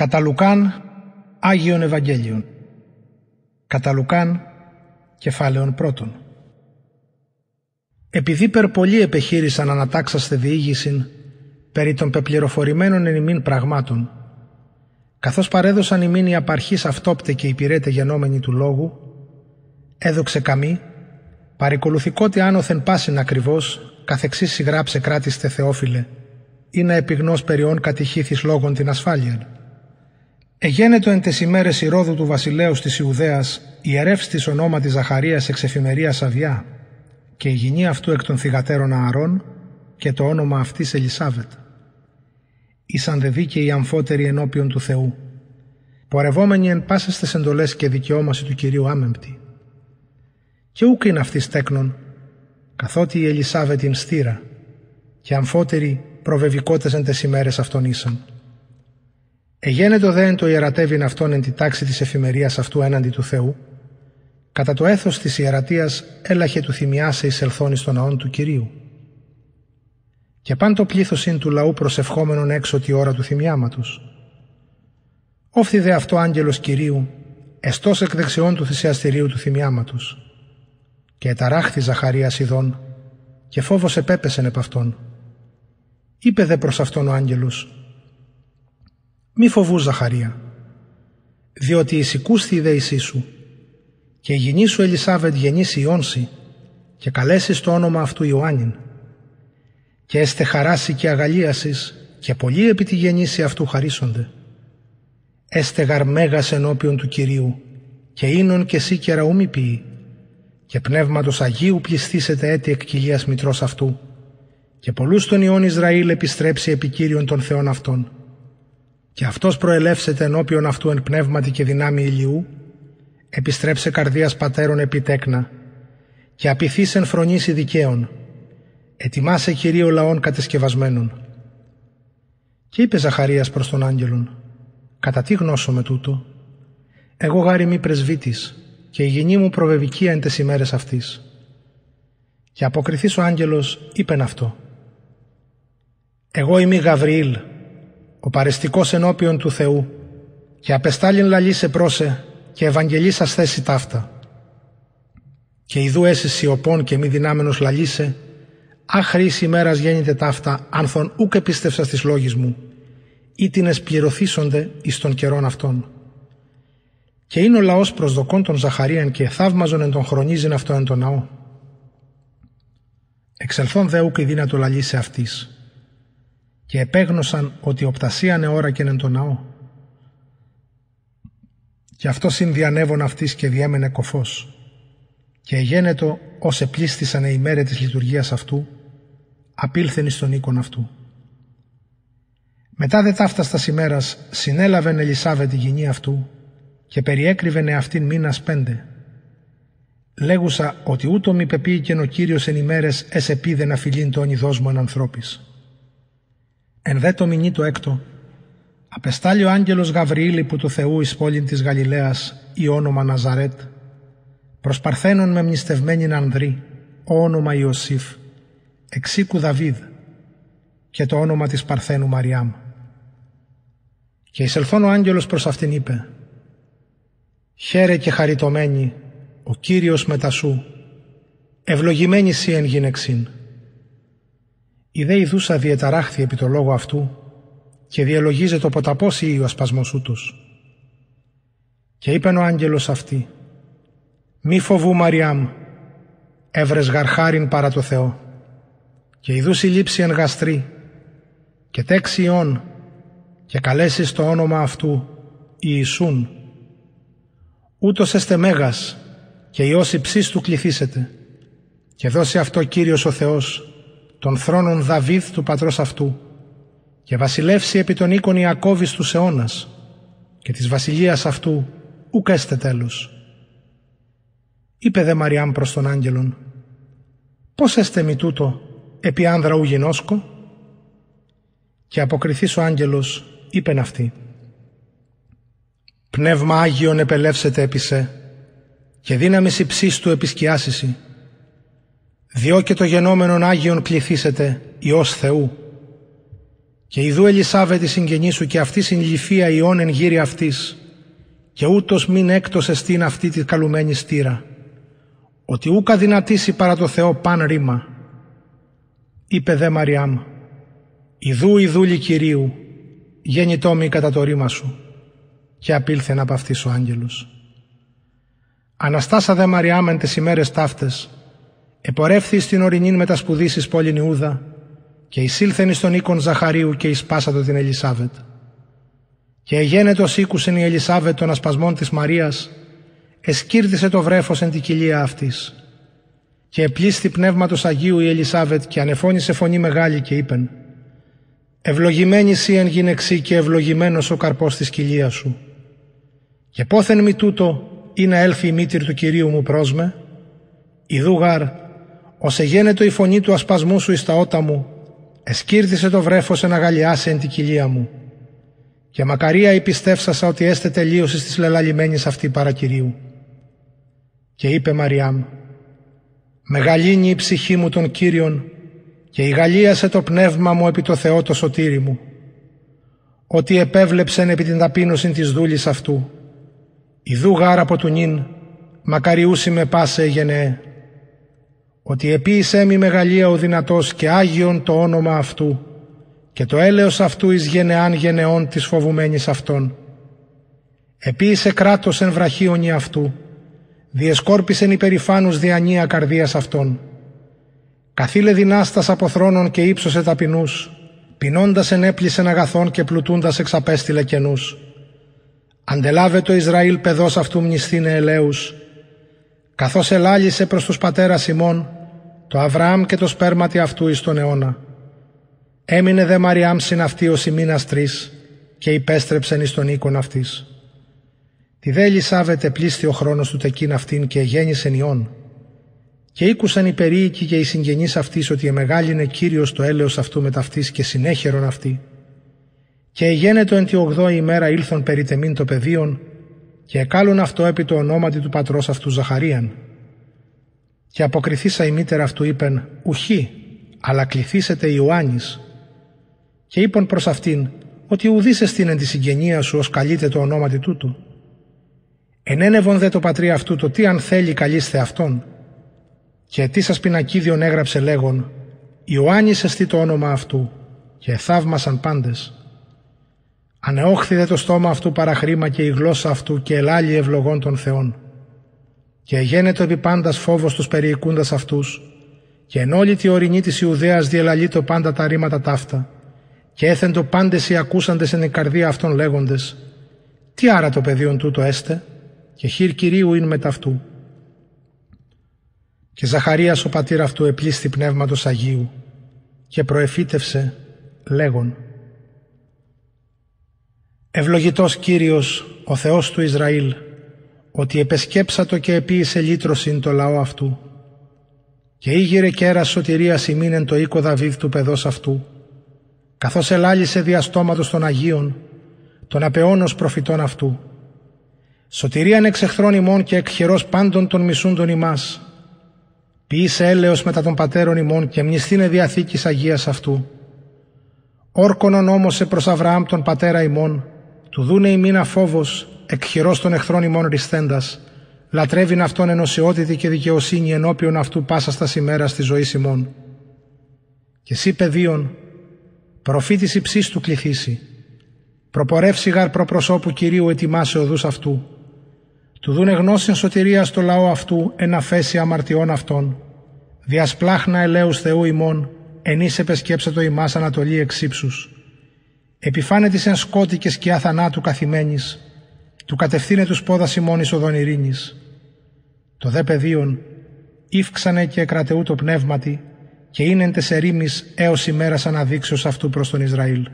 Κατά Λουκάν, Άγιον Ευαγγέλιον. Κατά Λουκάν, κεφάλαιον πρώτον. Επειδή περ πολλοί επεχείρησαν ανατάξαστε διήγησιν περί των πεπληροφορημένων εν ημίν πραγμάτων, καθώς παρέδωσαν ημίν οι απαρχής αυτόπτε και υπηρέτε γενόμενοι του λόγου, έδοξε καμή, παρικολουθικότι άνωθεν πάσιν ακριβώς, καθεξής συγγράψε κράτηστε Θεόφιλε, ή να επιγνώς περιών κατηχήθης λόγων την ασφάλεια. Εγένετο εν τες ημέρες Ηρώδου του βασιλέως της Ιουδαίας, ιερεύς της ονόματι Ζαχαρίας εξ εφημερίας Αβιά, και η γυνή αυτού εκ των θυγατέρων Ααρών και το όνομα αυτής Ελισάβετ. Ήσαν δε δίκαιοι αμφότεροι ενώπιον του Θεού, πορευόμενοι εν πάσες τες εντολές και δικαιώμαση του Κυρίου άμεμπτη. Και ούκ είναι αυτή στέκνον, καθότι η Ελισάβετ είναι στήρα, και αμφότεροι προβεβικότες εν τες ημέρες αυτών ήσαν. Εγένετο δε εν το ιερατεύειν αυτόν εν τη τάξη της εφημερίας αυτού έναντι του Θεού, κατά το έθος της ιερατείας έλαχε του θυμιάσε εις ελθόνη στον ναόν του Κυρίου. Και πάν το πλήθος είναι του λαού προσευχόμενον έξω τη ώρα του θυμιάματος. Όφθη δε αυτό άγγελος Κυρίου, εστός εκ δεξιών του θυσιαστηρίου του θυμιάματος. Και εταράχθη Ζαχαρίας ειδών, και φόβος επέπεσεν επ' αυτόν. Είπε δε προς αυτόν ο άγγελος, «Μη φοβούς Ζαχαρία, διότι εισηκούσθη η δέησή σου, και η γυνή σου Ελισάβετ γεννήσει Ιόνση, και καλέσεις το όνομα αυτού Ιωάννην. Και έστε χαράσει και αγαλίασης, και πολλοί επί τη γεννήση αυτού χαρίσονται. Έστε γαρμέγας ενώπιον του Κυρίου, και ίνον και εσύ και ραούμι ποιή, και πνεύματος Αγίου πληστήσετε έτη εκ κοιλίας μητρός αυτού, και πολλούς των Ιών Ισραήλ επιστρέψει επί Κύριον των Θεών αυτών. Και αυτός προελεύσεται ενώπιον αυτού εν πνεύματι και δυνάμει ηλιού, επιστρέψε καρδίας πατέρων επιτέκνα και απειθείς φρονήσει δικαίων, ετοιμάσε Κυρίω λαών κατεσκευασμένων. Και είπε Ζαχαρίας προς τον άγγελον, κατά τι γνώσω με τούτο, εγώ γάρι μη πρεσβύτης και η γενή μου προβεβικία εν τες ημέρες αυτής. Και αποκριθείς ο άγγελος είπεν αυτό, εγώ είμαι Γαβριήλ, ο παρεστικός ενώπιον του Θεού, και απεστάλην λαλή σε πρόσε και Ευαγγελίσας θέση ταύτα. Και ιδού έσυ σιωπών και μη δυνάμενος λαλίσε, άχρης ημέρας γέννηται ταύτα, άνθον ούκ επίστευσας στις λόγεις μου, ή την εσπληρωθήσονται εις των καιρών αυτών. Και είναι ο λαός προσδοκών των Ζαχαρίαν και θαύμαζον εν τον χρονίζειν αυτό εν τον ναό. Εξελθόν δε ούκ η δύνατο λαλίσε αυτής. Και επέγνωσαν ότι οπτασίανε ώρα και εν τον ναό και αυτό συνδιανεύων αυτής και διέμενε κοφός. Και εγένετο ως επλήστησαν οι μέρε της λειτουργίας αυτού, απήλθεν εις τον οίκον αυτού. Μετά δε ταύταστας ημέρας συνέλαβεν Ελισάβε τη γυνή αυτού και περιέκρυβεν αυτήν μήνας πέντε. Λέγουσα ότι ούτω μη πεποίηκεν ο Κύριος εν ημέρες εσεπίδε να φιλήν το όνειδός μου εν ανθρώπης. Εν δε το μηνύ το έκτο, Απεστάλλει ο άγγελος Γαβριήλη που του Θεού εις πόλην της Γαλιλαίας η όνομα Ναζαρέτ, προς Παρθένων με μνηστευμένη Ανδρή, όνομα Ιωσήφ, εξήκου Δαβίδ και το όνομα της Παρθένου Μαριάμ. Και εισελθόν ο άγγελος προς αυτήν είπε «Χαίρε και χαριτωμένη, ο Κύριος μετά σου, ευλογημένη σύ εν γυναιξήν». Η δε ιδούσα διεταράχθη επί το λόγο αυτού και διαλογίζεται ο ποταπός ή ο ασπασμός ούτως. Και είπεν ο άγγελος αυτή «Μη φοβού Μαριάμ, έβρες γαρχάριν παρά το Θεό και ιδούς η λήψη εν γαστρή και τέξει ιών και καλέσεις το όνομα αυτού Ιησούν. Ούτως εστε μέγας και Υιός υψής του κληθήσετε και δώσει αυτό Κύριος ο Θεός τον θρόνον Δαβίδ του πατρός αυτού και βασιλεύσει επί των οίκων Ιακώβης του αιώνας και της βασιλείας αυτού ουκ έστε τέλος. Είπε δε Μαριάμ προς τον άγγελον «Πώς έστε μη τούτο επί άνδρα ου γινώσκο» και αποκριθείς ο άγγελος είπεν αυτή «Πνεύμα Άγιον επελεύσετε επί σε και δύναμης υψής του επισκιάσισι διό και το γενόμενον Άγιον πληθήσετε Υιός Θεού Και ιδού Ελισάβε τη συγγενή σου και αυτή συλληφία ιών εν γύρι αυτής και ούτως μην έκτος εστίν αυτή τη καλουμένη στήρα ότι ούκα δυνατήσει παρά το Θεό παν ρήμα. Είπε δε Μαριάμ, «Ιδού η δούλη Κυρίου, γέννητό μη κατά το ρήμα σου» και απήλθεν από αυτής ο άγγελος. Αναστάσα δε Μαριάμ εν τες ημέρες ταύτες, επορεύθη στην ορεινήν μετασπουδήσεις πόλην Ιούδα και εισήλθεν εις τον οίκον Ζαχαρίου και εισπάσατο την Ελισάβετ. Και εγένετος ήκουσεν η Ελισάβετ των ασπασμών της Μαρίας εσκύρδησε το βρέφος εν την κοιλία αυτής. Και επλήσθη πνεύματος Αγίου η Ελισάβετ και ανεφώνησε φωνή μεγάλη και είπεν «Ευλογημένη σύ εν γυναιξή και ευλογημένος ο καρπός της κοιλίας σου. Και πόθεν μη τούτο ή να έλθει η μήτηρ του Κυρίου μου πρόσμε, ιδού γάρ, ως εγένετο η φωνή του ασπασμού σου εις τα ότα μου, εσκύρδησε το βρέφος εν αγαλιάσει εν την κοιλία μου. Και μακαρία υπιστεύσασα ότι έστε τελείωσης της λελαλημένης αυτή παρακυρίου. Και είπε Μαριάμ «Μεγαλύνει η ψυχή μου τον Κύριον και ηγαλίασε το πνεύμα μου επί το Θεό το σωτήρι μου, ότι επέβλεψεν επί την ταπείνωση της δούλης αυτού. Ιδού γάρα από του νυν, μακαριούσι με πάσε γενναίε. Ότι επίησέ μη μεγαλεία ο δυνατός και Άγιον το όνομα αυτού και το έλεος αυτού εις γενεάν γενεών της φοβουμένης αυτών. Επίησε κράτος εν βραχίωνη αυτού διεσκόρπισεν υπερηφάνους διανία καρδίας αυτών. Καθήλε δυνάστας από θρόνων και ύψωσε ταπεινούς, πεινώντας ενέπλησεν αγαθών και πλουτούντας εξαπέστειλε κενούς. Αντελάβε το Ισραήλ παιδός αυτού μνηστήνε ελέους, καθώς ελάλησε προς τους πατέρας ημών, το Αβραάμ και το σπέρματι αυτού εις τον αιώνα. Έμεινε δε Μαριάμ συν αυτή ως ημίνας τρεις και υπέστρεψεν εις τον οίκον αυτής. Τη δε Ελισάβετ πλήστη ο χρόνος του τεκίν αυτήν και γέννησεν ιών. Και ήκουσαν οι περίοικοι και οι συγγενείς αυτής ότι εμεγάλινε Κύριος το έλεος αυτού με ταυτής και συνέχερον αυτή. Και εγένετο εν τη ογδόη ημέρα ήλθον περιτεμήν το πεδίον και εκάλουν αυτό επί το ονόματι του πατρός αυτού Ζαχαρίαν. Και αποκριθήσα η μήτερα αυτού είπεν «Ουχή, αλλά κληθήσετε Ιωάννης». Και είπαν προς αυτήν ότι ουδείς εστίν εν τη συγγενεία σου ως καλείται το ονόματι τούτου Ενένευον δε το πατρί αυτού το τι αν θέλει καλείστε αυτόν. Και τι σας πινακίδιον έγραψε λέγον Ιωάννης εστί το όνομα αυτού και θαύμασαν πάντες. Ανεόχθη δε το στόμα αυτού παραχρήμα και η γλώσσα αυτού και ελάλη ευλογών των Θεών. Και γένετο επί πάντας φόβος τους περιοικούντας αυτούς και εν όλη τη ορεινή της Ιουδαίας διελαλεί πάντα τα ρήματα ταύτα και έθεντο πάντες οι ακούσαντες εν η καρδία αυτών λέγοντες «Τι άρα το πεδίον τούτο έστε» και χείρ Κυρίου είναι μετά αυτού. Και Ζαχαρίας ο πατήρ αυτού επλήστη πνεύματος Αγίου και προεφήτευσε λέγον «Ευλογητός Κύριος, ο Θεός του Ισραήλ, ότι επεσκέψατο και επίησε λύτρωσιν το λαό αυτού και ήγηρε κέρας σωτηρίας ημίνεν το οίκο Δαβίδ του παιδός αυτού, καθώς ελάλησε διαστόματος των Αγίων, των απεώνος προφητών αυτού, Σωτηρίαν εξ εχθρών ημών και εκχερός πάντων των μισούντων ημάς. Ποιήσε έλεος μετά των πατέρων ημών και μνηστήνε διαθήκης Αγίας αυτού. Όρκονον όμως σε προς Αβραάμ τον πατέρα ημών, του δούνε ημίνα φόβος, εκχερός των εχθρών ημών ριστέντας, λατρεύειν αυτόν ενωσιότητη και δικαιοσύνη ενώπιον αυτού πάσα στα ημέρα τη ζωή ημών. Και εσύ παιδίον, προφήτης υψής του κληθήσει, προπορεύσει γαρ προπροσώπου Κυρίου ετοιμάσε οδούς αυτού, του δούνε γνώσιν σωτηρίας στο λαό αυτού εν αφέση αμαρτιών αυτών. Διασπλάχνα ελέους Θεού ημών, ενείς επεσκέψε το ημάς Ανατολή εξύψους. Επιφάνεται εν σκότη και σκιά θανάτου καθημένης, του κατευθύνε τους πόδας ημών εις οδόν ειρήνης. Το δε πεδίον, ύφξανε και εκρατεού το πνεύματι, και είναι εν τεσερήμις έως ημέρας αναδείξεως αυτού προς τον Ισραήλ.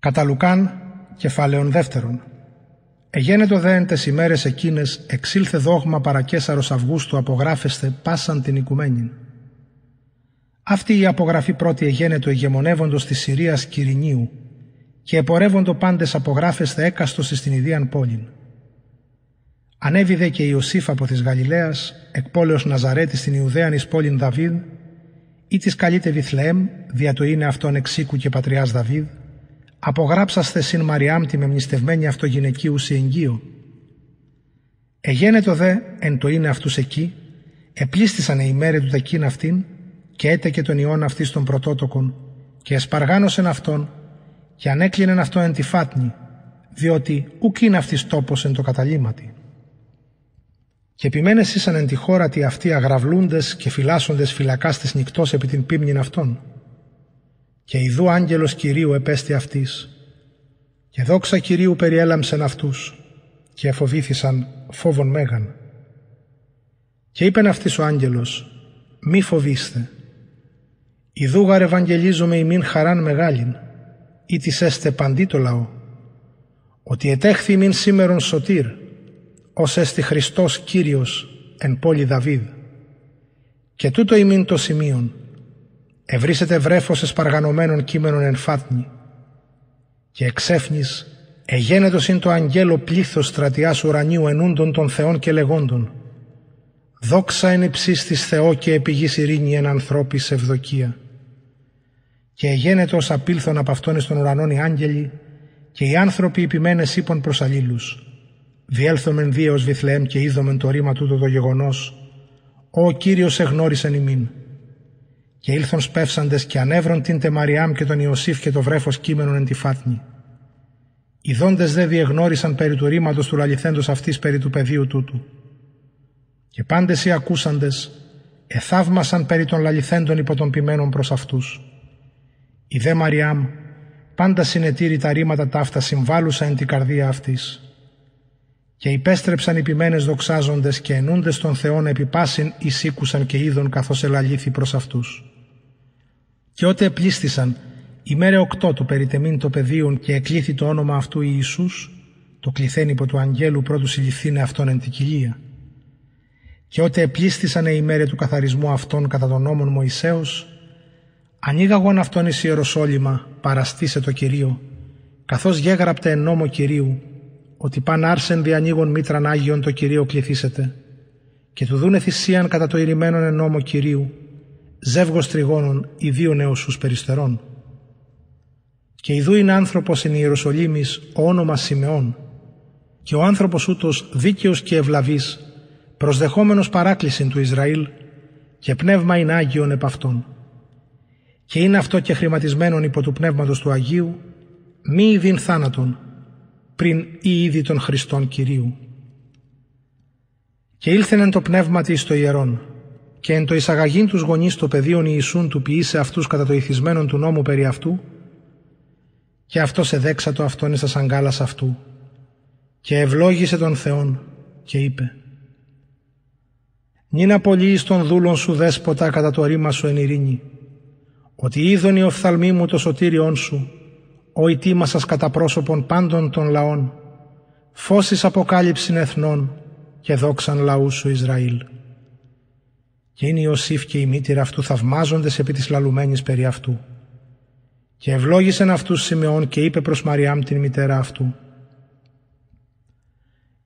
Κατά Λουκάν, κεφάλαιον δεύτερον. Εγένετο δε εν τες ημέρες εκείνες εξήλθε δόγμα παρακέσαρος Αυγούστου απογράφεστε πάσαν την οικουμένην. Αυτή η απογραφή πρώτη εγένετο ηγεμονεύοντος της Συρίας Κυρινίου και επορεύοντο πάντες απογράφεστε έκαστος στην Ιδίαν πόλην. Ανέβη και Ιωσήφ από της Γαλιλαίας, εκ πόλεως Ναζαρέτη στην Ιουδαίαν εις πόλην Δαβίδ, ή της καλείται Βιθλεέμ, δια το είναι αυτόν εξήκου και πατριάς Δαβίδ, απογράψαστε συν Μαριάμ τη μεμνηστευμένη αυτογυναικίου σε εγγύο. Εγένετο δε εν το είναι αυτούς εκεί, επλήστησαν οι μέρε του τεκίν αυτήν και έτεκε τον ιόν αυτής των πρωτότοκων και εσπαργάνωσεν αυτόν και ανέκλεινεν αυτό εν τη φάτνη, διότι ουκ είναι αυτής τόπος εν το καταλήμματι. Και επιμένες ήσαν εν τη χώρα τι αυτοί αγραυλούντες και φυλάσσοντες φυλακάστες νυχτός επί την πίμνην αυτών. Και ιδού άγγελος Κυρίου επέστη αυτής. Και δόξα Κυρίου περιέλαμψεν αυτούς και εφοβήθησαν φόβον μέγαν. Και είπεν αυτής ο άγγελος «Μη φοβήστε, ιδού γαρ ευαγγελίζομαι ημίν χαράν μεγάλην, ή της έστε παντί το λαό, ότι ετέχθη ημίν σήμερον σωτήρ, ως έστι Χριστός Κύριος εν πόλη Δαβίδ. Και τούτο ημίν το σημείον, ευρύσετε βρέφος εσπαργανωμένων κείμενων εν φάτνη, και εξέφνης εγένετος είναι το αγγέλο πλήθος στρατιάς ουρανίου ενούντων των Θεών και λεγόντων, δόξα εν υψίστης Θεό και επιγής ειρήνη εν ανθρώπης ευδοκία. Και εγένετο ως απήλθον από αυτόν εις των ουρανών οι άγγελοι και οι άνθρωποι υπημένες είπων προς αλλήλους. Διέλθομεν δύο ως Βιθλεέμ και είδομεν το ρήμα τούτο το γεγονός. Ο Κύριος εγνώρισεν ημίν. Και ήλθον σπεύσαντες και ανέβρον την Τεμαριάμ και τον Ιωσήφ και το βρέφος κείμενον εν τη φάτνη. Οι δόντες δε διεγνώρισαν περί του ρήματος του λαληθέντος αυτής περί του πεδίου τούτου. Και πάντες οι ακούσαντες εθαύμασαν περί των λαληθέντων υπό των ποιμένων προς αυτούς. Η δε Μαριάμ πάντα συνετήρη τα ρήματα ταύτα συμβάλλουσα εν την καρδία αυτής και υπέστρεψαν οι ποιμένες δοξάζοντες και ενούντες των Θεών επιπάσιν εισήκουσαν και είδων καθώς ελαλήθη προς αυτούς. Και ότε επλήστησαν ημέρε οκτώ του περιτεμήν το πεδίον και εκλήθη το όνομα αυτού Ιησούς, το κληθέν υπό του αγγέλου πρώτου συλληφθήνε αυτόν εν την κοιλία. Και ότε επλήστησαν οι ημέρε του καθαρισμού αυτών κατά τον νόμον Μωυσέως, ανοίγαγον αυτόν εις Ιεροσόλυμα, παραστήσε το Κυρίο, καθώς γέγραπτε εν νόμο Κυρίου, ότι παν άρσεν διανοίγων μήτραν Άγιον το Κυρίο κληθήσετε και του δούνε θυσίαν κατά το ηρημένον εν νόμο Κυρίου ζεύγος τριγώνων ιδίου νέους περιστερών. Και ιδού είναι άνθρωπος εν Ιεροσολύμης ο όνομας Σιμεών και ο άνθρωπος ούτως δίκαιος και ευλαβής προσδεχόμενος παράκλησιν του Ισραήλ και πνεύμα είναι Άγιον επ' αυτόν. Και είναι αυτό και χρηματισμένον υπό του Πνεύματος του Αγίου μη ειδήν θάνατον πριν ή ήδη των Χριστών Κυρίου. Και ήλθεν εν το πνεύμα της το ιερόν, και εν το εισαγαγήν τους γονείς το πεδίον Ιησούν του ποιήσε αυτούς κατά το ηθισμένον του νόμου περί αυτού, και αυτό σε δέξατο αυτόν εις αγκάλας αυτού, και ευλόγησε τον Θεόν και είπε «Νην απολύεις των δούλων σου δέσποτα κατά το ρήμα σου εν ειρήνη, ότι είδον η οφθαλμή μου το σωτήριόν σου ο ητήμασας κατά πρόσωπον πάντων των λαών, φώσης αποκάλυψην εθνών και δόξαν λαού σου Ισραήλ. Και είναι Ιωσήφ και η μήτηρα αυτού θαυμάζοντες επί της λαλουμένης περί αυτού. Και ευλόγησεν αυτούς Σιμεών και είπε προς Μαριάμ την μητέρα αυτού.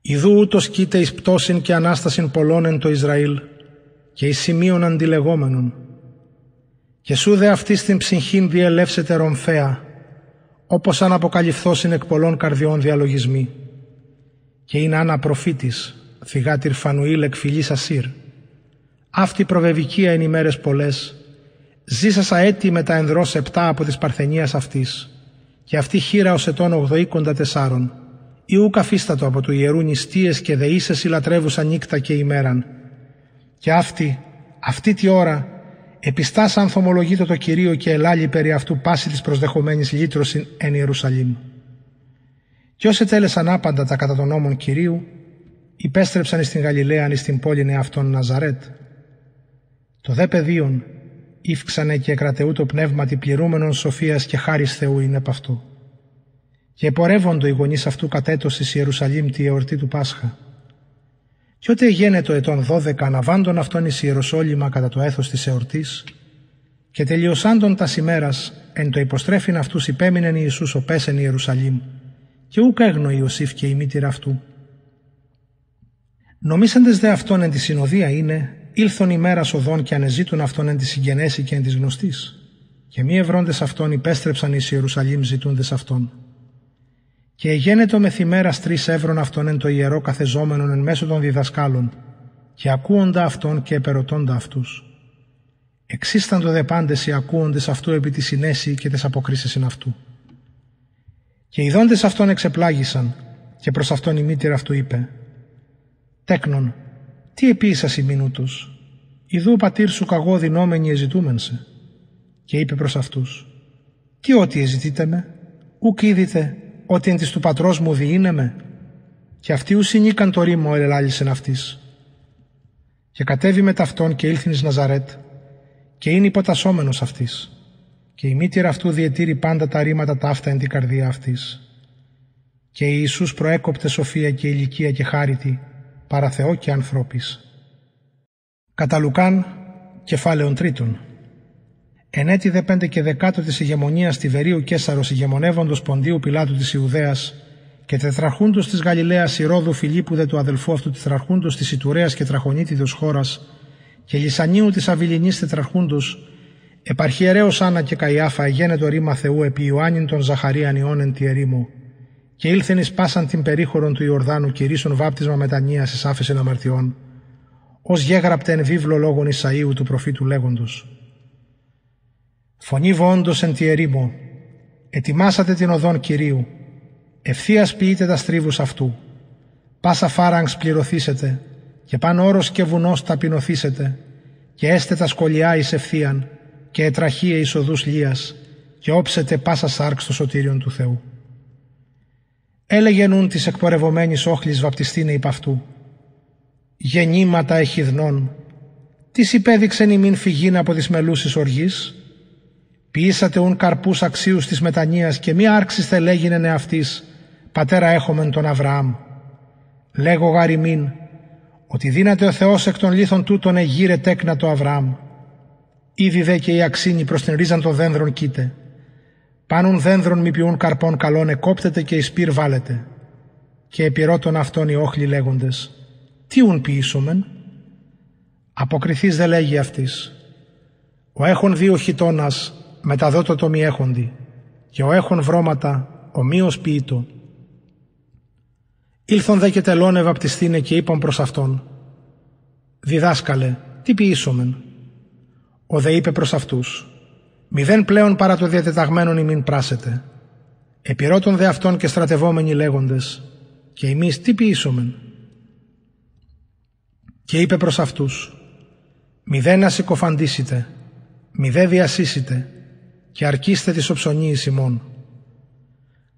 Ιδού ούτως κοίται εις πτώσιν και ανάστασιν πολλών εν το Ισραήλ και εις σημείων αντιλεγόμενων. Και σου δε αυτή στην ψυχήν διελεύσετε ρομφαία όπως αν αποκαλυφθώσιν εκ πολλών καρδιών διαλογισμοί. Και είναι άνα προφήτης, θυγάτηρ Φανουήλ εκ φυλής Ασύρ. Αυτή προβεβικία εν ημέρες πολλές, ζήσασα έτη με τα ενδρός επτά από της παρθενίας αυτής, και αυτή χείρα ως ετών ογδοήκοντα τεσσάρων, ή ου καφίστατο από του ιερού νηστείες και δεήσεις λατρεύουσα νύκτα και ημέραν. Και αυτή, αυτή τη ώρα, Επιστάς ανθομολογείτο το Κυρίο και ελάλη περί αυτού πάση της προσδεχομένης λύτρωσιν εν Ιερουσαλήμ. Κι όσοι τέλεσαν άπαντα τα κατά των νόμων Κυρίου, υπέστρεψαν στην Γαλιλαία εις την πόλη αυτών Ναζαρέτ. Το δε πεδίον ύφξανε και κρατεού το πνεύματι πληρούμενον σοφίας και χάρις Θεού είναι επ' αυτό. Και επορεύοντο οι γονείς αυτού κατέτος Ιερουσαλήμ τη εορτή του Πάσχα. Και ότε γένε το ετών 12 αναβάντων αυτόν εις Ιεροσόλυμα κατά το έθος της εορτής και τελειωσάντων τας ημέρας εν το υποστρέφειν αυτούς υπέμεινεν Ιησούς ο πέσεν Ιερουσαλήμ και ούκα έγνω Ιωσήφ και η μήτηρα αυτού. Νομίσαντες δε αυτόν εν τη συνοδεία είναι ήλθον ημέρας οδών και ανεζήτουν αυτόν εν τη συγγενέση και εν της γνωστής. Και μη ευρώντες αυτόν υπέστρεψαν εις Ιερουσαλήμ ζητούντες αυτόν. Και εγένετο μεθημέρας τρεις εύρων αυτόν εν το ιερό καθεζόμενον εν μέσω των διδασκάλων, και ακούοντα αυτόν και επερωτώντα αυτούς. Εξίσταντο δε πάντες οι ακούοντες αυτού επί της συνέση και τι αποκρίσει αυτού. Και οι δόντες αυτόν εξεπλάγησαν, και προς αυτόν η μήτηρα αυτού είπε: Τέκνον, τι επίησα ημίνου του, Ιδού ο πατήρ σου καγώ δυνόμενοι εζητούμεν σε. Και είπε προς αυτούς: Τι ότι εζητείτε με, ουκ είδητε ότι εν της του πατρός μου διήνε με. Και αυτοί ουσινίκαν το ρήμο ελελάλησεν αυτής. Και κατέβη με ταυτόν και ήλθιν εις Ναζαρέτ και είναι υποτασσόμενος αυτής. Και η μήτηρα αυτού διετήρει πάντα τα ρήματα ταύτα εν την καρδία αυτής. Και η Ιησούς προέκοπτε σοφία και ηλικία και χάριτη, παρά Θεό και ανθρώπης. Κατά Λουκάν, κεφάλαιον τρίτον. Εν έτη δε πέντε και δεκάτο της ηγεμονίας Τιβερίου Κέσαρος ηγεμονεύοντος Ποντίου Πιλάτου της Ιουδαίας και τετραρχούντος της Γαλιλαίας Ηρώδου Φιλίππου δε του αδελφού αυτού τετραρχούντος της Ιτουρέας και τραχονίτιδος χώρας και Λισανίου της Αβυλινής τετραρχούντος επαρχιερέως Άννα και Καϊάφα εγένετο ρήμα Θεού επί Ιωάννην των Ζαχαρίαν Ιώνεν τη ερήμου και ήλθεν εις πάσαν την περίχωρον του Ιορδάνου κηρύσσον βάπτισμα μετανοίας εις άφεσεν αμαρτιών ως γέγραπτε εν βίβλο λόγων Ισαΐου του προφήτου λέγοντος Φωνή βόντος εν τη ερήμο, ετοιμάσατε την οδόν Κυρίου, ευθείας ποιείτε τα στρίβους αυτού, πάσα φάραγγς πληρωθήσετε, και πάνω όρος και βουνός ταπεινωθήσετε, και έστε τα σκολιά εις ευθείαν, και ετραχίε εις οδούς λίας, και όψετε πάσα σάρξ το σωτήριον του Θεού. Έλεγε νουν της εκπορευομένης όχλης βαπτιστήνε υπ' αυτού, γεννήματα εχιδνών, τις υπέδειξεν ημίν φυγήν από τις μελούσεις οργής, Ποιήσατε ούν καρπούς αξίους της μετανοίας και μη άρξιστε λέγεινε αυτής, πατέρα έχομεν τον Αβραάμ. Λέγω γαριμήν, ότι δύναται ο Θεός εκ των λίθων τούτων εγείρε τέκνα το Αβραάμ. Ήδη δε και η αξίνη προς την ρίζαν των δένδρων κοίτε. Πάνουν δένδρων μη ποιούν καρπών καλών εκόπτεται και εις πυρ βάλετε. Και επιρώτων αυτών οι όχλοι λέγοντες, τι ουν ποιήσομεν; Αποκριθείς δε λέγει αυτής, ο έχων δύο χιτώνας μεταδότο το μη έχοντι, και ο έχων βρώματα ομοίως ποιητό. Ήλθον δε και τελώνε βαπτιστήνε και είπαν προς αυτόν, «Διδάσκαλε, τι ποιήσομεν» Ο δε είπε προς αυτούς, «Μηδέν πλέον παρά το διατεταγμένον ημίν πράσετε». Επιρώτων δε αυτόν και στρατευόμενοι λέγοντες, «Και εμείς τι ποιήσομεν» Και είπε προς αυτούς, «Μηδέν να συκοφαντήσετε, μηδέ διασύσετε, και αρκίστε τη οψονή εις ημών.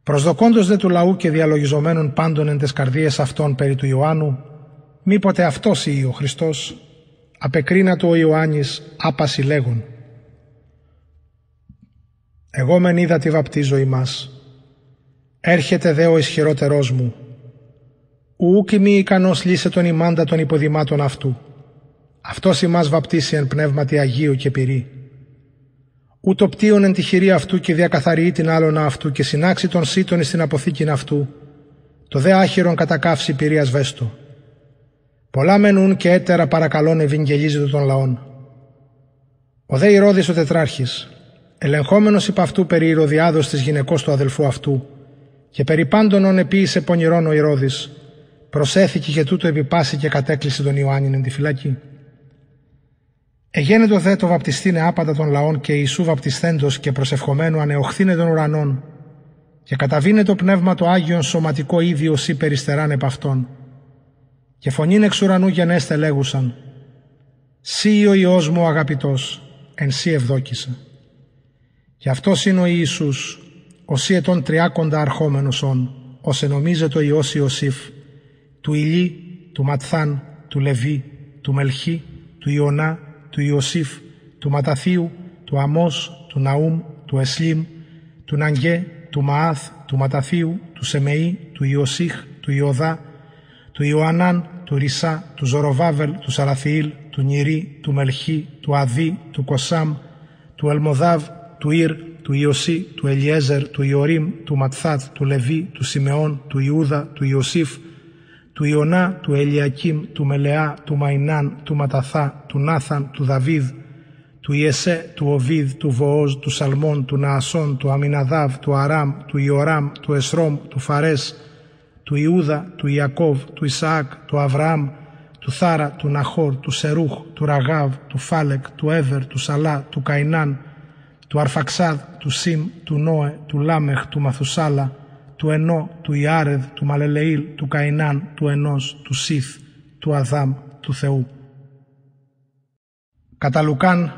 Προσδοκώντος δε του λαού και διαλογιζομένων πάντων εν τες καρδίες αυτών περί του Ιωάννου, μήποτε αυτός ή ο Χριστός, απεκρίνατο ο Ιωάννης άπαση λέγον. Εγώ μεν είδα τη βαπτίζω ημάς. Έρχεται δε ο ισχυρότερός μου. Ουκ μη ικανός λύσε τον ημάντα των υποδημάτων αυτού. Αυτός ημάς βαπτίσει εν πνεύματι Αγίου και πυρή ούτω πτύον εν τη χειρή αυτού και διακαθαριεί την άλλον αυτού και συνάξει τον σύτον στην αποθήκην αυτού, το δε άχυρον κατακάυση πυρίας βέστο. Πολλά μενούν και έτερα παρακαλών ευηγγελίζεται των λαών. Ο δε Ηρώδης ο τετράρχης, ελεγχόμενος υπ' αυτού περί Ηρωδιάδος της γυναικός του αδελφού αυτού και περί πάντων ον επίησε πονηρών ο Ηρώδης, προσέθηκε και τούτο επιπάσει και κατέκλυσε τον Ιωάννην εν τη φυλακή. Εγένετο δε το βαπτιστήνε άπαντα των λαών και Ιησού βαπτισθέντος και προσευχομένου ανεοχθήνε των ουρανών και καταβίνε το πνεύμα το Άγιον σωματικό ίδιο σύ περιστεράν επ' αυτόν. Και φωνήν εξ ουρανού γενέστε λέγουσαν «Σύ ο Υιός μου αγαπητός, εν σύ ευδόκησα». Και αυτός είναι ο Ιησούς, ο σύ ετών τριάκοντα αρχόμενος όν, ως ενομίζεται ο Υιός Ιωσήφ, του Ηλί, του Ματθάν, του Λεβί, του Μελχή, του Ιωνά, του Ιωσήφ, του Ματαθίου, του Αμός, του Ναούμ, του Εσλίμ, του Ναγκέ, του Μαάθ, του Ματαθίου, του Σεμεή, του Ιωσήχ, του Ιωδά, του Ιωαννάν, του Ρισά, του Ζωροβάβελ, του Σαραθιήλ, του Νιρί, του Μελχή, του Αδί, του Κοσάμ, του Ελμοδάβ, του Ήρ, του Ιωσή, του Ελιέζερ, του Ιωρίμ, του Ματθάτ, του Λεβί, του Σιμεών, του Ιούδα, του Ιωσήφ, του Ιωνά, του Ελιακίμ, του Μελεά, του Μαϊνάν, του Ματαθά, του Νάθαν, του Δαβίδ, του Ιεσέ, του Ωβήδ, του Βοόζ, του Σαλμών, του Ναασών, του Αμιναδάβ, του Αράμ, του Ιωράμ, του Εσρόμ, του Φαρές, του Ιούδα, του Ιακώβ, του Ισαάκ, του Αβραάμ, του Θάρα, του Ναχόρ, του Σερούχ, του Ραγαύ, του Φάλεκ, του Έβερ, του Σαλά, του Καϊνάν, του Αρφαξάδ, του Σιμ, του Νόε, του Λάμεχ, του Μαθουσάλα, του Ενώ, του Ιάρεδ, του Μαλελεήλ, του Καϊνάν, του Ενός, του Σιθ, του Αδάμ, του Θεού. Κατά Λουκάν,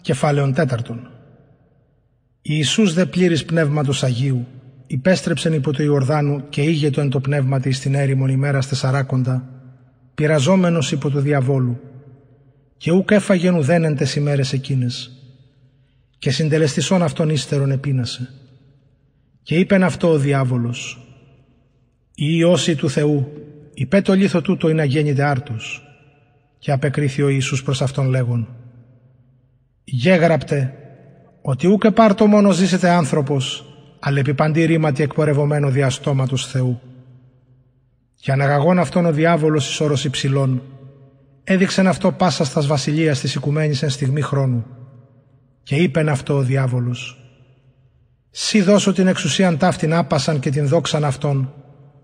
κεφάλαιον τέταρτον. Ιησούς δε πλήρης πνεύματος Αγίου, υπέστρεψεν υπό το Ιορδάνου και ήγετο εν το πνεύμα της στην έρημον ημέρα τεσσαράκοντα, πειραζόμενος υπό του διαβόλου, και ούκ έφαγεν ουδένεν τες ημέρες εκείνες, και συντελεστισόν αυτόν ύστερον επίνασε. Και είπεν αυτό ο διάβολος, «Η Υιώση του Θεού, υπέ το λίθο τούτο είναι αγέννητε άρτος». Και απεκρίθη ο Ιησούς προς αυτόν λέγον, «Γέγραπτε, ότι ούκε πάρτο μόνο ζήσετε άνθρωπος, αλλά επί παντή ρήματι εκπορευωμένο διαστόματος Θεού. Και αναγαγών αυτόν ο διάβολος εις όρος υψηλών, έδειξεν αυτό πάσα στας βασιλείας της οικουμένης εν στιγμή χρόνου. Και είπεν αυτό ο διάβολος, «Σι δώσω την εξουσίαν ταύτην άπασαν και την δόξαν αυτόν,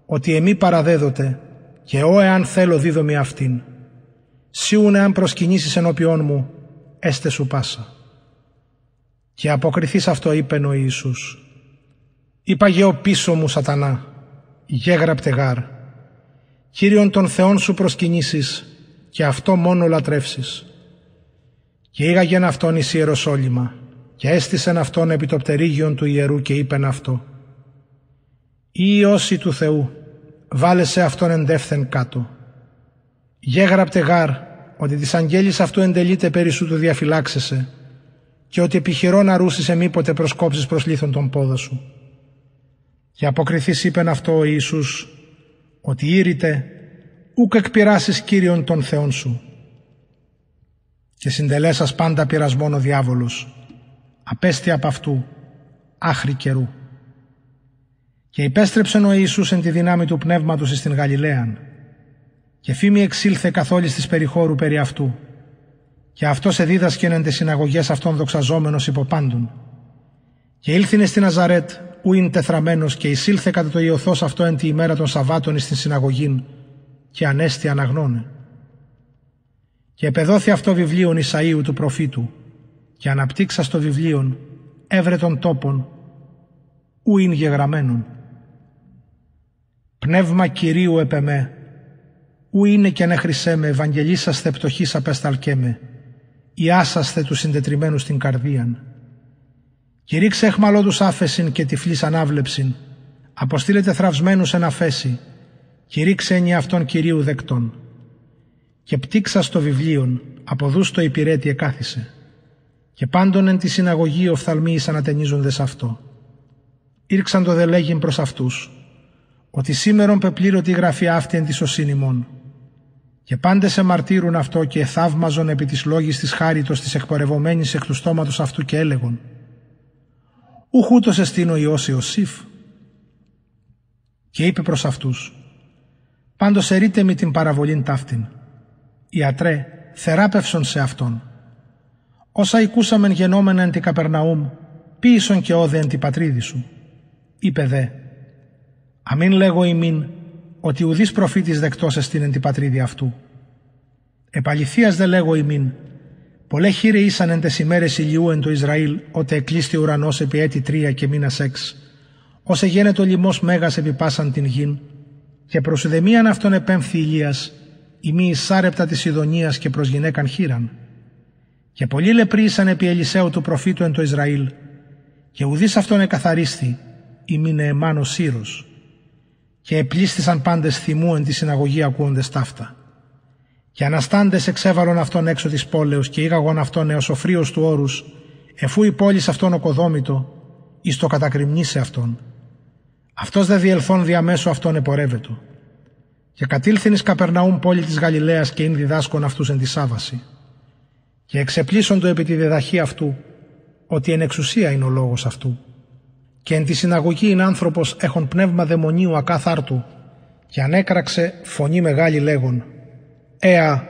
ότι εμεί παραδέδοτε, και ώ εάν θέλω δίδομη αυτήν. Σιούν εάν προσκυνήσεις ενώπιόν μου, έστε σου πάσα». Και αποκριθείς αυτό είπεν ο Ιησούς, «Είπα ο πίσω μου σατανά, γέγραπτε γάρ, Κύριον των Θεών σου προσκυνήσεις και αυτό μόνο λατρεύσεις. Και ήγαγεν αυτόν εις Ιεροσόλυμα και έστησεν αυτόν επί το πτερίγιον του ιερού και είπεν αυτό «Ή όσοι του Θεού, βάλε σε αυτόν εντεύθεν κάτω. Γέγραπτε γάρ ότι της αγγέλης αυτού εντελείται περί σου του διαφυλάξεσαι και ότι επιχειρώ να ρούσεις εμήποτε προσκόψεις προς λίθον τον πόδο σου. Και αποκριθείς είπεν αυτό ο Ιησούς ότι ήρυτε ούκ εκπειράσεις Κύριον των Θεών σου. Και συντελέσας πάντα πειρασμόν ο διάβολος, απέστη από αυτού, άχρη καιρού. Και υπέστρεψεν ο Ιησούς εν τη δυνάμει του πνεύματος στην Γαλιλαίαν, και φήμη εξήλθε καθ' όλης της περιχώρου περί αυτού, και αυτός εδίδασκεν εν τις συναγωγές αυτών δοξαζόμενος υποπάντων. Και ήλθινε στην Αζαρέτ, ου είναι τεθραμένος και εισήλθε κατά το ιωθός αυτό εν τη ημέρα των Σαββάτων στην συναγωγήν και ανέστη αναγνώνε. Και επεδόθη αυτό βιβλίον Ισαΐου του προφήτου και αναπτύξα στο βιβλίον έβρε των τόπων ου είναι γεγραμμένον. Πνεύμα Κυρίου επεμέ, ου είναι και ανέχρησέ με ευαγγελίσαστε πτωχής απεσταλκέ με, ιάσαστε τους συντετριμένους στην καρδίαν Κηρύξε εχμαλώτους άφεσιν και τυφλής ανάβλεψιν, αποστήλετε θραυσμένους εν αφέση, κηρύξε ενι αυτών Κυρίου δεκτών. Και πτύξα στο βιβλίον, από στο υπηρέτη εκάθισε, και πάντων εν τη συναγωγή οφθαλμοί ανατενίζοντες αυτό. Ήρξαν το δελέγειν προς αυτούς, ότι σήμερον πεπλήρωτη η γραφή αυτή εν τη σωσήν Και πάντε σε μαρτύρουν αυτό και θαύμαζον επί της λόγης της χάριτος της εκπορευομένης εκ του στόματος αυτού και έλεγον ούχ ούτως εστίν ο Υιός Ιωσήφ. Και είπε προς αυτούς, πάντως ερείτε με την παραβολήν ταύτην. Ιατρέ, θεράπευσον σε αυτόν. Όσα οικούσαμεν γενόμενα εν τη Καπερναούμ, ποιησον και όδε εν τη πατρίδη σου. Είπε δε, αμήν λέγω ημίν, ότι ουδής προφήτης δεκτός εστίν εν τη πατρίδη αυτού. Επαληθείας δε λέγω ημίν, Πολλέ χείρε ήσαν εν τες ημέρες ηλιού εν το Ισραήλ, ότε εκλείστη ο ουρανός επί έτη τρία και μήνας έξ. Όσε γένετο λιμός μέγας επί πάσαν την γην, και προς ουδεμίαν αυτόν επέμφθη Ηλίας, η μη εισάρεπτα της Ιδονίας και προς γυναίκαν χείραν. Και πολλοί λεπροί ήσαν επί Ελισαίου του προφήτου εν το Ισραήλ, και ουδής αυτόν εκαθαρίστη, η μη νεεμάνο σύρος. Και επλήστησαν πάντες θυμού εν τη συναγωγή ακούοντες ταύτα. Και αναστάντες εξέβαλον αυτόν έξω της πόλεως και ήγαγον αυτόν έως ο φρίος του όρους, εφού η πόλη αυτόν οκοδόμητο, εις το κατακριμνήσε αυτόν. Αυτός δε διελθόν διαμέσου αυτόν επορεύετο. Και κατήλθην εις Καπερναούμ πόλη της Γαλιλαίας και ειν διδάσκον αυτούς εν τη Σάβαση. Και εξεπλήσοντο επί τη διδαχή αυτού, ότι εν εξουσία είναι ο λόγος αυτού. Και εν τη συναγωγή είναι άνθρωπος έχων πνεύμα δαιμονίου ακάθαρτου, και ανέκραξε φωνή μεγάλη λέγον, «Εα,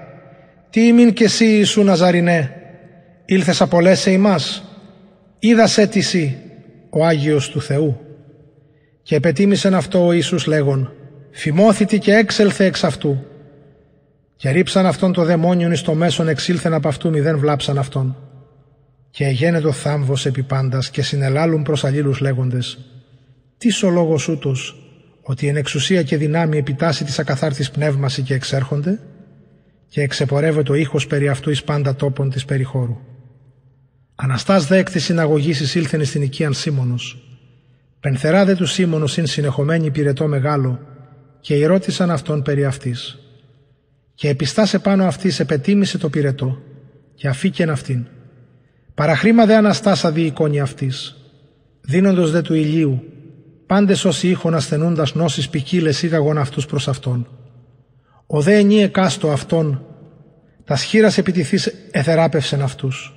τι ημίν και εσύ Ιησού Ναζαρινέ, ήλθες απολέσαι ημάς, είδας έτηση ο Άγιος του Θεού. Και επετίμησεν αυτό ο Ιησούς λέγον, φημώθητη και έξελθε εξ αυτού. Και ρίψαν αυτόν το δαιμόνιον εις το μέσον εξήλθεν από αυτού μηδέν βλάψαν αυτόν. Και εγένετο θάμβος επί πάντας και συνελάλουν προς αλλήλους λέγοντες, τις ο λόγος ούτως, ότι εν εξουσία και δυνάμει επιτάσσει της ακαθάρτης πνεύμαση και εξέρχονται, και εξεπορεύεται ο ήχος περί αυτού εις πάντα τόπων της περιχώρου. Αναστάς δε εκ της συναγωγής εισήλθεν στην οικίαν Σίμωνος. Πενθερά δε του Σίμωνος ειν συνεχομένη πυρετό μεγάλο και ερώτησαν αυτόν περί αυτής. Και επιστάσε πάνω αυτής επετίμησε το πυρετό και αφήκεν αυτήν. Παραχρήμα δε αναστάσα δι εικόνη αυτής. Δίνοντος δε του ηλίου πάντες όσοι είχον ασθενούντας νόσης ποικίλες ήγαγον αυτούς προς αυτόν. Ο δε ενή εκάστο αυτόν, τας σχήρας επιτηθείς εθεράπευσεν αυτούς.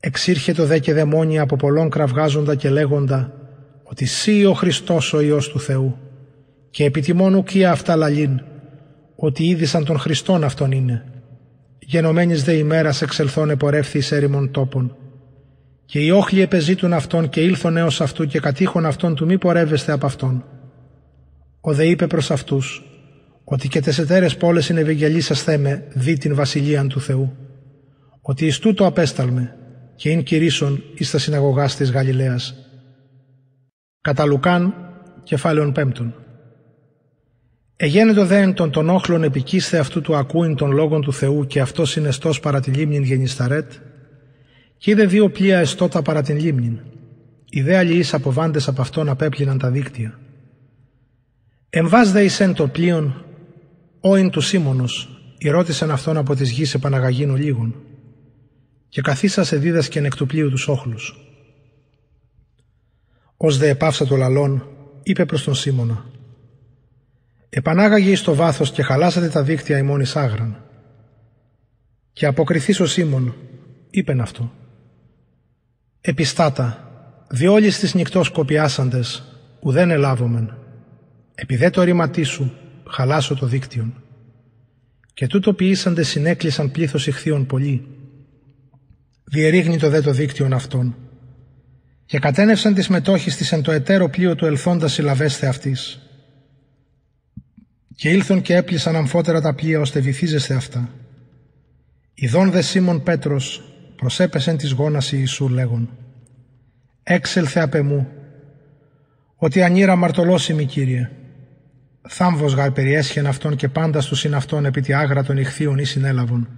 Εξήρχε δε και δαιμόνια από πολλών κραυγάζοντα και λέγοντα ότι «Σύ ο Χριστός ο Υιός του Θεού» και επιτιμών ουκία αυτά λαλήν ότι είδησαν τον Χριστόν αυτόν είναι. Γενομένης δε ημέρας εξελθών επορεύθη εις έρημον τόπων. Και οι όχλοι επεζήτουν αυτόν και ήλθον έως αυτού και κατήχον αυτόν του μη πορεύεστε από αυτόν. Ο δε είπε προς αυτούς ότι και τεσσετέρες πόλες είναι ευεγγελίσας θέμε δι την βασιλείαν του Θεού. Ότι εις τούτο απέσταλμε και ειν κηρύσσον εις τα συναγωγάς της Γαλιλαίας. Κατά Λουκάν, κεφάλαιον πέμπτον. Εγένετο δε εν των των όχλων επικίσθε αυτού του ακούειν των λόγων του Θεού και αυτός συνεστός παρά τη λίμνην γενισταρέτ και είδε δύο πλοία εστότα παρά την λίμνην. Οι δε αλληλείς αποβάντες από αυτόν απέπλυναν τα δίκτυα. Εμβάς δε εισέν το πλοίον, όιν του Σίμωνος, ρώτησαν αυτόν από της γης επαναγαγίνου λίγων και καθίσασε δίδασκεν εκ του πλοίου τους όχλους. Ως δε επάυσα το λαλόν, είπε προς τον Σίμωνα «Επανάγαγε εις το βάθος και χαλάσατε τα δίκτυα ημών εις άγραν». Και αποκριθείς ο Σίμων, είπεν αυτό. «Επιστάτα, διόλεις τις νυχτός κοπιάσαντες, ουδέν ελάβομεν. Επιδέ το ρήματί σου, χαλάσω το δίκτυον». Και τούτο ποιήσαντες συνέκλεισαν πλήθος ηχθείων πολλοί. Διερήγνει το δε το δίκτυον αυτών και κατένευσαν τις μετόχεις της εν το εταίρο πλοίο του ελθόντα συλλαβέσθε αυτής. Και ήλθον και έπλησαν αμφότερα τα πλοία ώστε βυθίζεστε αυτά. Ιδών δε Σίμων Πέτρος προσέπεσεν της γόνας Ιησού λέγον «Έξελθε απ' εμού, ότι ανήρα μαρτωλώσιμη Κύριε, θάμβος γαρ περιέσχεν αυτόν και πάντα στους συναυτών επί τη άγρα των ηχθείων ή συνέλαβον.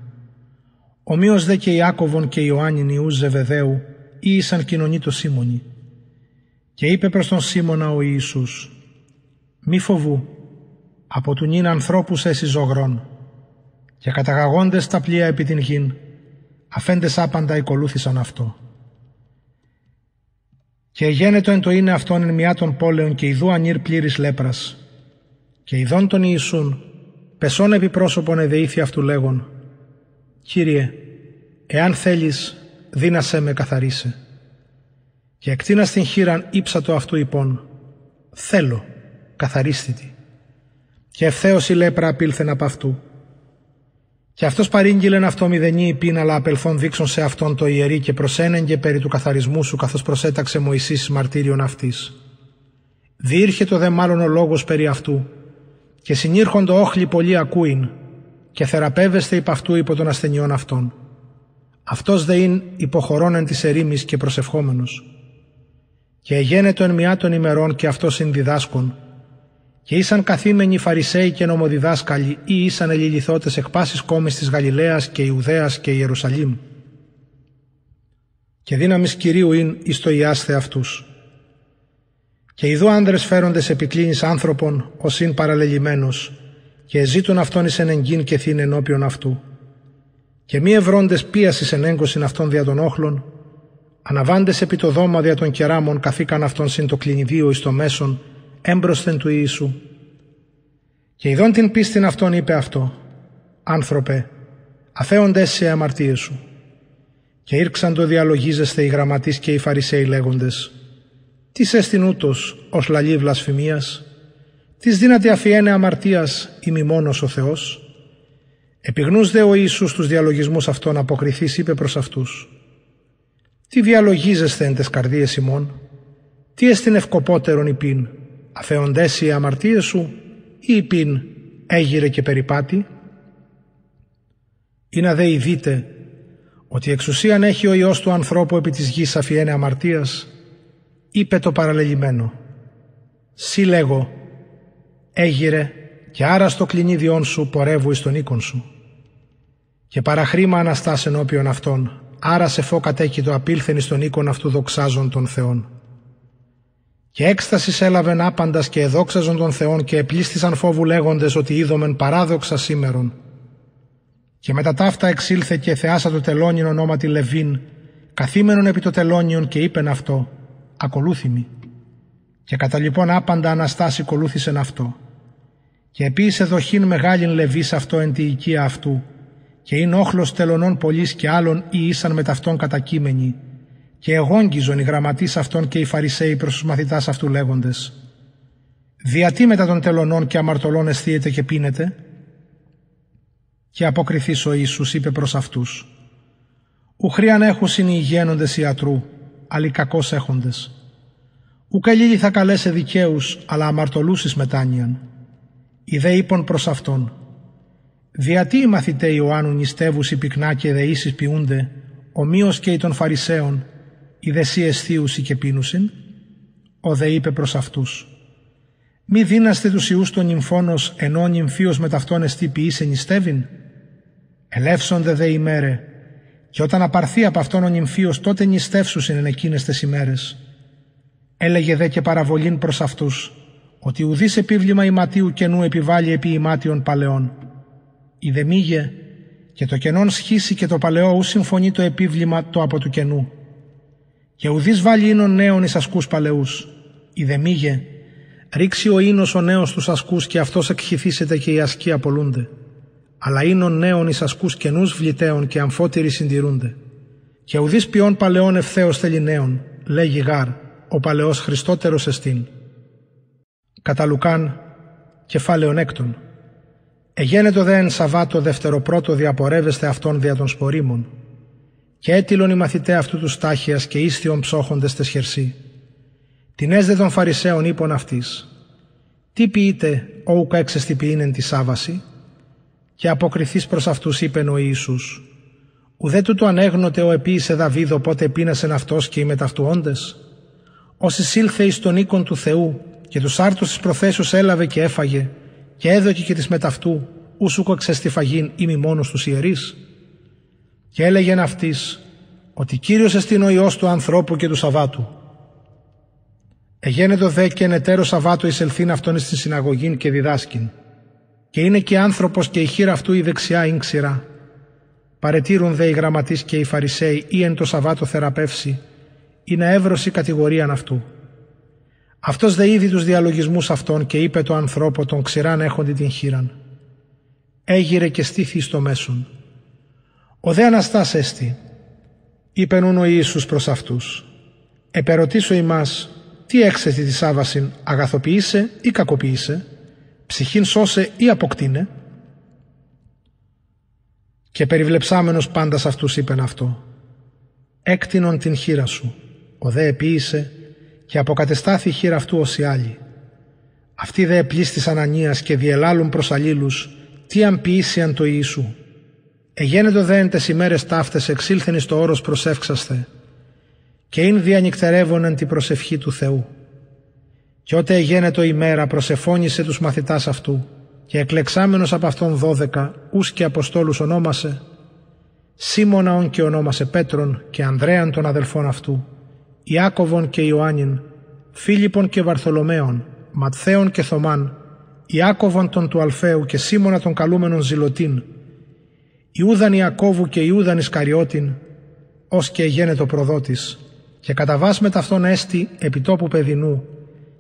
Ομοίως δε και Ιάκωβον και Ιωάννην Ιούς Ζεβεδαίου ή ήσαν κοινωνεί το Σίμωνη. Και είπε προς τον Σίμωνα ο Ιησούς «Μη φοβού, από του νυν ανθρώπους έσυ ζωγρών και καταγαγόντες τα πλοία επί την γην, αφέντες άπαντα ακολούθησαν αυτό. Και γένετο εν το είναι αυτόν εν μια των πόλεων και ιδού ανήρ πλήρης λέπρας. Και ειδών τον Ιησούν, πεσόν επί πρόσωπον εδεήθη αυτού λέγον, «Κύριε, εάν θέλεις, δύνασέ με καθαρίσε. Και εκτίνα στην χείραν ύψατο αυτού υπόν, θέλω, καθαρίστητη. Και ευθέως η λέπρα απήλθεν από αυτού. Και αυτός παρήγγειλεν αυτό μηδενή υπήν, αλλά απελθόν δείξον σε αυτόν το ιερή και προσένεγγε περί του καθαρισμού σου, καθώς προσέταξε Μωυσής μαρτύριον αυτής. Διήρχε το δε μάλλον ο λόγος περί αυτού, και συνήρχοντο όχλοι πολλοί ακούειν, και θεραπεύεστε υπ' αυτού υπό των ασθενειών αυτών. Αυτός δε είναι υποχωρών εν της ερήμης και προσευχόμενος. Και εγένετο εν μια των ημερών και αυτός είναι διδάσκον. Και ήσαν καθήμενοι Φαρισαίοι και νομοδιδάσκαλοι ή ήσαν ελιληθώτες εκ πάσης κόμης της Γαλιλαίας και Ιουδαίας και Ιερουσαλήμ. Και δύναμης Κυρίου είναι εις το Ιάσθε αυτούς. Και ειδού άνδρες φέροντες επικλίνης άνθρωπον ως είναι παραλελημένος και ζήτουν αυτόν εις εν και θύν ενώπιον αυτού και μη ευρώντες πίασης ενέγκωσιν αυτών δια των όχλων, αναβάντες επί το δώμα δια των κεράμων καθήκαν αυτόν συν το κλινιδίο εις το μέσον, έμπροσθεν του Ιησού. Και ειδών την πίστην αυτόν είπε αυτό, «Άνθρωπε, αφέοντες σε αμαρτίες σου». Και ήρξαν το διαλογίζεστε οι γραμματείς και οι φαρισαίοι λέγοντες, «Τις σε ούτως ως λαλή βλασφημίας, τις δύναται αφιένε αμαρτίας ημι μόνος ο Θεός» Επιγνούς δε ο Ιησούς τους διαλογισμούς αυτών αποκριθείς είπε προς αυτούς «Τι διαλογίζεστε εν τες καρδίες ημών, τι εστιν ευκοπότερον υπήν, αφαιοντές οι αμαρτίες σου ή υπήν έγειρε και περιπάτη» ή να δε ειδείτε ότι εξουσίαν έχει ο Υιός του ανθρώπου επί της γης αφιένε αμαρτίας, είπε το παραλελειμμένο. Σύ λέγω, έγειρε και άρα στο κλινίδιόν σου πορεύου εις τον οίκον σου. Και παραχρήμα αναστάς ενώπιον αυτών, άρα σε φω κατέκητο απήλθεν εις τον οίκον αυτού δοξάζων των Θεών. Και έκστασης έλαβεν άπαντας και εδόξαζον των Θεών και επλήστησαν φόβου λέγοντες ότι είδομεν παράδοξα σήμερον. Και μετά ταύτα εξήλθε και θεάσα το τελώνιον ονόματι Λεβίν, καθήμενον επί το τελώνιον και είπεν αυτό, ακολούθημη. Και κατά λοιπόν άπαντα αναστάσει κολούθησεν αυτό. Και επίσης δοχήν μεγάλην Λεβίς αυτό εν τη οικία αυτού, και είναι όχλος τελωνών πολλής και άλλων ή ήσαν με ταυτόν κατακείμενοι, και εγόγγιζον οι γραμματείς αυτών και οι Φαρισαίοι προς τους μαθητάς αυτού λέγοντες. Διατί μετά των τελωνών και αμαρτωλών αισθείεται και πίνετε, και αποκριθείς ο Ιησούς είπε προς αυτούς «Ουχρίαν έχουν συνηγένοντες ιατρού, αλλοι κακώς έχοντες. Ουκ θα καλέσε δικαίους, αλλά αμαρτωλούσεις μετάνοιαν. Οι δε είπων προς αυτόν «Διατί οι μαθητέ Ιωάννου νηστεύους οι πυκνά και δεήσεις ποιούνται, ομοίως και οι των Φαρισαίων, οι δεσί αισθίουσι και πίνουσιν». Ο δε είπε προς αυτούς «Μη δίναστε τους ιούς των νυμφώνος ενώ νυμφίος με ταυτόν εστί ποιήσε νηστεύειν» Ελεύσονται δε ημέρε, και όταν απαρθεί από αυτόν ο νυμφίος τότε νηστεύσουσιν εν εκείνες τις ημέρες. Έλεγε δε και παραβολήν προς αυτούς, ότι ουδής επίβλημα ηματίου κενού επιβάλλει επί ημάτιων παλαιών. δε μήγε, και το κενόν σχίσει και το παλαιό ου συμφωνεί το επίβλημα το από του κενού. Και ουδής βάλει ίνων νέων εις ασκούς παλαιούς. δε μήγε, ρίξει ο ίνος ο νέος τους ασκούς και αυτός εκχυθήσεται και οι ασκοί απολούνται αλλά είναι νέων εις ασκούς καινούς βλητέων και αμφότεροι συντηρούνται. Και ουδής ποιόν παλαιών ευθέως θέλει νέων, λέγει γάρ, ο παλαιός Χριστότερος εστίν. Κατά Λουκάν, κεφάλαιον έκτον. Εγένετο δε εν Σαββάτο δευτεροπρότο διαπορεύεστε αυτόν δια των σπορίμων. Και έτυλον οι μαθητέ αυτού τους στάχιας και ίστιον ψόχοντες τες χερσί. Την έσδε των Φαρισαίων είπων αυτής. Τι ποιείτε, όουκα εξεστιποιήνεν τη Σάβαση, και αποκριθείς προς αυτούς είπεν ο Ιησούς «Ουδέ τούτο ανέγνωτε ο επίησε Δαβίδ οπότε πείνασεν αυτός και οι μεταυτουόντες; Όσοι σύλθε εις τον οίκον του Θεού και τους άρτους της προθέσεως έλαβε και έφαγε και έδωκε και της μεταυτού ούσουκο εξεστιφαγήν ή μη μόνος τους ιερείς. Και έλεγεν αυτής ότι Κύριος εστίν ο Υιός του ανθρώπου και του Σαββάτου. Εγένετο δε και εν εταίρος Σαββάτου εισελθήν αυτόν στην συναγωγήν και διδάσκην και είναι και άνθρωπος και η χείρα αυτού η δεξιά ίνξηρα. Παρετήρουν δε οι γραμματείς και οι φαρισαίοι ή εν το Σαββάτο θεραπεύσει, είναι εύρωση κατηγορίαν αυτού. Αυτός δε είδη τους διαλογισμούς αυτών και είπε το ανθρώπο τον ξηράν έχοντι την χείραν. Έγειρε και στήθη στο μέσον. Ο δε Αναστάς έστη, είπε νουν ο Ιησούς προς αυτούς. Επερωτήσω ημάς, τι έξετη της Σάββασιν, αγαθοποιήσε ή κακοποιήσε, ψυχήν σώσε ή αποκτήνε. Και περιβλεψάμενος πάντας σε αυτούς είπεν αυτό. Έκτινον την χείρα σου, ο δε επίησε και αποκατεστάθη η χείρα αυτού ως η άλλη. Αυτοί δε επλήστησαν ανίας και διελάλουν προς αλλήλους, τι αν ποιήσιαν το Ιησού. Εγένετο δε εν τες ημέρες ταύτες εξήλθεν εις το όρος προσεύξασθε και ειν διανυκτερεύον εν την προσευχή του Θεού. Και ότε εγένετο ημέρα προσεφώνησε τους μαθητάς αυτού και εκλεξάμενος από αυτόν δώδεκα ούς και αποστόλους ονόμασε Σίμωνα και ονόμασε Πέτρον και Ανδρέαν των αδελφών αυτού Ιάκωβον και Ιωάννην Φίλιππον και Βαρθολομαίων Ματθαίον και Θωμάν Ιάκωβον τον του Αλφαίου και Σίμωνα των καλούμενων Ζηλωτήν Ιούδαν Ιακώβου και Ιούδαν Ισκαριώτην ως και εγένετο προδότης και κατά βάση με ταυτόν έστι επιτόπου παιδινού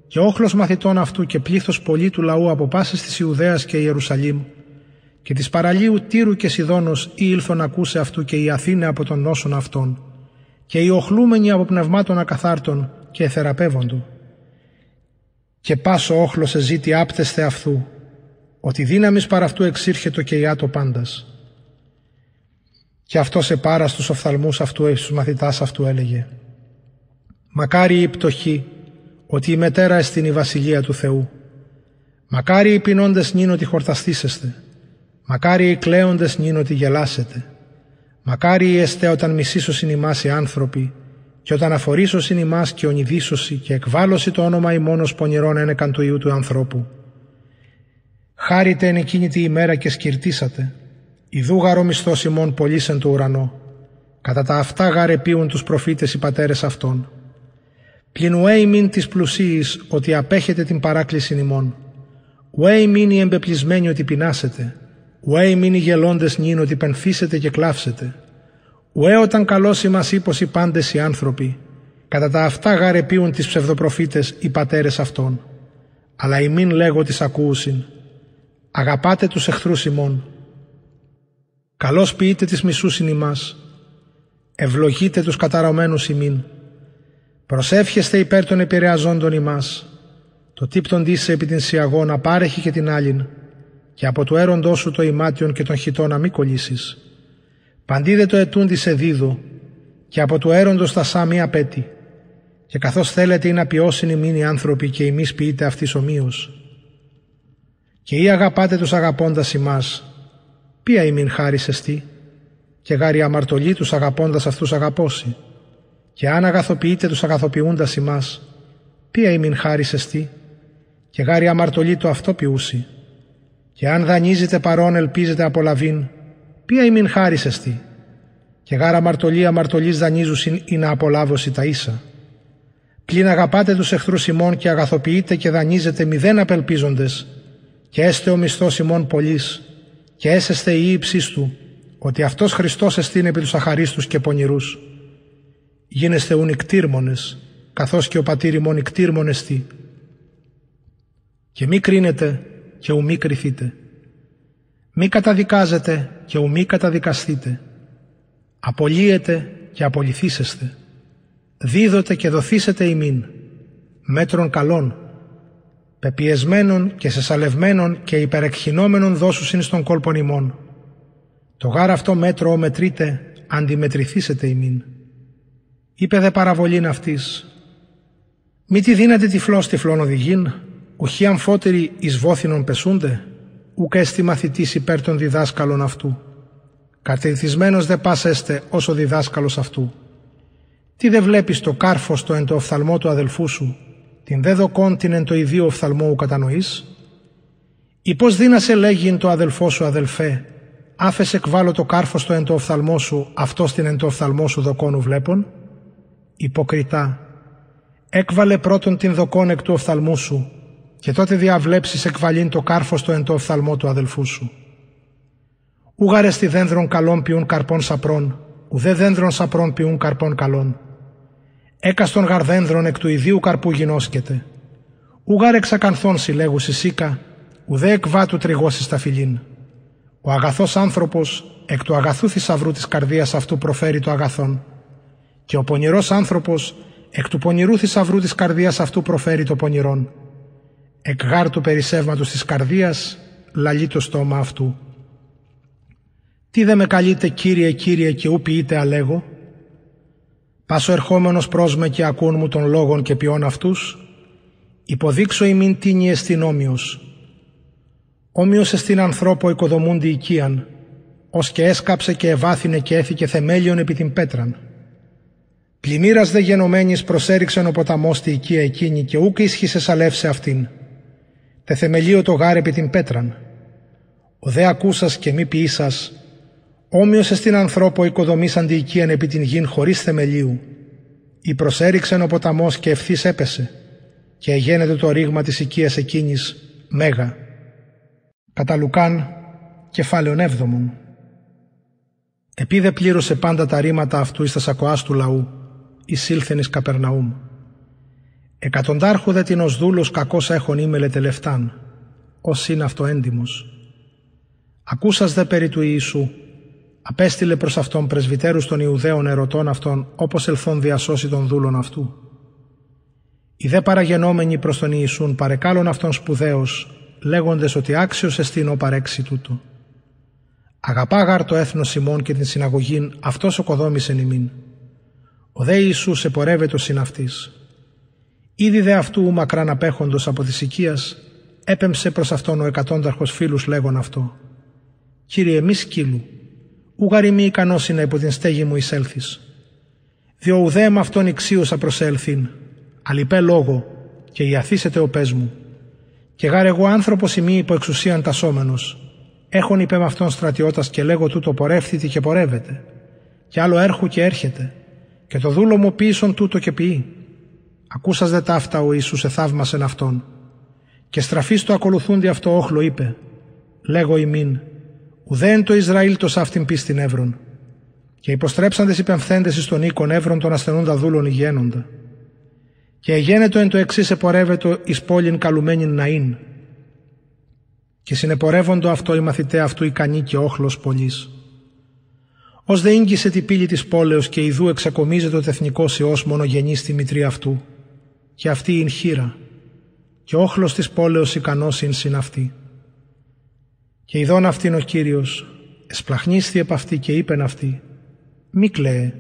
και όχλος μαθητών αυτού και πλήθος πολύ του λαού από πάσης της Ιουδαίας και Ιερουσαλήμ και της παραλίου Τύρου και Σιδώνος ή ήλθον ακούσε αυτού και η Αθήνα από τον νόσον αυτών και οι οχλούμενοι από πνευμάτων ακαθάρτων και εθεραπεύοντο. Και πάσο όχλος εζήτη άπτεσθε αυτού, ότι δύναμης παρά αυτού εξήρχετο και ιάτο πάντας Και αυτός επάρα στους οφθαλμούς αυτού και στους μαθητάς αυτού έλεγε «Μακάρι η πτωχή, ότι η μετέρα εστιν η βασιλεία του Θεού. Μακάρι οι πεινώντες νυν ότι χορταστήσεστε. Μακάρι οι κλαίοντες νυν ότι γελάσετε. Μακάρι οι εστέ όταν μισήσωσιν ημάς οι άνθρωποι και όταν αφορήσωσιν ημάς και ονειδήσωση και εκβάλωση το όνομα ημώνος πονηρών ένεκαν του Ιού του ανθρώπου. Χάρητε εν εκείνη τη ημέρα και σκυρτήσατε. Ιδού γαρό μισθός ημών πολλής εν το ουρανό. Κατά τα αυτά γαρεπίουν τους προφήτες οι πατέρες αυτών. Πλην ουέ μην της πλουσίης ότι απέχετε την παράκληση ημών. Ουέ μην οι εμπεπλισμένοι ότι πεινάσετε. Ουέ μην οι γελώντες νυν ότι πενθήσετε και κλάψετε. Ουέ όταν καλώσει μας ύπος οι πάντες οι άνθρωποι. Κατά τα αυτά γαρεπίουν τις ψευδοπροφήτες οι πατέρες αυτών. Αλλά ημίν λέγω τις ακούουσιν. Αγαπάτε τους εχθρούς ημών. Καλώς ποιείτε τις μισούς ημάς. Ευλογείτε τους καταρωμένους ημίν. Προσεύχεστε υπέρ των επηρεαζόντων ημάς. Το τύπτον τίσε επί την σιαγώνα πάρεχει και την άλλην και από του έροντός σου το ημάτιον και τον χιτό να μη κολλήσεις. Παντίδε το ετούντι σε δίδου και από του έροντος τα σάμι απέτη και καθώς θέλετε ή να ποιώσουν ημίν οι άνθρωποι και εμείς ποιείτε αυτής ομοίως. Και ή αγαπάτε τους αγαπώντας ημάς, ποια ημίν χάρισες τι, και γάρι αμαρτωλή τους αγαπώντας αυτούς αγαπώσει. Και αν αγαθοποιείτε τους αγαθοποιούντας ημάς, ποια ημίν χάρισες τι, και γάρι αμαρτωλή το αυτό ποιούσι. Και αν δανείζετε παρόν ελπίζετε απολαβήν, ποια ημίν χάρισες τι, και γάρα αμαρτωλή αμαρτωλής δανείζουσιν ή να απολάβωση τα ίσα. Πλην αγαπάτε τους εχθρούς ημών και αγαθοποιείτε και δανείζετε μηδέν απελπίζοντες, και έστε ο μισθός ημών πολλής, και έσεστε η ύψης του, ότι αυτός Χριστός εστίν επί τους αχαρίστους και πονηρούς. Γίνεστε ούν ικτήρμονες, καθώς και ο πατήρ ημών ικτήρμονες τι. Και μη κρίνετε και ου μη κριθείτε. Μη καταδικάζετε και ου μη καταδικασθήτε. Απολύετε και απολυθήσεσθε. Δίδοτε και δοθήσεται υμίν. Μέτρον καλόν, πεπιεσμένον και σεσαλευμένον και υπερεκχυνόμενον δώσουσιν εις τον κόλπον υμών. Τω γαρ αυτώ μέτρω ω μετρείτε, αντιμετρηθήσεται υμίν. Είπε δε παραβολήν αυτοίς, μήτι δύναται τυφλός τυφλόν οδηγείν, ουχή αμφότεροι εις βόθινον πεσούνται, ουκ έστι μαθητής υπέρ των διδάσκαλων αυτού. Κατευθυσμένος δε πάσεστε ως ο διδάσκαλος αυτού. Τι δε βλέπεις το κάρφος το εν το οφθαλμό του αδελφού σου, την δε δοκόν την εν το ιδίο οφθαλμό κατανοείς. Ή πώς δύνασε λέγειν το αδελφό σου αδελφέ, άφες εκβάλλω το κάρφος το εν το οφθαλμό σου, αυτός την εν το οφθαλμό σου δοκόνου βλέπων. Υποκριτά, έκβαλε πρώτον την δοκόν εκ του οφθαλμού σου και τότε διαβλέψεις εκβαλήν το κάρφος το εν το οφθαλμό του αδελφού σου. Ούγαρες στη δένδρον καλών ποιούν καρπών σαπρών, ουδέ δένδρον σαπρών ποιούν καρπών καλών. Έκαστον γαρδένδρον εκ του ιδίου καρπού γινώσκεται. Ούγαρ εξακανθών συλλέγους σίκα, ουδέ εκβάτου τριγώσει στα φιλήν. Ο αγαθός άνθρωπος εκ του αγαθού θησαυρού της καρδίας αυτού προφέρει το αγαθόν και ο πονηρός άνθρωπος εκ του πονηρού θησαυρού της καρδίας αυτού προφέρει το πονηρόν. Εκ γάρ του περισσεύματος της καρδίας λαλεί το στόμα αυτού. Τι δε με καλείτε Κύριε Κύριε και ού ποιείτε αλέγω; Πάσο ερχόμενος προς με και ακούν μου των λόγων και ποιών αυτούς. Υποδείξω ημίν τίνι εστιν όμοιος. Όμοιος εστιν ανθρώπο οικοδομούντι οικίαν, ως και έσκαψε και ευάθυνε και έθηκε θεμέλιον επί την πέτραν. Πλημμύρας δε γενομένης προσέριξεν ο ποταμός τη οικία εκείνη και ούκ ίσχυσε σαλεύσε αυτήν. Τε θεμελίο το γάρ επί την πέτραν. Ο δε ακούσας και μη ποιήσας, όμοιος εστιν ανθρώπο οικοδομήσαν τη οικίαν επί την γην χωρίς θεμελίου. Η προσέριξεν ο ποταμός και ευθύς έπεσε και εγένεται το ρήγμα της οικίας εκείνης μέγα. Κατά Λουκάν, κεφάλαιον έβδομον. Επίδε πλήρωσε πάντα τα ρήματα αυτού εις τα σακοάς του λαού, εισήλθεν εις Καπερναούμ. Εκατοντάρχου δε την ως δούλος κακός έχων ήμελε τελευτάν, ως είναι αυτό έντιμος. Ακούσας δε περί του Ιησού, απέστειλε προς αυτόν πρεσβυτέρους των Ιουδαίων ερωτών αυτών, όπως ελθόν διασώσει των δούλων αυτού. Οι δε παραγενόμενοι προς τον Ιησούν παρεκάλων αυτόν σπουδαίως, λέγοντες ότι άξιος εστίν ο παρέξι τούτο. Αγαπά γάρ το έθνος Σιμών και την συναγωγήν, αυτός ο κοδόμησε ημίν. Ο δε Ιησούς επορεύεται συν αυτής. Ήδη δε αυτού μακράν απέχοντος από της οικίας, έπεμψε προς αυτόν ο εκατόνταρχος φίλους λέγον αυτό. Κύριε μη σκύλου, ουγαρι μη ικανός είναι υπό την στέγη μου εισέλθεις. Διό ουδέ με αυτόν ηξίωσα προσέλθην, αλυπέ λόγο και ιαθήσετε ο πες μου. Και γάρ εγώ άνθρωπος ημί υπό εξουσίαν τασόμενος, Έχων είπε με αυτόν στρατιώτας και λέγω τούτο πορεύθητη και πορεύεται. Και άλλο έρχου και έρχεται. Και το δούλο μου πίσον τούτο και ποιεί. Ακούσας δε ταύτα ο Ιησούς εθαύμασεν αυτόν. Και στραφής το ακολουθούντι αυτό όχλο είπε. Λέγω ημίν. Ουδέν το Ισραήλ το σάφτην πίστην εύρων. Και υποστρέψαντες οι πεμφθέντες εις τον οίκον εύρων των ασθενούντα δούλων ηγένοντα. Και εγένετο εν το εξής επορεύετο εις πόλην καλουμένην ναήν και συνεπορεύοντο αυτό οι μαθητέ αυτού ικανοί και όχλος πολλής. Ω δε ίγκυσε την πύλη της πόλεως και ιδού εξακομίζεται ο τεθνικός Υιός μονογενής στη μητρή αυτού και αυτή είναι χείρα και όχλος της πόλεως ικανός είναι συν αυτή. Και ειδών αυτήν ο Κύριος εσπλαχνίσθη επ' αυτή και είπεν αυτή «Μη κλαίε»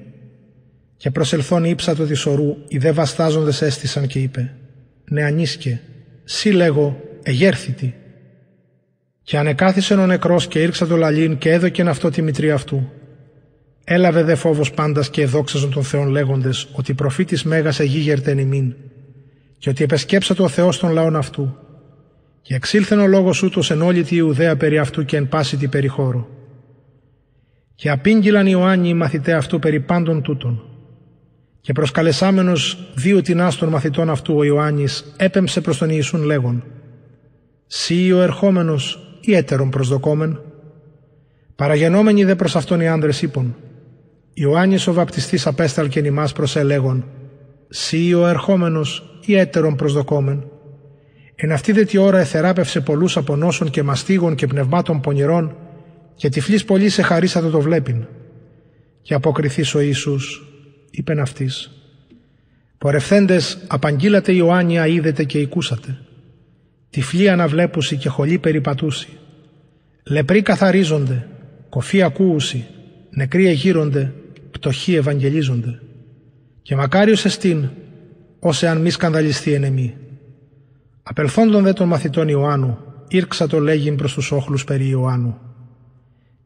και προσελθόν ύψατο της ορού οι δε βαστάζοντες έστησαν και είπε «Νεανίσκε, σύ λέγω εγέρθητη» Και ανεκάθισε ο νεκρός και ήρξα το λαλήν και έδωκεν αυτό τη μητρή αυτού. Έλαβε δε φόβος πάντας και εδόξαζον τον Θεόν λέγοντες ότι προφήτης μέγας εγίγερτε ημίν, και ότι επεσκέψα ο Θεός των λαών αυτού. Και εξήλθεν ο λόγος ούτως εν όλη τη Ιουδαία περί αυτού και εν πάση τη περιχώρου. Και απήγγειλαν οι Ιωάννη οι μαθητές αυτού περί πάντων τούτων. Και προσκαλεσάμενος δύο τεινάς μαθητών αυτού ο Ιωάννης έπεμψε προς τον Ιησούν λέγον «Σύ ο ερχόμενος ή έτερον προσδοκόμεν. Παραγενόμενοι δε προς αυτόν οι άνδρες είπων Ιωάννης ο βαπτιστής απέσταλκεν ημάς προς ελέγον Σύ ο ερχόμενος ή έτερον προσδοκόμεν. Εν αυτή δε τη ώρα εθεράπευσε πολλούς από νόσων και μαστίγων και πνευμάτων πονηρών και τυφλής πολύ σε χαρίσατο το βλέπειν. Και αποκριθείς ο Ιησούς, είπεν αυτής. Πορευθέντες απαγγείλατε Ιωάννια είδετε και οικούσατε τυφλοί αναβλέπουσι και χολοί περιπατούσι. Λεπροί καθαρίζονται, κοφοί ακούουσι, νεκροί εγείρονται, πτωχοί ευαγγελίζονται. Και μακάριος εστίν, ως εάν μη σκανδαλιστεί εν εμή. Απελθόντων δε των μαθητών Ιωάννου, ήρξα το λέγειν προς τους όχλους περί Ιωάννου.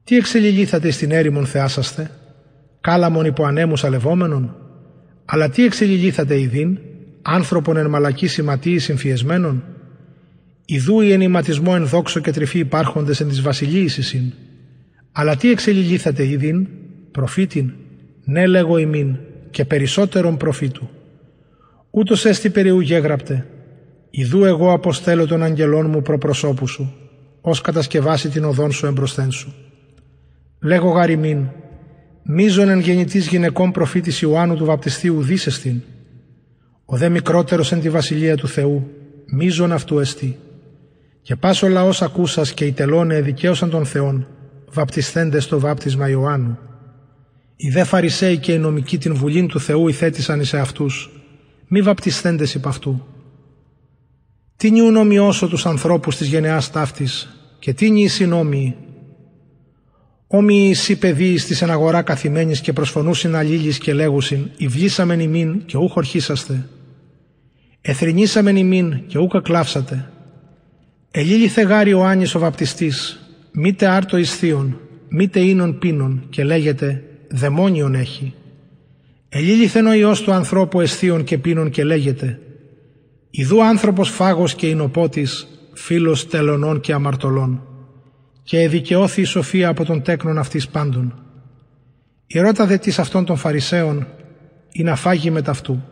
Τι εξελιλήθατε στην έρημον θεάσαστε, κάλαμον υπό ανέμους αλευόμενον, αλλά τι εξελιλήθατε ειδήν, άνθρωπον εν μαλακή σηματίη συμφιεσμένων, Ιδού η ενηματισμό εν δόξο και τρυφή υπάρχοντες εν της βασιλείης εισήν; Αλλά τι εξελιλήθατε ειδήν, προφήτην, ναι λέγω ημίν και περισσότερον προφήτου; Ούτως έστι περιού γέγραπτε, Ιδού εγώ αποστέλω των αγγελών μου προπροσώπου σου, ως κατασκευάσει την οδόν σου εμπροσθέν σου. Λέγω γαριμίν, μίζων εν γεννητής γυναικών προφήτης Ιωάννου του βαπτιστίου δίσεστην. Ο δε μικρότερος εν τη βασιλεία του Θεού, μίζων αυτού εστί. Και πας ο λαός ακούσας και οι τελώνε δικαίωσαν τον Θεόν, βαπτισθέντες στο βάπτισμα Ιωάννου. Οι δε Φαρισαίοι και οι νομικοί την βουλήν του Θεού ηθέτησαν εις αυτούς, μη βαπτισθέντες υπ' αυτού. Τι νιού νομιώσω τους ανθρώπους της γενεάς ταύτης και τι νιεί συνόμιοι. Όμοιοι εσύ παιδίοι της εν αγορά καθημένης και προσφωνούσιν αλλήλεις και λέγουσιν «Ιβλήσαμεν ημίν και ούχ ορχίσαστε». «Εθρινήσαμεν ημίν και ούχ ακλάψατε». Ελίλη θεγάρι ο Άνης ο βαπτιστής, μήτε άρτο εις θείον, μήτε ίνον πίνον και λέγεται δαιμόνιον έχει. Ελίληθεν ο Υιός του ανθρώπου αισθείων και πίνων και λέγεται Ιδού άνθρωπος φάγος και εινοπότης, φίλος τελωνών και αμαρτωλών και εδικαιώθη η σοφία από τον τέκνον αυτής πάντων. Η ρώτα δε της αυτών των Φαρισαίων είναι αφάγη με ταυτού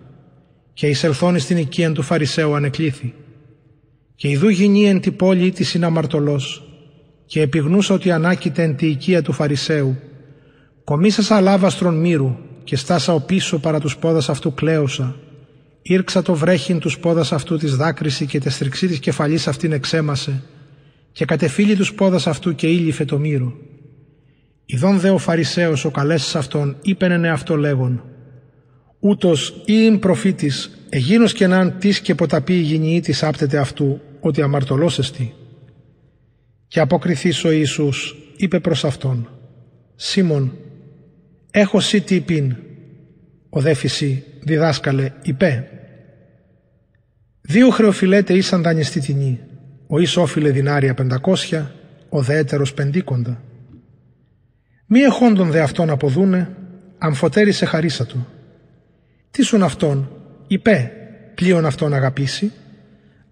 και εισελθώνει στην οικία του Φαρισαίου ανεκλήθη. Και ιδού γινή εν τη πόλη της συναμαρτωλός και επιγνούσα ότι ανάκητε εν τη οικία του Φαρισαίου. Κομίσασα λάβαστρον μύρου και στάσα ο πίσω παρά τους πόδας αυτού κλαίωσα ήρξα το βρέχειν τους πόδας αυτού της δάκρυση και τεστριξή της κεφαλής αυτήν εξέμασε και κατεφύλει τους πόδας αυτού και ήλυφε το μύρο. Ιδών δε ο Φαρισαίος ο καλέσας αυτόν είπεν αυτό λέγον ούτως ή προφήτης Εγίνος και ναν της και ποταπή η της άπτεται αυτού, ότι αμαρτωλός εστι. Και αποκριθείς ο Ιησούς, είπε προς αυτόν «Σίμων, έχω σύ τι πίν». Ο δε φυσί, διδάσκαλε, είπε «Δύο χρεοφιλέτε ήσαν δανειστή τιμή, ο εις όφιλε δινάρια πεντακόσια, ο δε έτερος πεντίκοντα. Μη εχόντων δε αυτόν αποδούνε, αμφωτέρισε χαρίσα του. Τι σουν αυτόν, είπε, πλοίον αυτόν αγαπήσει.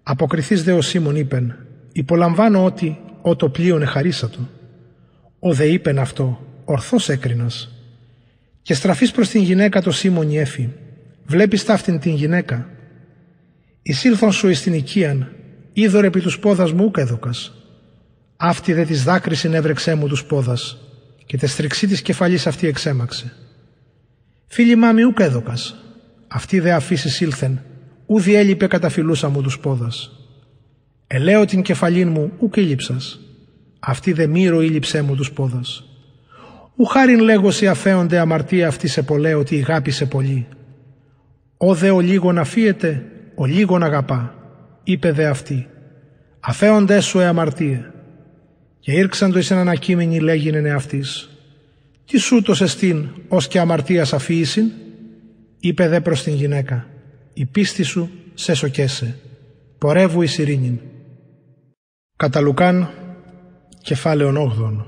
Αποκριθείς δε ο Σίμων είπεν, υπολαμβάνω ότι ο το πλοίον εχαρίσα του. Ο δε είπεν αυτό, ορθώς έκρινας. Και στραφείς προς την γυναίκα το Σίμων Ιέφη, βλέπεις ταύτην την γυναίκα; Εισήλθον σου εις την οικίαν, είδωρ επί τους πόδας μου ούκ έδωκας. Αυτή δε της δάκρυς συνέβρεξέ μου τους πόδας και τες στριξή της κεφαλής αυτή εξέμαξε. Φίλοι μάμι ούκ έδωκας, αυτή δε αφήσει ήλθεν, ούδι έλειπε καταφυλούσα μου τους πόδας. Ελέω την κεφαλήν μου ούκ ήλυψας, αυτή δε μύρο ήλυψέ μου τους πόδας. Ου χάριν λέγωση αφέονται αμαρτία αυτή σε πολλέ ότι ηγάπησε πολύ. Ο δε ο λίγον αφίεται, ο λίγον αγαπά, είπε δε αυτή. Αφέονται σου ε αμαρτίε. Και ήρξαν το εις έναν ακείμενη λέγεινε αυτής. Τι σούτος εστίν ως και αμαρτίας αφίησιν, είπε δε προς την γυναίκα. Η πίστη σου σε σοκέσε. Πορεύου εις ειρήνην. Κατά Λουκάν, κεφάλαιον 8.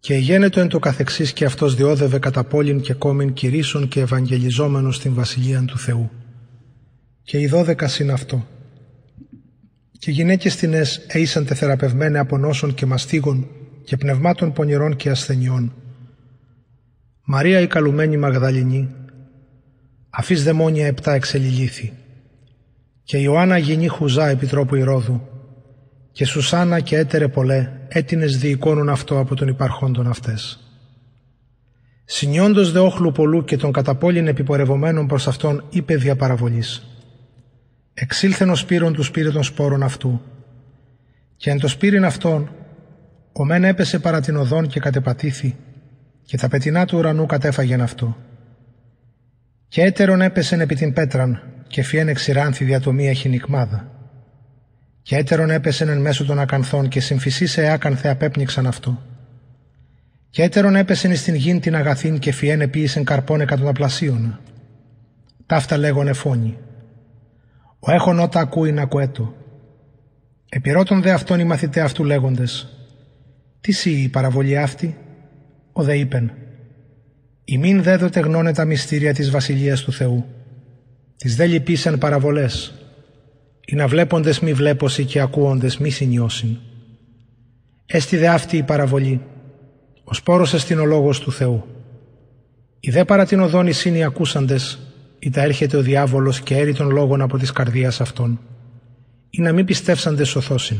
Και γένετο εν το καθεξής και αυτός διόδευε κατά πόλην και κόμην κηρύσσων και ευαγγελιζόμενος στην βασιλεία του Θεού. Και οι δώδεκα συν αυτό και γυναίκες τινές αίσαν θεραπευμένε από νόσων και μαστίγων και πνευμάτων πονηρών και ασθενειών. Μαρία η καλουμένη Μαγδαληνή, αφής δαιμόνια επτά εξελιλήθη. Και Ιωάννα γεννή Χουζά επιτρόπου Ηρώδου, και Σουσάνα και έτερε πολλέ, έτινες διεικόνουν αυτό από τον υπαρχόντων αυτές. Συνιόντος δε όχλου πολλού και των καταπόλην επιπορευομένων προς αυτόν είπε διαπαραβολής. Εξήλθεν ο σπύρον του σπύρε των σπόρων αυτού. Και εν το σπύριν αυτόν, ο μεν έπεσε παρά την οδόν και κατεπατήθη, και τα πετεινά του ουρανού κατέφαγεν αυτό. Και έτερον έπεσεν επί την πέτραν, και φιέν εξηράνθη διατομία χινικμάδα. Και έτερον έπεσεν εν μέσω των ακανθών, και συμφυσίσε άκανθε απέπνιξαν αυτό. Και έτερον έπεσεν εις την γην την αγαθήν, και φιέν επίησεν καρπών εκατονταπλασίων. Ταύτα λέγον φόνη. Ο έχων ότα ακούει να κουέτο. Επιρώτων δε αυτόν οι μαθητέ αυτού λέγοντες. Τι σύ η παραβολή αυτή, ο δε είπεν. Ημίν δέδοτε γνώνε τα μυστήρια της βασιλείας του Θεού. Τις δε λυπήσαν παραβολές. Ή να βλέποντες μη βλέπωση και ακούοντες μη συνιώσιν. Έστι δε αυτή η παραβολή. Ο σπόρος εστιν ο λόγος του Θεού. Οι δε παρά την οδόνη οι ακούσαντες τα έρχεται ο διάβολος και έρει των λόγων από της καρδίας αυτών, ή να μην πιστεύσαντες σωθώσιν.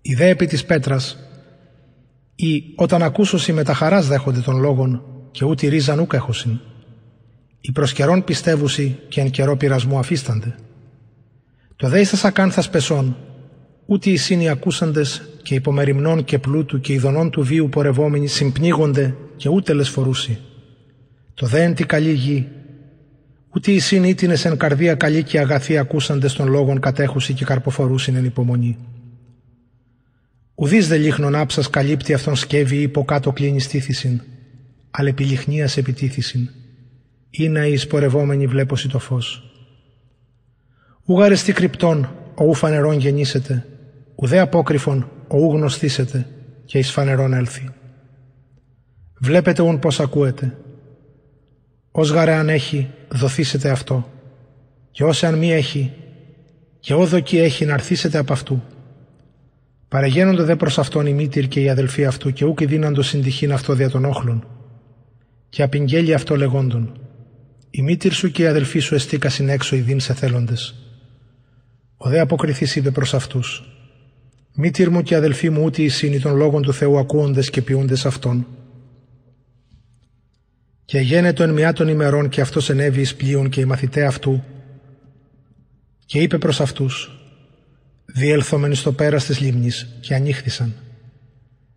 Η δε επί της πέτρας, ή όταν ακούσωσι με τα χαράς δέχονται των λόγων και ούτε ρίζαν ούκ έχωσιν. Οι προς καιρόν πιστεύουσι και εν καιρό πειρασμού αφίστανται. Το δε εις ακάνθας πεσών, ούτε οι σύνοι ακούσαντες και υπομεριμνών και πλούτου και ειδονών του βίου πορευόμενοι συμπνίγονται και ούτε λες φορούσι. Το δε εν τη καλή γη Ούτε οι συνήτηνες εν καρδία καλή και αγαθή ακούσαντες των λόγων κατέχουσι και καρποφορούσιν εν υπομονή. Ουδής δε λίχνον άψας καλύπτει αυτόν σκεύη ή υποκάτω κλείνει στήθησιν, αλλά επιλιχνίας επιτίθησιν, ή να εις πορευόμενοι βλέπωση το φως. Ουγαρεστή κρυπτών, ο ου φανερών γεννήσετε, ουδέ απόκρυφων, ο ου γνωστήσετε, και εις φανερών έλθει. Βλέπετε ούν πώς ακούετε, ως γαρε αν έχει, δοθήσετε αυτό. Και όσοι αν μη έχει, και όδοκι έχει να αρθήσετε από αυτού. Παρεγαίνονται δε προς αυτόν η μήτηρ και η αδελφή αυτού και ούκ δίναντο συντυχήν αυτό δια των όχλων. Και απειγγέλει αυτό λεγόντων. Η μήτηρ σου και η αδελφή σου εστίκα συνέξω ειδήν σε θέλοντες. Ο δε αποκριθής είπε προς αυτούς. Μήτηρ μου και αδελφή μου ούτε οι των λόγων του Θεού ακούοντες και ποιούντες αυτόν και γένετο εν μια των ημερών και αυτός ενέβη εις πλοίον και οι μαθητέ αυτού και είπε προς αυτούς διέλθομεν στο πέρας της λίμνης και ανοίχθησαν.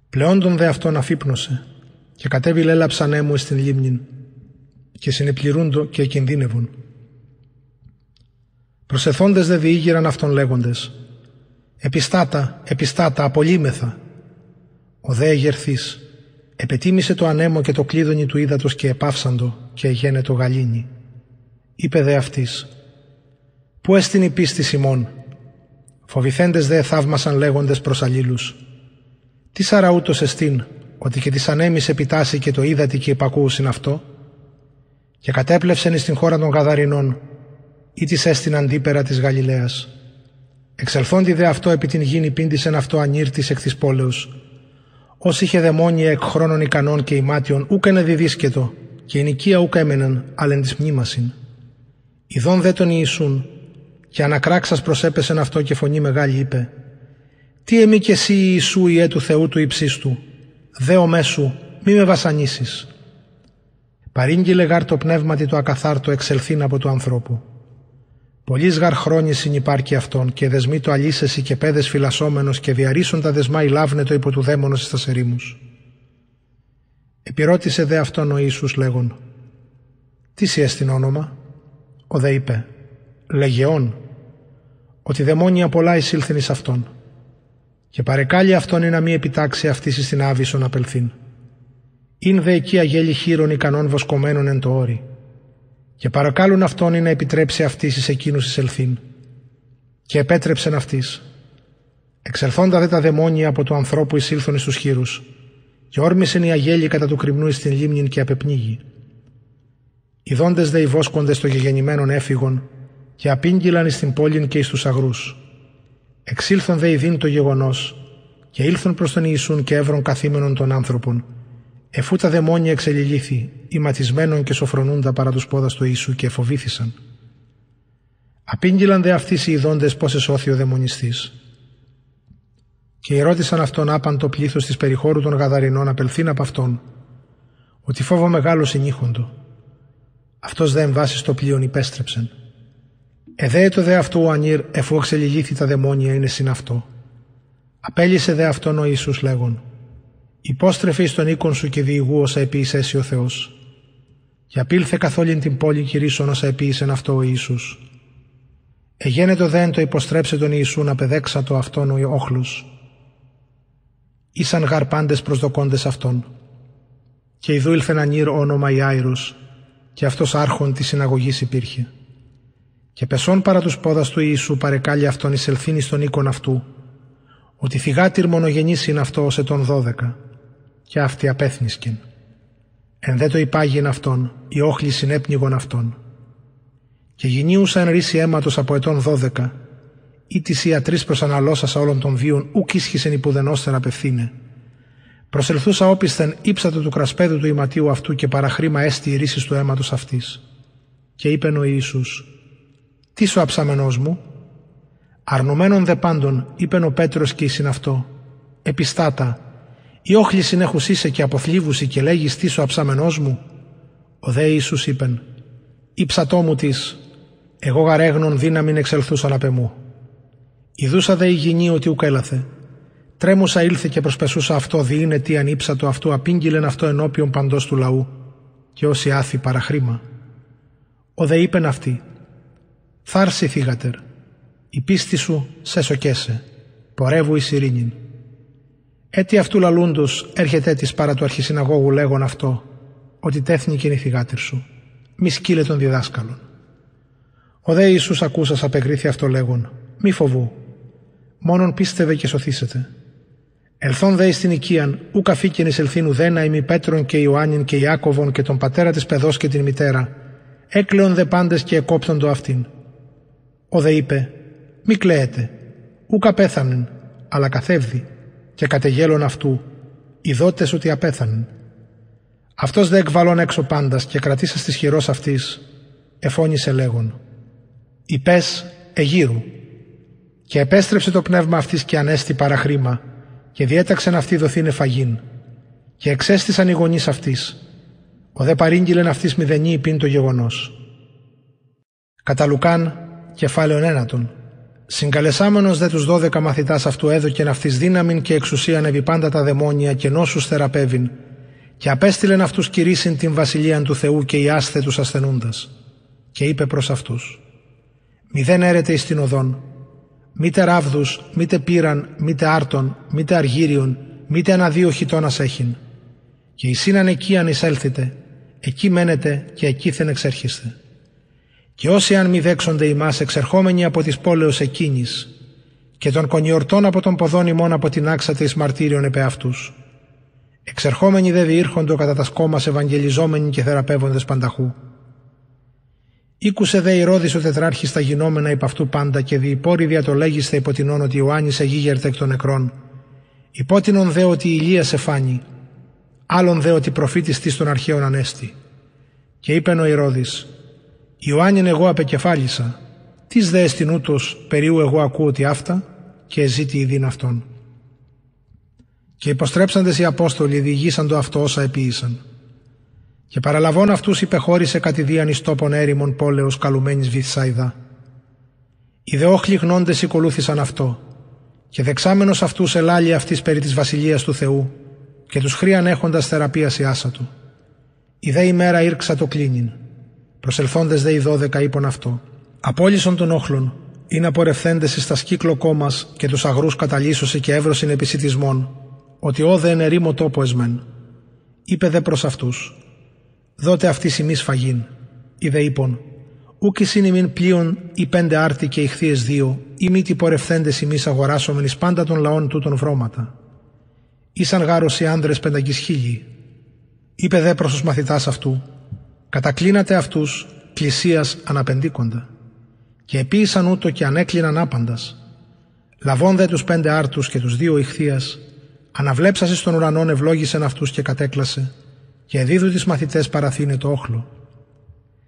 Πλεόν τον δε αυτόν αφύπνωσε και κατέβη λέλαψαν έμου στην λίμνη και συνεπληρούντο και κινδύνευον. Προσεθώντες δε διήγηραν αυτόν λέγοντες «Επιστάτα, επιστάτα, απολύμεθα». Ο δε εγερθής επετίμησε το ανέμο και το κλείδωνι του ύδατος και επάυσαντο και εγένε το γαλήνι. Είπε δε αυτής «Πού έστειν η πίστη Σιμών» Φοβηθέντες δε θαύμασαν λέγοντες προς αλλήλους «Τι σαραούτος εστίν, ότι και της ανέμης επιτάσσει και το είδατη και υπακούουσιν αυτό» και κατέπλευσεν εις την χώρα των Γαδαρινών ή της έστειν αντίπερα της Γαλιλαίας. Εξελθόντι δε αυτό επί την γήνη πίντησεν αυτό ανήρτης εκ της πόλεως. Ως είχε δαιμόνια εκ χρόνων ικανών και ημάτιων ούκ διδίσκετο και η νοικία ούκ έμεναν αλλά της μνήμασιν. Ιδών δε τον Ιησούν και ανακράξας προσέπεσεν αυτό και φωνή μεγάλη είπε «Τι εμεί και εσύ Ιησού Ιε του Θεού του υψίστου, δε ο μέσου, μη με βασανίσεις». Παρήγγειλε γάρ το πνεύματι το ακαθάρτο εξελθήν από του ανθρώπου. Πολλή γαρ χρόνοι συνυπάρχει αυτόν και δεσμεί το αλήσεσι και πέδες φυλασσόμενος και διαρρήσουν τα δεσμά το υπό του δαίμονος στα ερήμου. Επιρώτησε δε αυτόν ο Ιησούς λέγον «Τι σι όνομα» Ο δε είπε «Λεγεών» ότι δαιμόνια πολλά εισήλθεν εις αυτόν και παρεκάλει αυτόν ή να μη επιτάξει αυτής στην άβυσον απελθήν. Ειν δε εκεί αγέλη χείρων ικανών βοσκομένων εν το όρι και παρακάλουν αυτόν ή να επιτρέψει αυτής εις εκείνους εισελθήν και επέτρεψεν αυτής. Εξελθόντα δε τα δαιμόνια από του ανθρώπου εισήλθον εις τους χείρους και όρμησεν η αγέλη κατά του κρυμνού εις την λίμνην και απεπνίγει. Οι δόντες δε οι βόσκοντες των γεγεννημένων έφυγον και απήγγυλαν εις την πόλην και εις τους αγρούς. Εξήλθον δε ειδήν το γεγονός και ήλθον προς τον Ιησούν και έβρον καθήμενον των άνθρωπων εφού τα δαιμόνια εξελιλήθη, ηματισμένων και σοφρονούντα παρά τους πόδας του Ιησού και φοβήθησαν. Απήγγυλαν δε αυτοί οι ειδώντες πώς εσώθη ο δαιμονιστής. Και ερώτησαν αυτόν άπαν το πλήθος της περιχώρου των Γαδαρινών απελθήν από αυτόν, ότι φόβο μεγάλο συνήχοντο. Αυτός δε εμβάσει στο πλοίον υπέστρεψεν. Εδέετο δε αυτού ο Ανήρ εφού εξελιγήθη τα δαιμόνια είναι συν αυτό. Απέλυσε δε αυτόν ο Ιησούς λέγον Υπόστρεφε εις τον οίκον σου και διηγού όσα επίησέσαι ο Θεός. Και απήλθε καθ' όλην την πόλη κηρύσσον όσα επίησεν αυτό ο Ιησούς. Εγένετο δέν το υποστρέψε τον Ιησού να παιδέξατο αυτόν ο όχλους. Ήσαν γαρ πάντες προσδοκώντες αυτόν. Και ιδού ήλθεν ανήρ όνομα Ιάηρος και αυτός άρχον της συναγωγής υπήρχε. Και πεσών παρά τους πόδας του Ιησού παρεκάλει αυτόν εισελθύνει στον οίκον αυτού, ότι θυγάτηρ μονογενής είναι αυτό ως ετών δώδεκα και αυτή απέθνησκεν. Εν δε το υπάγειν αυτόν, η όχλη συνέπνιγον αυτόν. Και γεννίουσαν ρίση αίματος από ετών δώδεκα, ή της ιατρής προσαναλώσασα όλων των βίων, ουκ ίσχυσεν υπουδενώστερα απευθύνε. Προσελθούσα όπισθεν ύψατο του κρασπέδου του ηματίου αυτού και παραχρήμα έστι η ρίση του αίματος αυτής. Και είπεν ο Ιησούς, «Τι σου αψαμενός μου» Αρνουμένων δε πάντων, είπεν ο Πέτρος και η συναυτό, «Επιστάτα, η όχληση είσαι και αποθλίβουση και λέγεις τι ο αψάμενός μου; Ο δε Ιησούς είπεν, «Ήψατό μου της, εγώ γαρέγνων δύναμην εξελθούσαν απ' εμού. Ιδούσα δε η γυνή ότι ουκ έλαθε. Τρέμουσα ήλθε και προσπεσούσα αυτό διήνε τι ανήψατο αυτού απήγγειλεν αυτό ενώπιον παντός του λαού και όσοι άθη παραχρήμα. Ο δε είπεν αυτή, «Θάρση θύγατερ, η πίστη σου σε σοκέσε, πορεύου εις ειρήνην». Έτι αυτού λαλούντος έρχεται της παρά του αρχισυναγώγου λέγον αυτό, ότι τέθνηκε η θυγάτηρ σου. Μη σκύλε των διδάσκαλων. Ο δε Ιησούς ακούσας απεκρίθη αυτό λέγον, μη φοβού, μόνον πίστευε και σωθήσετε. Ελθόν δε στην οικίαν, ου καφήκεν εις ελθύν ουδένα ημι Πέτρον και Ιωάννην και Ιάκωβον και τον πατέρα της παιδός και την μητέρα, έκλεον δε πάντες και εκόπτον το αυτήν. Ο δε είπε, μη κλαίετε, ου καπέθανεν, αλλά καθεύδει και κατεγέλων αυτού, οι δότες ότι απέθανεν. Αυτός δε εκβαλών έξω πάντας και κρατήσα της χειρός αυτής, εφώνησε λέγον «Υπές εγύρου» και επέστρεψε το πνεύμα αυτής και ανέστη παραχρήμα και διέταξεν αυτή δοθήνε φαγήν και εξέστησαν οι γονείς αυτής ο δε παρήγγειλεν αυτής μηδενή υπήν το γεγονός. Κατά Λουκάν κεφάλαιον ένατον Συγκαλεσάμενος δε τους δώδεκα μαθητάς αυτού έδωκεν αυτή δύναμην και εξουσίαν επί πάντα τα δαιμόνια και νόσους θεραπεύειν, και απέστειλεν αυτούς κηρύσιν την βασιλείαν του Θεού και οι άσθετου ασθενούντας. Και είπε προς αυτούς: Μηδέν έρετε εις την οδόν, μήτε ράβδους, μήτε πήραν, μήτε άρτον, μήτε αργύριον, μήτε ένα δύο χιτώνα έχειν. Και εισήναν εκεί αν εισέλθετε, εκεί μένετε και εκεί δεν εξέρχεστε. Και όσοι αν μη δέξονται ημάς εξερχόμενοι από τις πόλεως εκείνης και των κονιορτών από τον ποδόν ημών από την άξα της μαρτύριων επέ αυτούς. Εξερχόμενοι δε διήρχοντο κατά τα σκόμας ευαγγελιζόμενοι και θεραπεύοντες πανταχού. Ήκουσε δε η Ρόδης ο τετράρχης τα γινόμενα υπ' αυτού πάντα και διηπόρη διατολέγισθε υπό την ότι Ιωάννης εγίγερτε εκ των νεκρών. Υπότινον δε ότι η Ηλία σε φάνη, άλλον δε ότι προφήτης της των αρχαίων ανέστη. Και είπεν ο Ηρώδης, Ιωάννην εγώ απεκεφάλισα, τι δε εστιν ούτως περίου εγώ ακούω ότι αυτά και εζήτη ειδήν αυτόν. Και υποστρέψαντες οι Απόστολοι διηγήσαν το αυτό όσα επίησαν. Και παραλαβών αυτούς υπεχώρησε κατηδίαν εις τόπον έρημον πόλεως καλουμένης Βυθσάιδα. Οι δεόχλοι γνώντες οικολούθησαν αυτό και δεξάμενος αυτούς ελάλει αυτής περί της βασιλείας του Θεού και τους χρίαν έχοντας θεραπείας η άσα του. Η δε ημέρα ήρξα το κλίνιν. Προσελθόντες δε οι δώδεκα είπων αυτό. Απόλυσον των όχλων, είναι απορρευθέντες εις τα σκύκλο κόμμας και τους αγρούς καταλύσωσε και εύρωσιν επισητισμών, ότι όδε εν ερήμο τόπος εσμέν. Είπε δε προς αυτούς, δότε αυτή ημί φαγήν. Είδε είπων, ούκ εισήν ημίν πλοίων ή πέντε άρτη και ηχθείες δύο, ή μη τι πορευθέντες ημείς αγοράσομεν εις πάντα των λαών τούτων βρώματα. Ήσαν γάρος οι άνδρες πεντακισχίλιοι. Είπε δε προς τους μαθητάς αυτού, κατακλίνατε αυτούς πλησίας αναπεντήκοντα και επίησαν ούτω και ανέκλειναν άπαντας. Λαβών δε τους πέντε άρτους και τους δύο ηχθείας, αναβλέψασε στον ουρανόν ευλόγησεν αυτούς και κατέκλασε, και εδίδου τις μαθητές παραθύνε το όχλο.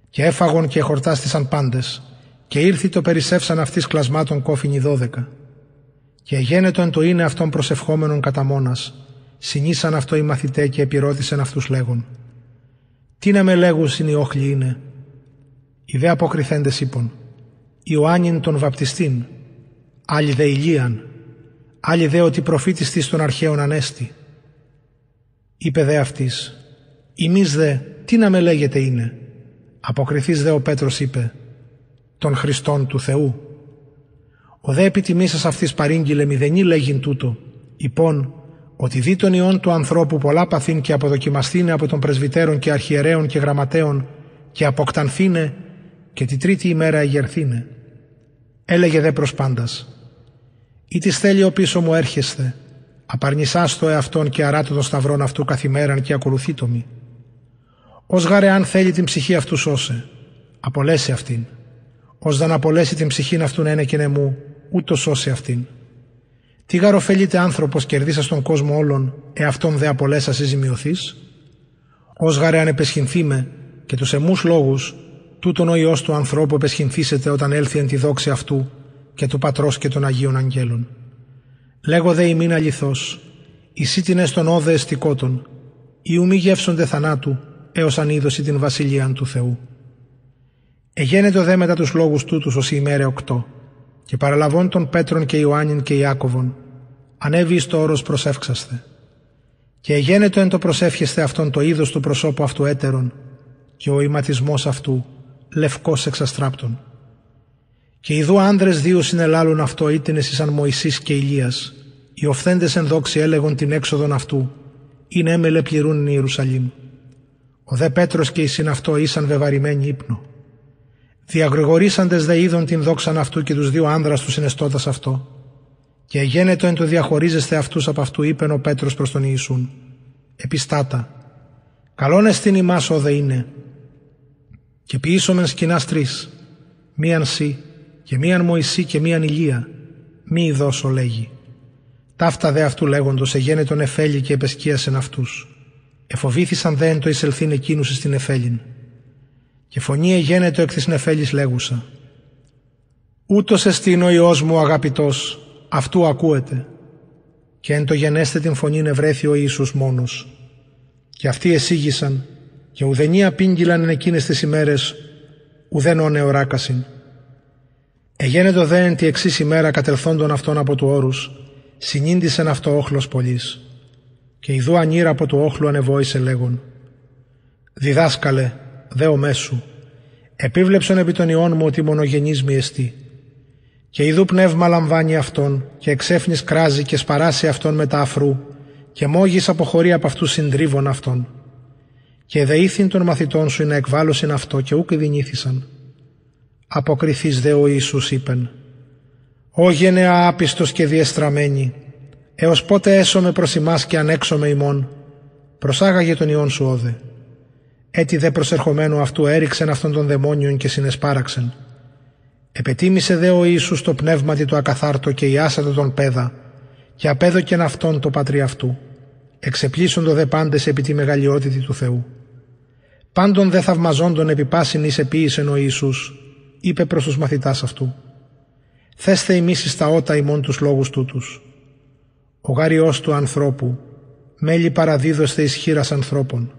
Και έφαγον και χορτάστησαν πάντες, και ήρθη το περισσεύσαν αυτής κλασμάτων κόφινοι δώδεκα. Και εγένετο εν το είναι αυτών προσευχόμενων κατά μόνας, συνήσαν αυτό οι μαθητέ και επιρώτησαν αυτούς λέγον. Τι να με λέγουσιν οι όχλοι είναι; Οι δε αποκριθέντες είπων. Ιωάννην τον βαπτιστήν, άλλοι δε Ηλίαν, άλλοι δε ότι προφήτης της των αρχαίων ανέστη. Είπε δε αυτής, «Ημείς δε, τι να με λέγεται είναι». Αποκριθείς δε ο Πέτρος είπε, «Των Χριστών του Θεού». Ο δε επιτιμήσας αυτής παρήγγειλε μηδενή λέγειν τούτο, υπόν ότι δι τον ιόν του ανθρώπου πολλά παθήν και αποδοκιμαστήνε από των πρεσβυτέρων και αρχιερέων και γραμματέων και αποκτανθήνε και τη τρίτη ημέρα εγερθήνε. Έλεγε δε προς πάντας «Ή της θέλει ο πίσω μου έρχεστε, απαρνησάς το εαυτόν και αράτω των σταυρών αυτού καθημέραν και ακολουθεί το μη. Ως γάρε αν θέλει την ψυχή αυτού σώσε, απολέσει αυτήν. Ως δεν απολέσει την ψυχήν αυτού να είναι και νεμού, ούτως σώσε αυτήν. Τι γαροφέλειται άνθρωπος κερδίσα στον κόσμο όλων, εαυτόν δε απολέσα ζημιωθείς. Ως γάρε αν επεσχυνθεί με και τους εμούς λόγους τούτον ο Υιός του ανθρώπου επεσχυνθήσετε όταν έλθει εν τη δόξη αυτού και του Πατρός και των Αγίων Αγγέλων. Λέγω δε ημίν αληθώς, εισίτινε στον όδε εστικότων, ή ου μη γεύσονται θανάτου, έως αν είδωση την βασιλείαν του Θεού. Εγένετο δε μετά τους λόγους τούτους ως η ημέρα οκτώ, και παραλαβών των Πέτρων και Ιωάννην και Ιάκωβον, ανέβη εις το όρος προσεύξαστε. Και εγένετο εν το προσεύχεστε αυτόν το είδος του προσώπου αυτού έτερον, και ο ηματισμός αυτού λευκός εξαστράπτων. Και ειδού άνδρες δύο συνελάλουν αυτό ήτινες εις αν Μωυσής και Ηλίας, οι οφθέντες εν δόξη έλεγον την έξοδον αυτού, είναι έμελε πληρούν η Ιερουσαλήμ. Ο δε Πέτρος και η συναυτό ήσαν βεβαρημένοι ύπνο. Διαγρηγορήσαντες δε είδον την δόξαν αυτού και τους δύο άνδρας τους συνεστώτας αυτό. Και γένετο εν το διαχωρίζεστε αυτούς από αυτού είπεν ο Πέτρος προς τον Ιησούν. Επιστάτα, καλόν εστίν ημάς όδε είναι, και ποιήσομεν σκηνάς τρεις, μίαν σύ και μίαν Μωυσή και μίαν Ηλία, μη δώσω λέγει. Ταύτα δε αυτού λέγοντος εγένε τον Εφέλη και επεσκίασεν αυτούς. Εφοβήθησαν δε εν το εισελθήν εκείνους στην Εφέλην. Και φωνή εγένετο εκ της Νεφέλης λέγουσα. Ούτως εστίν ο Υιός μου αγαπητός, αυτού ακούεται. Και εν το γενέστε την φωνή ευρέθη ο Ιησούς μόνος. Και αυτοί εσύγησαν και ουδενή απήγγυλαν εν εκείνες τις ημέρες ουδέν όνε οράκασιν. Εγένετο δε εν τη εξής ημέρα κατελθόντων αυτών από του όρους, συνήντησεν αυτό όχλος πολλής. Και ιδού ανήρα από του όχλου ανεβόησε λέγον. Διδάσκαλε, δε ο μέσου, επίβλεψον επί των ιών μου ότι μονογενής μη εστί. Και ιδού πνεύμα λαμβάνει αυτόν και εξέφνης κράζει και σπαράσει αυτόν μετά αφρού και μόγης αποχωρεί από αυτού συντρίβων αυτών. Και δεήθην των μαθητών σου να εκβάλωσιν αυτό και ούκ δυνήθησαν. Αποκριθείς δε ο Ιησούς είπεν «Ω γενεά άπιστος και διεστραμμένη, έως πότε έσωμε προς εμάς και ανέξωμε ημών, προσάγαγε τον Υιόν σου όδε. Έτσι δε προσερχομένου αυτού έριξεν αυτόν των δαιμόνιων και συνεσπάραξεν. Επετίμησε δε ο Ιησούς το πνεύματι του ακαθάρτο και ιάσατε τον πέδα και απέδοκεν αυτόν το πατρί αυτού. Εξεπλήσοντο δε πάντες επί τη μεγαλειότητη του Θεού. Πάντων δε θαυμαζόντων επί πάσιν εις επίησεν ο Ιησούς, είπε προς τους μαθητάς αυτού. Θέστε ημείς εις τα ότα ημών τους λόγους τούτους. Ο γάριός του ανθρώπου, μέλη παραδίδωστε ισχύρας ανθρώπων.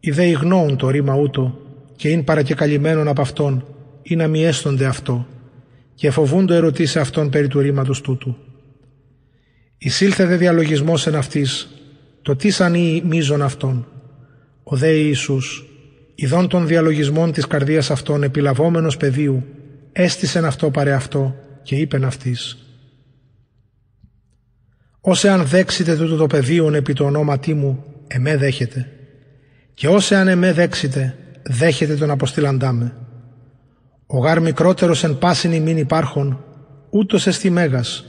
Οι δε ηγνώουν το ρήμα ούτω και είναι παρακεκαλυμμένον από αυτόν ή να μη έστονται αυτό και φοβούντο ερωτήσει αυτόν περί του ρήματος τούτου. Εισήλθε δε διαλογισμός εν αυτής, το τι σαν ή μίζων αυτών. Ο δε Ιησούς, ειδών των διαλογισμών της καρδίας αυτών επιλαβόμενος πεδίου, έστησεν αυτό παρε αυτό και είπεν αυτής. «Όσε αν δέξετε τούτο το πεδίον επί το ονόματί μου, εμέ δέχετε. Και όσε αν εμέ δέξετε, δέχετε τον αποστήλαντά με. Ο γάρ μικρότερος εν πάσιν ημίν υπάρχων, ούτως εστι μέγας.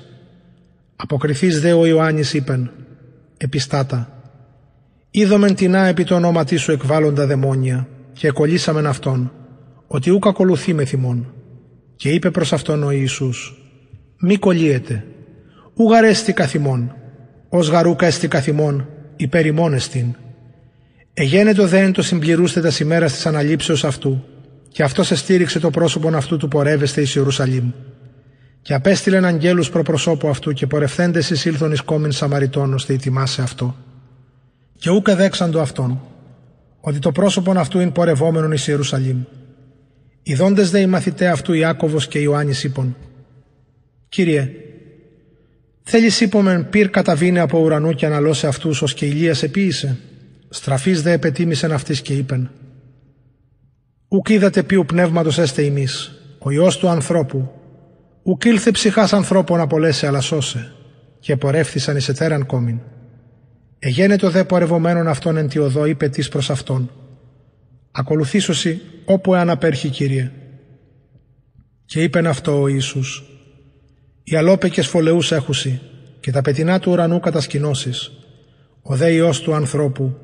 Αποκριθείς δε ο Ιωάννης είπεν, επιστάτα. Είδομεν τεινά επί το ονόματί σου εκβάλλοντα δαιμόνια και κολλήσαμεν αυτόν, ότι ούκ ακολουθεί με θυμόν. Και είπε προς αυτόν ο Ιησούς, μη κολλείετε, ου γαρέστη καθημών, ως γαρούκα εστι καθημών, υπέρ ημών εστίν. Εγένετο δε εν το συμπληρούστε τας σημέρα της αναλήψεως αυτού, και αυτός εστήριξε το πρόσωπον αυτού του πορεύεστε εις Ιερουσαλήμ. Και απέστειλεν αγγέλους προπροσώπου αυτού και πορευθέντες εις ήλθον εις κόμιν Σαμαριτών ώστε ετοιμάσε αυτό. Και ούκ δέξαντο αυτόν, ότι το πρόσωπον αυτού είναι πορευόμενον εις Ιερουσαλήμ. Ιδώντες δε οι μαθητέ αυτού Ιάκωβος και Ιωάννης είπων «Κύριε, θέλεις είπομεν πυρ καταβήνε από ουρανού και αναλώσε αυτούς ως και Ηλίας επίησε». Στραφής δε επετίμησεν αυτής και είπεν «Ουκ είδατε ποιου πνεύματος έστε ημείς, ο Υιός του ανθρώπου, ουκ ήλθε ψυχάς ανθρώπων απολέσει αλλά σώσε, και πορεύθησαν εις ετέραν κόμιν. Εγένετο δε πορευομένον αυτόν εν τη οδό είπε της προς αυτόν, ακολουθήσωσι όπου εάν απέρχει Κύριε. Και είπεν αυτό ο Ιησούς, οι αλόπεκες φωλεούς έχουσι και τα πετεινά του ουρανού κατασκηνώσεις, ο δε Υιός του ανθρώπου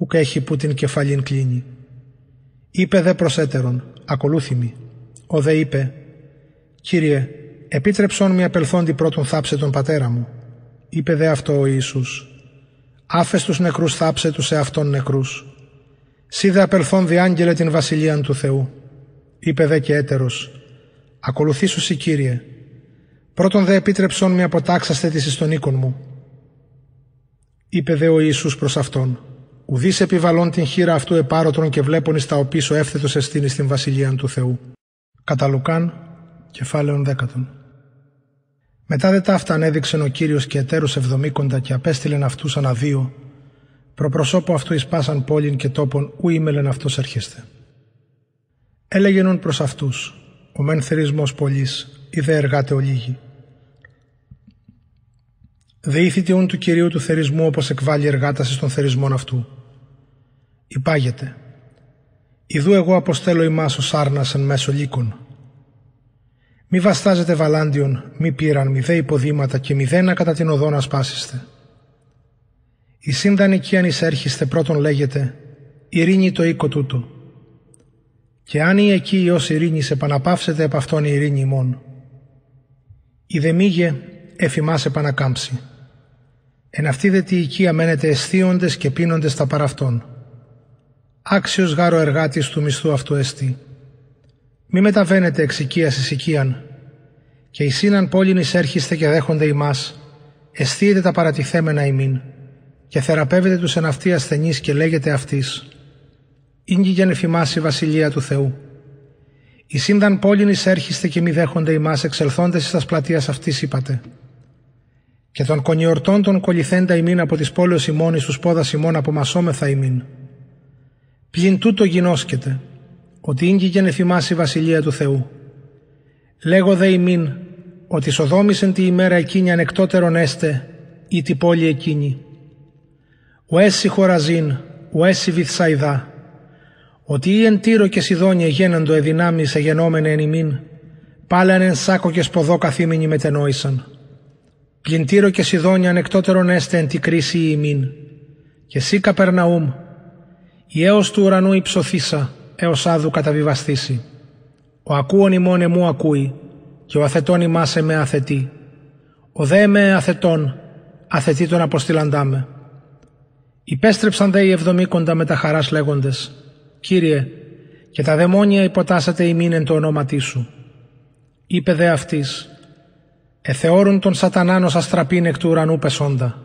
ουκ έχει που την κεφαλήν κλείνει. Είπε δε προσέτερον, ακολούθημη. Ο δε είπε, Κύριε, επίτρεψον μη απελθόντι πρώτον θάψε τον πατέρα μου. Είπε δε αυτό ο Ιησούς, άφες τους νεκρούς θάψε τους εαυτόν νεκρούς. Σύ δε απελθόν διάγγελε την βασιλείαν του Θεού. Είπε δε και έτερος, ακολουθήσου σοι Κύριε. Πρώτον δε επίτρεψον μη αποτάξαστε της εις τον οίκον μου. Είπε δε ο Ιησούς προς αυτόν, Ουδή επιβαλών την χείρα αυτού επάρωτρον και βλέπουν εις τα οπίσω εύθετος εστίνη στην βασιλεία του Θεού. Κατά Λουκάν, κεφάλαιον δέκατον. Μετά δε ταύτα ανέδειξεν ο Κύριος και ετέρους εβδομήκοντα και απέστειλεν αυτούς αναδύο, προπροσώπου αυτού εις πάσαν πόλην και τόπον ου ήμελεν αυτός έρχεστε. Έλεγενον προς αυτούς, ο μεν θερισμός πολλής, ή δε εργάτε ολίγη. Δεήθητε του Κυρίου του θερισμού όπως εκβάλλει εργάταση των θερισμών αυτού. Υπάγεται. Ιδού εγώ αποστέλω ημάς ως άρνας εν μέσω λύκων. Μη βαστάζετε βαλάντιον, μη πήραν, μη δε υποδήματα και μηδένα κατά την οδό να σπάσιστε. Η σύντανη αν εισέρχεστε πρώτον λέγεται «Ειρήνη το οίκο τούτο». Και αν η εκεί Υιός ειρήνης επαναπαύσετε επ' αυτόν η ειρήνη ημών. Η δε μήγε εφημάς επανακάμψει. Εν αυτή δε τη οικία μένετε αισθίοντες και πίνοντες τα παραυτών. Άξιος γάρο εργάτης του μισθού αυτού εστί. Μη μεταβαίνετε εξ οικίας εις οικίαν, και εις σύναν πόλην εισέρχεστε και δέχονται ημάς, αισθείετε τα παρατηθέμενα ημίν, και θεραπεύετε τους εν αυτή ασθενείς και λέγεται αυτής, «Ήγγι για η βασιλεία του Θεού». Η σύνδαν πόλην εισέρχεστε και μη δέχονται ημάς εξελθόντες εις τας πλατείας αυτής είπατε, και των κονιορτών των κολληθέντα ημίν από τις πόλεως ημών εις τους πόδας ημών απομασόμεθα ημίν. Πλην τούτο γινώσκεται, ότι ίγκη γενεθυμάς η βασιλεία του Θεού. Λέγω δε ημίν, ότι σοδόμησεν τη ημέρα εκείνη ανεκτότερον έστε, ή τη πόλη εκείνη. ουέσι χωραζίν, ουέσι βυθσαϊδά, ότι ή εν Τύρο και Σιδόνια γέναντο εδυνάμεις εγενόμενε εν ημίν, πάλαν εν σάκο και σποδό καθήμενοι μετενόησαν. Πλην Τύρο και Σιδόνια ανεκτότερον έστε εν τη κρίση ημίν, και σύ Καπερναούμ, η έως του ουρανού υψωθήσα, έως άδου καταβιβαστήσει. Ο ακούων ημών εμού ακούει, και ο αθετών ημάς με αθετεί. Ο δε με αθετών, αθετεί τον αποστηλαντάμε. Υπέστρεψαν δε οι εβδομήκοντα με τα χαράς λέγοντες «Κύριε, και τα δαιμόνια υποτάσσεται ημίν εν το ονόματί σου». Είπε δε αυτής «Εθεώρουν τον σατανάν ως αστραπήν εκ του ουρανού πεσόντα.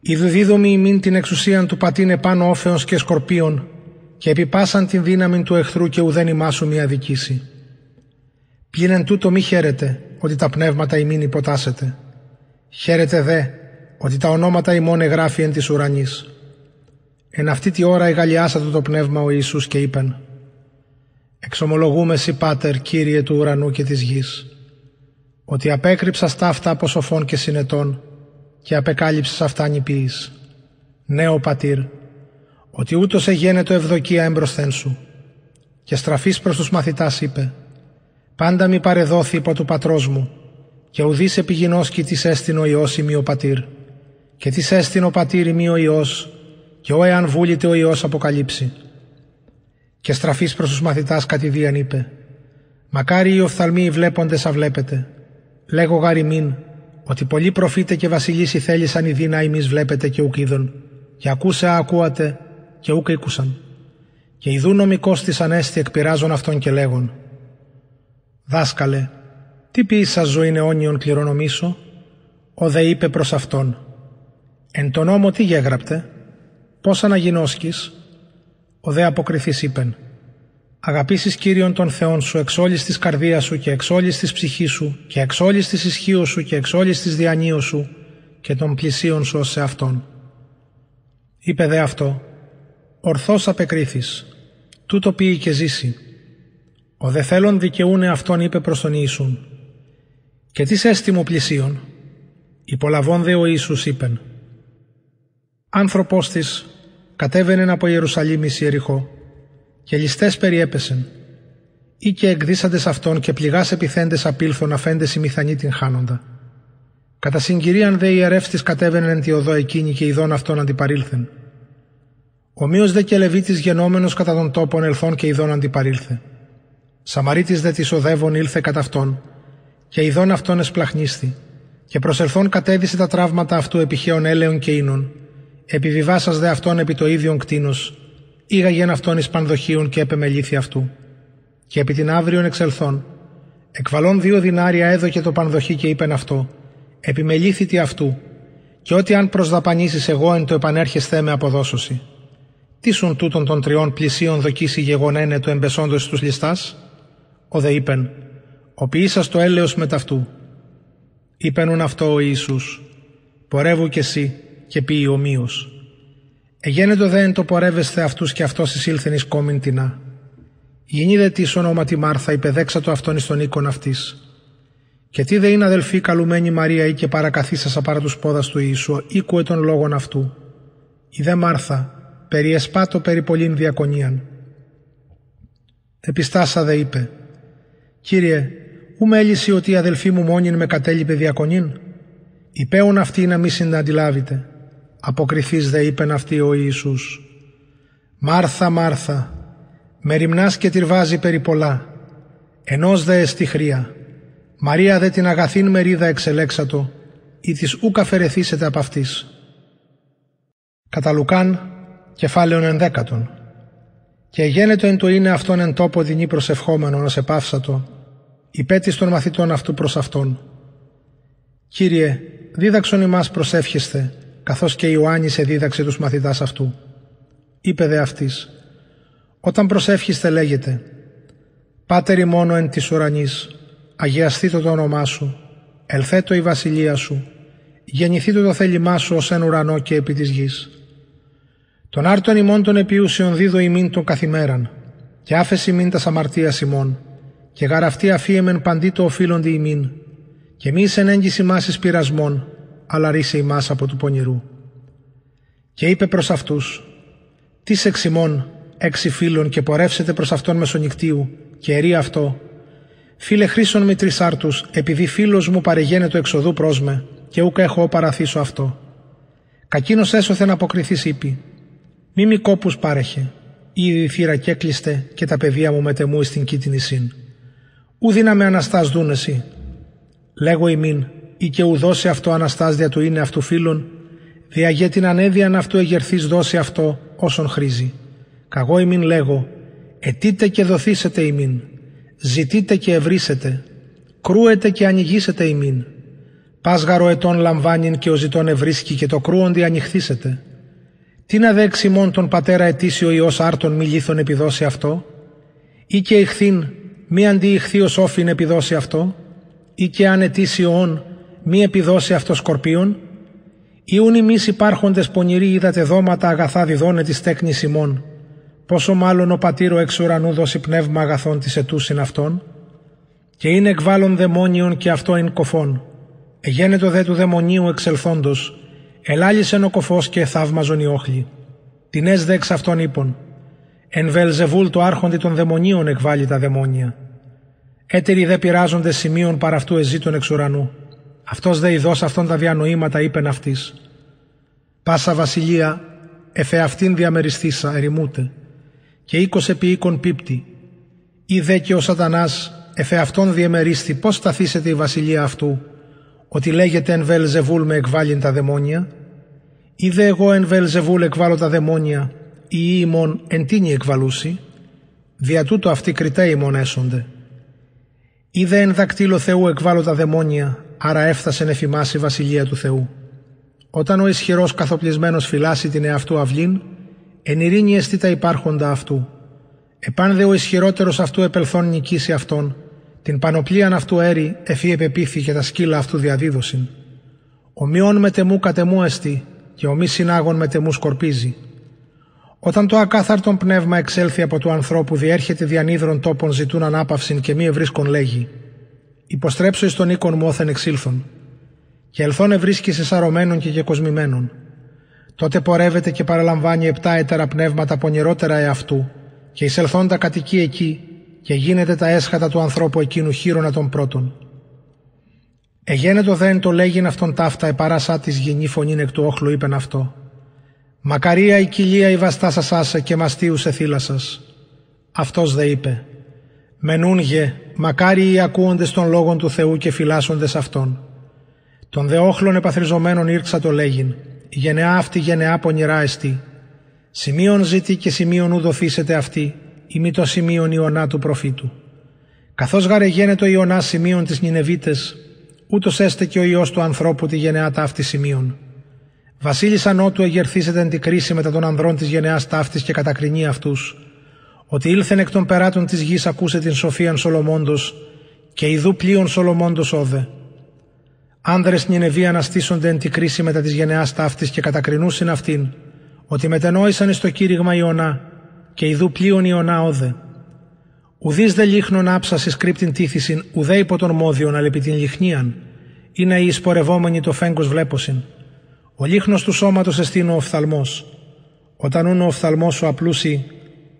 Ιδου δίδομη ημίν την εξουσίαν του πατήν επάνω όφεως και σκορπίων και επιπάσαν την δύναμη του εχθρού και ουδέν ημάσου μη αδικήσει. Πλην εν τούτο μη χαίρετε ότι τα πνεύματα ημίν υποτάσσεται. Χαίρετε δε ότι τα ονόματα ημών εγγράφει εν της ουρανής. Εν αυτή τη ώρα εγαλιάσατε το πνεύμα ο Ιησούς και είπεν «Εξομολογούμε σοι Πάτερ, Κύριε του ουρανού και της γης, ότι απέκρυψα στάφτα από σοφών και συνετών και απεκάλυψες αυτά νηπίης. Νέο πατήρ, ότι ούτως εγένετο ευδοκία εμπροσθέν σου. Και στραφής προς τους μαθητάς είπε «Πάντα μη παρεδόθη υπό του πατρός μου και ουδής επιγεινός και της έστειν ο Υιός ο πατήρ και της έστειν ο πατήρ ημί ο Υιός και ο εάν βούλητε ο Υιός αποκαλύψει». Και στραφής προς τους μαθητάς κατηδίαν είπε «Μακάρι οι οφθαλμοί βλέποντες αβλέπετε, λέγω γαριμήν ότι πολλοί προφήτε και βασιλείς θέλησαν η δίνα ημείς βλέπετε και ουκίδων και ακούσε ακούατε και ούκ ήκουσαν. Και ειδού νομικός της ανέστη εκπειράζων αυτόν και λέγον «Δάσκαλε, τι ποιήσα ζωήν αιώνιον κληρονομήσω» Ο δε είπε προς αυτόν «Εν τον νόμο τι γέγραπτε, πώς αναγινώσκεις» Ο δε αποκριθής είπεν «Αγαπήσεις Κύριον τον Θεόν σου εξ όλης της καρδίας σου και εξ όλης της ψυχής σου και εξ όλης της ισχύως σου και εξ όλης της διανοίως σου και των πλησίων σου ως σε Αυτόν». Είπε δε αυτό ορθώς απεκρίθης, τούτο πει και ζήσει. Ο δε θέλων δικαιούνε αυτόν είπε προς τον Ιησούν. Και τις έστιμο πλησίον, υπολαβών δε ο Ιησούς είπεν. Άνθρωπος της κατέβαινε από Ιερουσαλήμ εις Ιεριχώ και ληστές περιέπεσεν ή και εκδίσαντες αυτόν και πληγάς επιθέντες απήλθον αφέντες η μηθανή την χάνοντα. Κατά συγκυρίαν δε ιερεύστης κατέβαινε εν τη οδό εκείνη και ειδών αυτόν αντιπαρήλθεν Ομοίως δε και Λεβίτης γενόμενος κατά τον τόπον ελθόν και ειδών αντιπαρήλθε. Σαμαρίτης δε της οδεύων ήλθε κατά αυτόν, και ειδών αυτόν εσπλαχνίστη, και προσελθόν κατέδυσε τα τραύματα αυτού επιχαίων έλεων και ίνων, επιβιβάσας δε αυτόν επί το ίδιον κτίνος, ήγαγεν αυτόν εις πανδοχείων και επεμελήθη αυτού. Και επί την αύριον εξελθόν, εκβαλών δύο δινάρια έδωκε το πανδοχή και είπεν αυτό, επιμελήθητη αυτού, και ότι αν προσδαπανίσεις εγώ εν το επανέρχεσθέ με αποδόσωση. Τι σουν τούτων των τριών πλησίων δοκίσει γεγονένε το εμπεσόντος τους ληστάς. Ο δε είπεν, ο ποιήσας το έλεος με ταυτού. Είπενουν αυτό ο Ιησούς, πορεύου κι εσύ και ποιη ομοίως. Εγένετο δε εν το πορεύεσθε αυτούς και αυτός εισήλθεν εις κόμην τεινά. Γίνει δε της ονόματι Μάρθα υπεδέξα το αυτόν εις τον οίκον αυτής. Και τι δε είναι αδελφή καλουμένη Μαρία ή και παρακαθίσασα παρά τους πόδας του Ιησού, οίκουε των λόγων αυτού. Η δε Μάρθα, περί εσπάτω περί πολλήν διακονίαν. Επιστάσα δε είπε «Κύριε, ου με έλυση ότι η αδελφή μου μόνην με κατέλειπε διακονίν» «Υπέουν αυτή να μη συναντιλάβετε» Αποκριθείς δε είπεν αυτή ο Ιησούς «Μάρθα, Μάρθα, με ρημνάς και τυρβάζει περί πολλά, ενός δε εστι χρία, Μαρία δε την αγαθήν μερίδα εξελέξατο, ή της ούκα φερεθήσετε από αυτής». Κατά Λουκάν κεφάλαιον ενδέκατον. Και γένετο εν το είναι αυτόν εν τόπο δεινή προσευχόμενον ως επάυσατο, υπέτης των μαθητών αυτού προς αυτόν. Κύριε, δίδαξον ημάς προσεύχεστε, καθώς και Ιωάννης εδίδαξε τους μαθητάς αυτού. Είπε δε αυτής, όταν προσεύχεστε λέγεται, Πάτερ μόνο εν της ουρανής, αγιαστήτω το όνομά σου, ελθέτω η βασιλεία σου, γεννηθήτω το θέλημά σου ως εν ουρανό και επί της γης. Τον άρτον ημών των επιούσεων δίδω ημίν τον καθημέραν, και άφεση ημίν τα αμαρτία ημών, και γαραφτεί αφίεμεν παντί το οφείλοντι ημίν, και μη εν έγκυση μας εις πειρασμών, αλλά ρίσε ημάς από του πονηρού. Και είπε προς αυτούς «Τι εξημών έξι φίλων και πορεύσετε προς αυτόν μεσονικτίου και ερεί αυτό Φίλε χρήσον με τρεις άρτους επειδή φίλος μου παρεγένε το εξοδού προς με και ούκα έχω παραθήσω αυτό. Κακίνος έσωθεν αποκριθείς είπε «Μη μη κόπους πάρεχε, ήδη η θύρα κέκλειστε και τα παιδεία μου μετεμού στην κίτινη συν. Ού δύναμε αναστάς δούνεσι. Λέγω ημίν, ή και ου δώσει αυτό αναστάς δια του είναι αυτού φίλων, διαγέ την ανέδειαν αυτού εγερθείς δώσει αυτό όσον χρήζει. Καγώ ημίν λέγω, ετείτε και δοθήσετε ημίν, ζητείτε και ευρύσετε, κρούετε και ανοιγήσετε ημίν. Πας γαροετών λαμβάνειν και ο ζητών ευρίσκει και το κρούοντι ανοιχθήσετε. Τι να δέξει μόν τον πατέρα ετήσιο Υιός άρτον μη λίθον επιδώσει αυτό, ή και ηχθήν μη αντιηχθεί ο σόφιν επιδώσει αυτό, ή και αν ετήσιο όν μη επιδώσει αυτό σκορπίον, ή ούν ημείς υπάρχοντες πονηροί είδατε δώματα αγαθά διδώνε της τέκνης ημών, πόσο μάλλον ο πατήρο εξ ουρανού δώσει πνεύμα αγαθών της ετούσιν αυτών, και είναι εκβάλλον δαιμόνιον και αυτό είναι κοφών. Εγένετο δε του δαιμονίου εξελθόντος, ελάλησεν ο κοφός και θαύμαζον οι όχλοι. Την δε εξ αυτών είπων, εν Βελζεβούλ το άρχοντι των δαιμονίων εκβάλλει τα δαιμόνια. Έτεροι δε πειράζονται σημείων παρά αυτού εζήτων εξ ουρανού. Αυτός δε ειδός αυτών τα διανοήματα είπεν αυτής. Πάσα βασιλεία, εφε αυτήν διαμεριστήσα, ερημούτε και οίκος επί οίκον πίπτη. Ή δε και ο σατανάς εφ' αυτόν διεμερίστη πώς σταθήσετε η βασιλεία αυτού, ότι λέγεται εν Βελζεβούλ με εκβάλλειν τα δαιμόνια, ή δε εγώ εν Βελζεβούλ εκβάλλω τα δαιμόνια, ή ημών εν τίνη εκβαλούσι, δια τούτο αυτοί κριτέ ημών έσονται. Ή δε εν δακτύλο Θεού εκβάλλω τα δαιμόνια, άρα έφτασε εφημάς η βασιλεία του Θεού. Όταν ο ισχυρός καθοπλισμένος φυλάσει την εαυτού αυλήν, Εν ειρήνη εστί τα υπάρχοντα αυτού. Επάν δε ο ισχυρότερος αυτού επελθόν νικήσει αυτόν, την πανοπλίαν αυτού έρη εφή επεπίθη και τα σκύλα αυτού διαδίδωσιν. Ομοιών με τεμού κατεμού εστί, και ομή συνάγων με τεμού σκορπίζει. Όταν το ακάθαρτον πνεύμα εξέλθει από του ανθρώπου διέρχεται δι' ανύδρων τόπων ζητούν ανάπαυσιν και μη ευρίσκον λέγει. Υποστρέψω εις τον οίκον μου όθεν εξήλθον. Και ελθόν ευρίσκει σεσαρωμένον και κεκοσμημένον τότε πορεύεται και παραλαμβάνει επτά έτερα πνεύματα πονηρότερα εαυτού και εισελθόντα κατοικεί εκεί και γίνεται τα έσχατα του ανθρώπου εκείνου χείρονα των πρώτων. Εγένετο δεν το λέγειν αυτόν ταύτα επαράσά της γυνή φωνήν εκ του όχλου είπεν αυτό. Μακαρία η κοιλία η βαστά σας άσε και μαστίους σε θύλα σας. Αυτός δε είπε. Μενούν γε, μακάρι οι ακούοντες των λόγων του Θεού και φυλάσσοντες αυτόν. Των δε όχλων επαθριζομένων ήρξα το λέγειν γενεά αυτή γενεά πονηρά εστί. Σημείων ζητή και σημείων ου δοθήσετε αυτή, ή μη το σημείων Ιωνά του προφήτου. Καθώς γαρεγένε το Ιωνά σημείων της Νινεβίτες, ούτως έστε και ο Υιός του ανθρώπου τη γενεά ταύτη σημείων. Βασίλισσα νότου εγερθήσετε εν τη κρίση μετά των ανδρών της γενεάς ταύτης και κατακρινεί αυτούς, ότι ήλθεν εκ των περάτων της γης ακούσε την σοφίαν Σολομόντος και ιδού πλοίων Σολομόντος όδε Άνδρες Νινεβή αναστήσονται εν τη κρίση μετά της γενεάς ταύτης και κατακρινούσιν αυτήν, ότι μετενόησαν στο κήρυγμα Ιωνά και ιδού πλοίων Ιωνά όδε. Ουδείς δε λίχνον άψας εις κρύπτην τήθησιν, ουδέ υπό τον μόδιον, αλλά επί την λιχνίαν, είναι οι εισπορευόμενοι το φέγκος βλέπωσιν. Ο λίχνος του σώματος εστίν ο οφθαλμός. Όταν ούν ο οφθαλμός σου απλούσι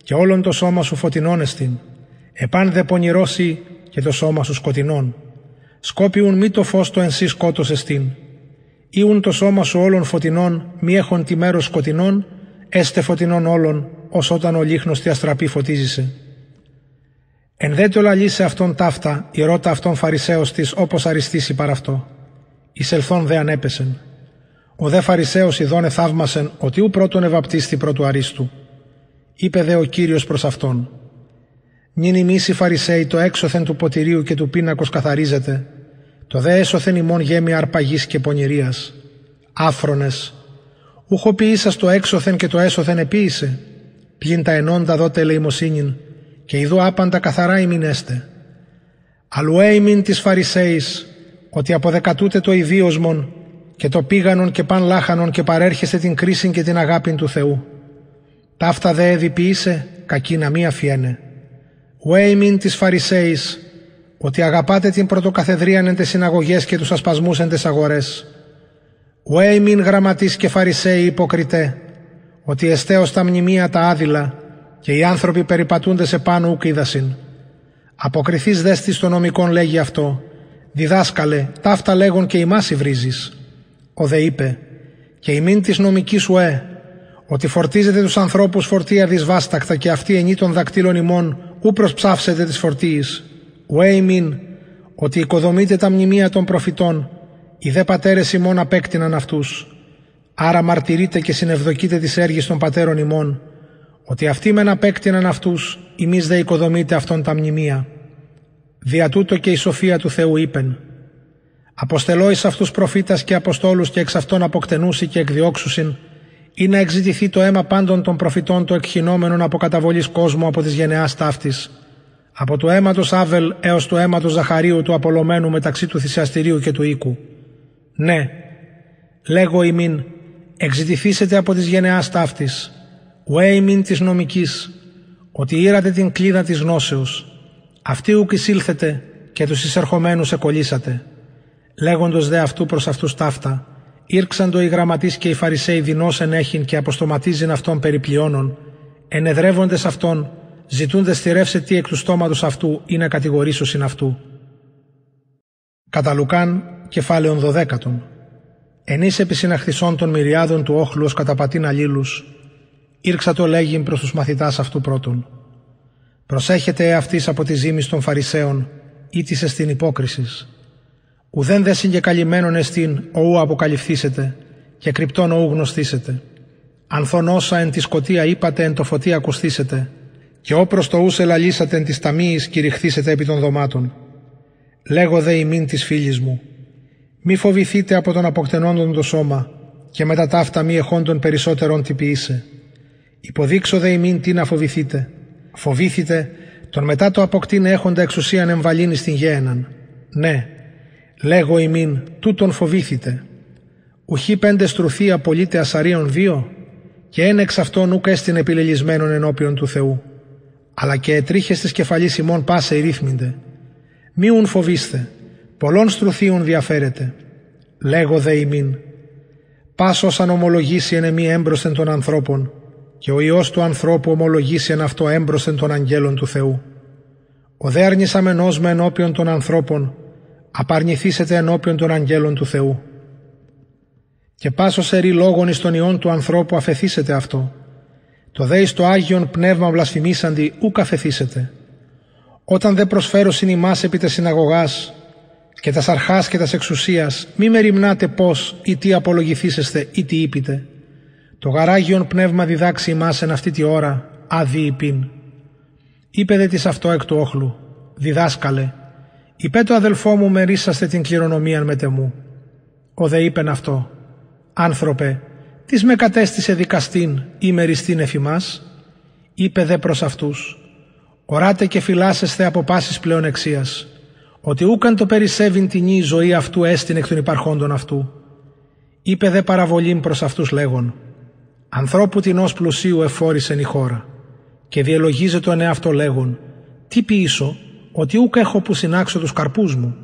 και όλον το σώμα σου φωτεινών εστίν, επάν δε πονηρώσει και το σώμα σου σκοτεινών σκόπιουν μη το φως το ενσύ σκότος εστίν. Ήουν το σώμα σου όλων φωτεινών, μη έχουν τη μέρος σκοτεινών, έστε φωτεινών όλων, ως όταν ο λίχνος τη αστραπή φωτίζησε. Εν δε το λαλεί αυτόν ταύτα, η ρώτα αυτόν Φαρισαίος της, όπως αριστήσει παρ' αυτό. Εισελθόν δε ανέπεσεν. Ο δε Φαρισαίος ειδώνε θαύμασεν, ότι ου πρώτον ευαπτίστη πρώτου αρίστου. Είπε δε ο Κύριος προς αυτόν, Νυν ημείς οι Φαρισαίοι το έξωθεν του ποτηρίου και του πίνακος καθαρίζεται, το δε έσωθεν ημών γέμι αρπαγής και πονηρίας. Άφρονες, ούχο ποιήσας το έξωθεν και το έσωθεν επίησε, πλην τα ενώντα δότε ελεημοσύνην, και ειδού άπαντα καθαρά ημινέστε. Αλλού έιμην της Φαρισαίης, ότι αποδεκατούτε το ιδίωσμον και το πήγανον και παν λάχανον και παρέρχεστε την κρίση και την αγάπη του Θεού. Ταύτα δε έδιποιήσε, κακή να μη αφιένε Ουέιμιν της Φαρισαίης, ότι αγαπάτε την πρωτοκαθεδρίαν εν τες συναγωγές και τους ασπασμούς εν τες αγορές. Ουέιμιν γραμματείς και Φαρισαίοι υποκριτέ, ότι εστέως τα μνημεία τα άδειλα και οι άνθρωποι περιπατούνται σε πάνω ουκ είδασιν. Αποκριθείς δέστη στο νομικόν λέγει αυτό. Διδάσκαλε, ταύτα λέγον και ημάς υβρίζεις. Ο δε είπε, και ημίν της νομικής σου ε, ότι φορτίζετε τους ανθρώπους φορτία δυσβάστακτα και αυτοί ενή των δακτύλων ημών ου προσψάυσετε τις φορτίης. Ουέ ημίν, ότι οικοδομείτε τα μνημεία των προφητών, οι δε πατέρες ημών απέκτηναν αυτούς. Άρα μαρτυρείτε και συνευδοκείτε τις έργες των πατέρων ημών, ότι αυτοί μεν απέκτηναν αυτούς, ημείς δε οικοδομείτε αυτόν τα μνημεία. Δια τούτο και η σοφία του Θεού είπεν, Αποστελώ εις αυτούς προφήτας και αποστόλους και εξ αυτών αποκτενούσι και εκδιώξουσιν, ή να εξητηθεί το αίμα πάντων των προφητών το εκχυνόμενων από καταβολής κόσμου από της γενεάς ταύτης, από του αίματος Άβελ έως του αίματος Ζαχαρίου του απολωμένου μεταξύ του θυσιαστηρίου και του οίκου. Ναι, λέγω ημίν, εξητηθήσετε από της γενεάς ταύτης, ουέ ημίν της νομικής, ότι ήρατε την κλίδα της γνώσεως, αυτοί ουκ εισήλθετε και τους εισερχομένους εκολύσατε. Λέγοντος δε αυτού προς αυτούς ταύτα, ήρξαντο οι γραμματείς και οι φαρισαίοι δεινός ενέχειν και αποστοματίζειν αυτόν περιπλειώνων, ενεδρεύοντες αυτόν, ζητούνται στηρεύσε τι εκ του στόματος αυτού ή να κατηγορήσωσιν αυτού. Κατά Λουκάν, κεφάλαιον δωδέκατον. Ενείς επισυναχθισών των μυριάδων του όχλου ως καταπατήν αλλήλους, ήρξα το λέγειν προς τους μαθητάς αυτού πρώτον. Προσέχετε αυτής από τη ζήμης των Φαρισαίων, ή της εστιν υπόκρισης. Ουδέν δε συγκεκαλυμμένον εστίν, οού αποκαλυφθήσετε, και κρυπτόν οού γνωστήσετε. Ανθον όσα εν τη σκοτία είπατε εν το φωτί ακουστήσετε, και όπρος το ούς ελαλήσατε εν της ταμίης κηρυχθήσετε επί των δωμάτων. Λέγω δε ημίν της φίλης μου, μη φοβηθείτε από τον αποκτενόντον το σώμα, και μετά ταύτα μη εχόντων περισσότερον τυπιείσαι. Υποδείξω δε ημίν τι να φοβηθείτε. Φοβήθητε τον μετά το αποκτήν έχοντα εξουσίαν εμβαλύνει στην γέεναν. Ναι, λέγω ημίν, τούτον φοβήθητε. Ουχή πέντε στρουθή απολύτε ασαρίων δύο, και ένα εξ αυτών ούκ έστειν επιλελισμένον ενώπιον του Θεού. Αλλά και ετρίχες της κεφαλής ημών πάσε ρύθμιντε. Μη ουν φοβήστε, πολλών στρουθίων διαφέρετε. Λέγω δε ημίν, πας όσαν ομολογήσει εν μη έμπροσθεν των ανθρώπων, και ο Υιός του ανθρώπου ομολογήσει εν αυτό έμπροσθεν των αγγέλων του Θεού. Ο δε αρνησαμενός με ενώπιον των ανθρώπων, απαρνηθήσετε ενώπιον των αγγέλων του Θεού. Και πάσο σερή λόγων εις των Υιών του ανθρώπου αφεθήσετε αυτό. Το δε εις το Άγιον Πνεύμα βλασφημίσαντι ου αφεθήσετε. Όταν δε προσφέρω συνημάς επί τες συναγωγάς και τας αρχάς και τας εξουσίας, μη με ρημνάτε πώς ή τι απολογηθήσεστε ή τι είπετε το γαράγιον πνεύμα διδάξει ημάς εν αυτή τη ώρα, άδει υπήν. Είπε δε της αυτό εκ του όχλου, διδάσκαλε, είπε το αδελφό μου μερίσαστε την κληρονομία με τεμού. Ο δε είπεν αυτό, άνθρωπε, τις με κατέστησε δικαστήν ή μεριστήν εφημάς, είπε δε προς αυτούς, οράτε και φυλάσσεστε από πάσης πλεονεξίας, ότι ούκαν το περισσεύειν την η ζωή αυτού έστειν εκ των υπαρχόντων αυτού. Είπε δε παραβολήν προς αυτούς λέγον, Ανθρώπου την ως πλουσίου εφόρησεν η χώρα και διελογίζε το εαυτό λέγον «Τι ποιήσω, ότι ούκ έχω που συνάξω τους καρπούς μου»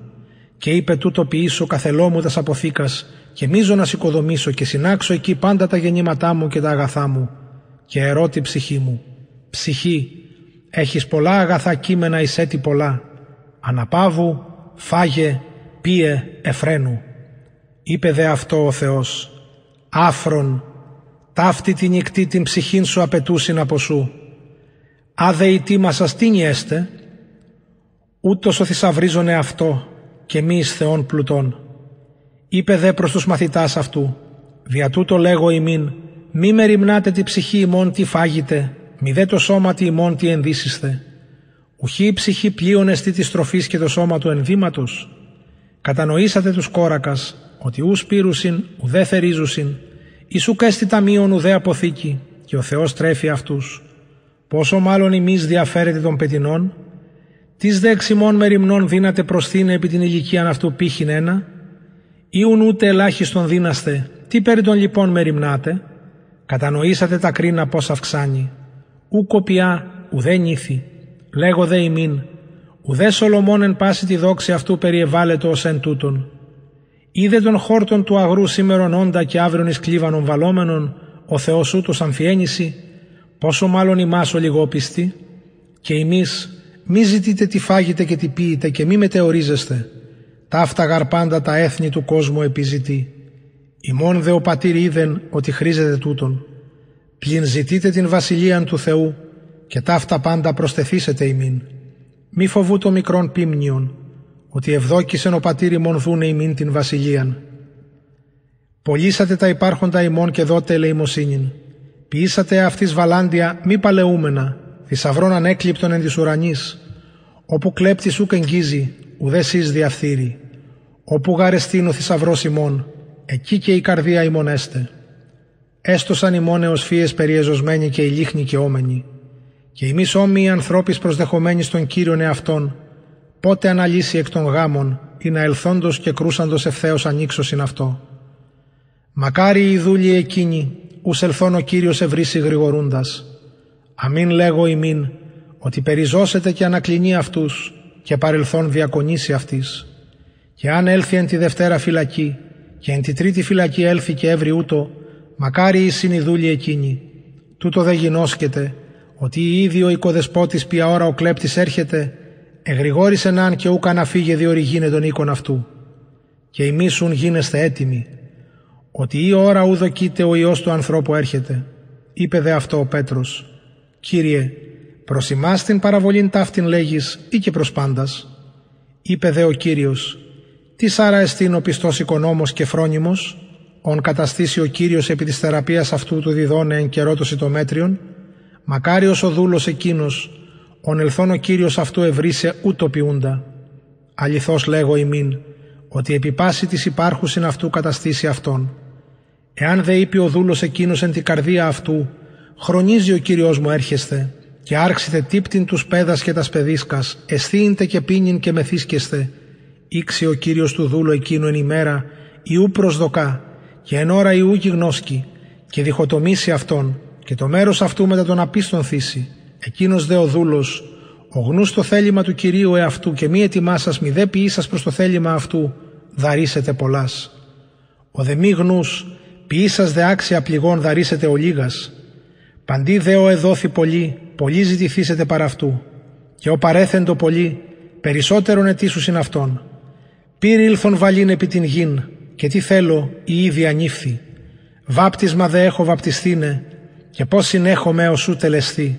και είπε τούτο ποιήσω καθελό μου τας αποθήκας και μίζω να σηκοδομήσω και συνάξω εκεί πάντα τα γεννήματά μου και τα αγαθά μου και ερώτη ψυχή μου «Ψυχή, έχεις πολλά αγαθά κείμενα εισέτη πολλά, αναπάβου, φάγε, πίε, εφραίνου». Είπε δε αυτό ο Θεός «Άφρον, ταύτη τη νυχτή την ψυχήν σου απαιτούσιν από σου. Άδε η τίμα σας τι νιέστε, ούτως ο θησαυρίζωνε αυτό και μη εις Θεόν πλουτών. Είπε δε προς τους μαθητάς αυτού, δια τούτο λέγω ημίν, μη με ρημνάτε τη ψυχή ημών τι φάγετε, μη δε το σώμα τι ημών τι ενδύσιστε. Ουχή η ψυχή πλοίων εστί της τροφής και το σώμα του ενδύματος. Κατανοήσατε τους κόρακας, ότι ου σπήρουσιν, ουδέ θερίζουσιν, Ισού κέστη ταμείων ουδέ αποθήκη και ο Θεός τρέφει αυτούς. Πόσο μάλλον εμείς διαφέρετε των πετινών, τις δε εξημών μεριμνών δύνατε προσθήνε επί την ηλικία αυτού πύχην ένα, ούν ούτε ελάχιστον δύναστε, τι περί των λοιπόν μεριμνάτε, κατανοήσατε τα κρίνα πώς αυξάνει, ου κοπιά ουδέ νύθι, λέγω δε ημίν, ουδέ Σολομών εν πάση τη δόξη αυτού περιεβάλλεται ως εν τούτον, Είδε τον χόρτον του αγρού σήμερον όντα και αύρον εις κλίβανον βαλόμενον, ο Θεός ούτως αμφιένηση, πόσο μάλλον ημάς ο λιγόπιστοι, και εμείς μη ζητείτε τι φάγετε και τι πείτε και μη μετεωρίζεστε. Ταύτα γαρπάντα τα έθνη του κόσμου επιζητεί. Ημών δε ο πατήρ είδεν ότι χρήζεται τούτον. Πλην ζητείτε την βασιλείαν του Θεού και ταύτα πάντα προστεθήσετε ημίν. Μη φοβού το μικρόν πίμνιον, ότι ευδόκησεν ο πατήρ ημών δούνε ημίν την βασιλείαν. Πολύσατε τα υπάρχοντα ημών και δότε ελεημοσύνην. Ποιήσατε αυτής βαλάντια μη παλαιούμενα, θησαυρών ανέκλειπτον εν της ουρανής, όπου κλέπτης ούκ εγγίζει, ουδές εις διαφθείρει. Όπου γαρεστήν ο θησαυρός ημών, εκεί και η καρδία ημών έστε. Έστωσαν ημών έως φύες περιεζωσμένοι και ηλίχνοι και όμενοι. Και εμείς όμοιοι ανθρώποι προσδεχομένοι στον Κύριον εαυτόν, πότε αναλύσει εκ των γάμων, ή να ελθόντος και κρούσαντος ευθέως ανοίξωσιν αυτό. Μακάρι οι δούλοι εκείνοι, ους ελθόν ο Κύριος ευρύσει γρηγορούντας. Αμήν λέγω ημίν, ότι περιζώσετε και ανακλινεί αυτούς και παρελθόν διακονήσει αυτής. Και αν έλθει εν τη Δευτέρα φυλακή και εν τη Τρίτη φυλακή έλθει και έβρι ούτω, μακάρι οι συνειδούλοι εκείνοι. Τούτο δε γινώσκεται, ότι η ίδιο οικοδεσπότης ποια ώρα ο κλέπτης έρχεται, εγρηγόρησε ναν και ούκα να φύγε διορυγίνε τον οίκον αυτού. Και ημίσουν γίνεστε έτοιμοι, ότι η ώρα ου δοκείται ο Υιός του ανθρώπου έρχεται. Είπε δε αυτό ο Πέτρος, «Κύριε, προς ημάς την παραβολήν ταύτην λέγεις ή και προς πάντας». Είπε δε ο Κύριος, «Τι σάρα εστίν ο πιστός οικονόμος και φρόνιμος, ον καταστήσει ο Κύριος επί της θεραπείας αυτού του διδώνε εν καιρό το σιτομέτριον, μακάριος ο δούλος εκείνος, ον ελθόν ο Κύριος αυτού ευρύσε ούτω ποιούντα. Αληθώς λέγω ημίν, ότι επί πάση της υπάρχουσιν αυτού καταστήσει αυτόν. Εάν δε είπε ο δούλος εκείνος εν την καρδία αυτού, χρονίζει ο Κύριος μου έρχεστε, και άρχιστε τύπτην τους πέδας και τας παιδίσκας, αισθήντε και πίνειν και μεθύσκεστε. Ήξε ο Κύριος του δούλου εκείνου εν ημέρα, ιού προσδοκά, και εν ώρα ιού γιγνώσκει, και διχοτομήσει αυτόν, και το μέρος αυτού μετά τον απίστον θύσει. Εκείνος δε ο δούλος, ο γνούς το θέλημα του Κυρίου εαυτού και μη ετοιμά σας μη δε ποιήσας προς το θέλημα αυτού, δαρίσετε πολλάς. Ο δε μη γνούς, ποιήσας δε άξια πληγών δαρίσετε ο λίγας. Παντί δε ο εδόθη πολύ, πολύ ζητηθήσετε παρά αυτού. Και ο παρέθεντο πολύ, περισσότερον ετήσους αυτόν. Πήρε ήλθον βαλήν επί την γην, και τι θέλω, η ίδια ανήφθη. Βάπτισμα δε έχω βαπτιστήνε, και πώς συνέχομαι ως σου τελεστεί.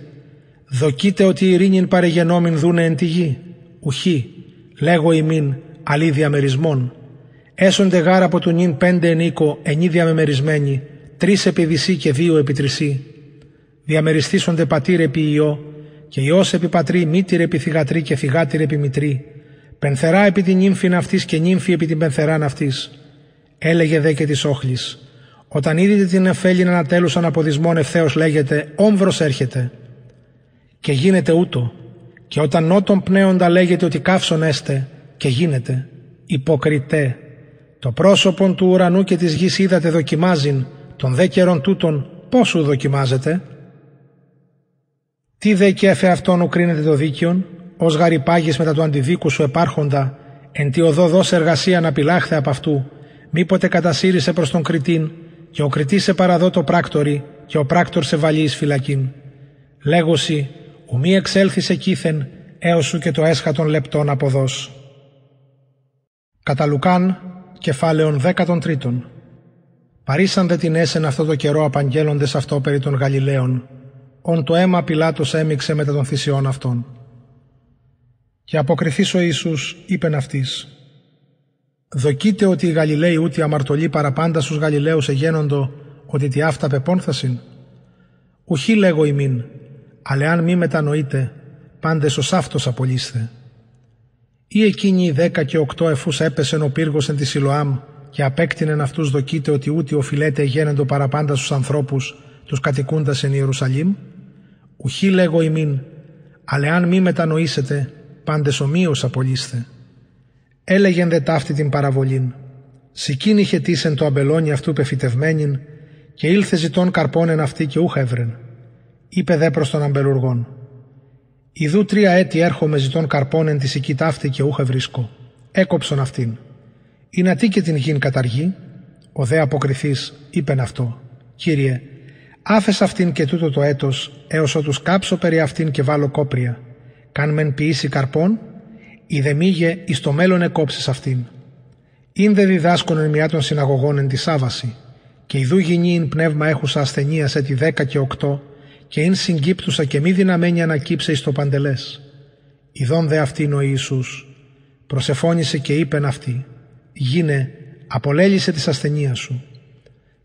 Δοκείτε ότι η ειρήνην παρεγενόμην δούνε εν τη γη. Ουχή, λέγω ημίν, αλή διαμερισμών. Έσονται γάρα από του νυν πέντε ενίκο, ενή διαμεμερισμένοι, τρεις επί δυσί και δύο επί τρισί διαμεριστήσονται πατήρ επί ιό, και Υιός επί πατρί, μήτηρ επί θυγατρί και θυγάτηρ επί μητρή, πενθερά επί την νύμφη αυτή και νύμφη επί την πενθερά αυτή. Έλεγε δε και της όχλης. Όταν είδε την εφέλη να τέλουσαν από δυσμόν ευθέως λέγεται, όμβρος έρχεται. Και γίνεται ούτω. Και όταν νότων πνέοντα λέγεται ότι καύσον έστε, και γίνεται. Υποκριτέ. Το πρόσωπον του ουρανού και της γης είδατε δοκιμάζειν, των δε καιρών τούτων πόσου δοκιμάζεται. Τι δε και έφε αυτόν ου κρίνεται το δίκαιον, ως γαρυπάγεις μετά του αντιδίκου σου επάρχοντα, εν τη οδό δώσε εργασία να πιλάχθε από αυτού, μήποτε κατασύρισε προς τον κριτήν, και ο κριτής σε παραδώ το πράκτορι, και ο πράκτορ σε βαλεί εις φυλακήν. Λέγωση, ου μη εξέλθεις εκείθεν, έως σου και το έσχατον λεπτόν αποδός. Κατά Λουκάν, κεφάλαιον δέκατον τρίτον. Παρήσαν δε την έσεν αυτό το καιρό απαγγέλλοντες αυτό περί των Γαλιλαίων, ον το αίμα Πιλάτος έμειξε μετά των θυσιών αυτών. Και αποκριθείς ο Ιησούς, είπεν αυτής, «Δοκείτε ότι οι Γαλιλαίοι ούτε αμαρτωλοί παραπάντα στους Γαλιλαίους εγένοντο, ότι τι αυτά πεπόνθασιν. Ουχή λέγω ημίν, αλλά αν μη μετανοείτε, πάντες ως αυτός απολύστε. Ή εκείνοι οι δέκα και οκτώ εφούς έπεσεν ο πύργος εν τη Σιλοάμ και απέκτηνεν αυτούς δοκείτε ότι ούτε οφειλέται γένεντο παραπάντα στους ανθρώπους τους κατοικούντας εν Ιερουσαλήμ. Ουχή λέγω ημίν, αλλά αν μη μετανοήσετε, πάντες ομοίως απολύστε. Έλεγεν δε ταύτη την παραβολήν. Σικήν είχε τίσεν το αμπελόνι αυτού πεφυτευμένην και ήλθε ζητών καρπώνεν αυτή και ούχα έβρεν. Είπε δε προς τον αμπελουργόν. Ιδού τρία έτη έρχομαι ζητών καρπώνεν τη σική ταύτη και ούχα βρίσκω. Έκοψον αυτήν. Είναι τι και την γην καταργεί. Ο δε αποκριθής είπεν αυτό. Κύριε, Άφες αυτήν και τούτο το έτος, έως ότους κάψω περί αυτήν και βάλω κόπρια. Καν μεν ποιήσει καρπών, η δε μήγε εις το μέλλον εκόψεις αυτήν. Ειν δε διδάσκον εν μια των συναγωγών εν τη Σάβαση, και ιδού γινή πνεύμα έχουσα ασθενεία σε τη δέκα και οκτώ, και ειν συγκύπτουσα και μη δυναμένη ανακύψε εις το παντελές. Ιδών δε αυτήν ο Ιησούς, προσεφώνησε και είπεν αυτή, γίνε, απολέλησε της ασθενείας σου.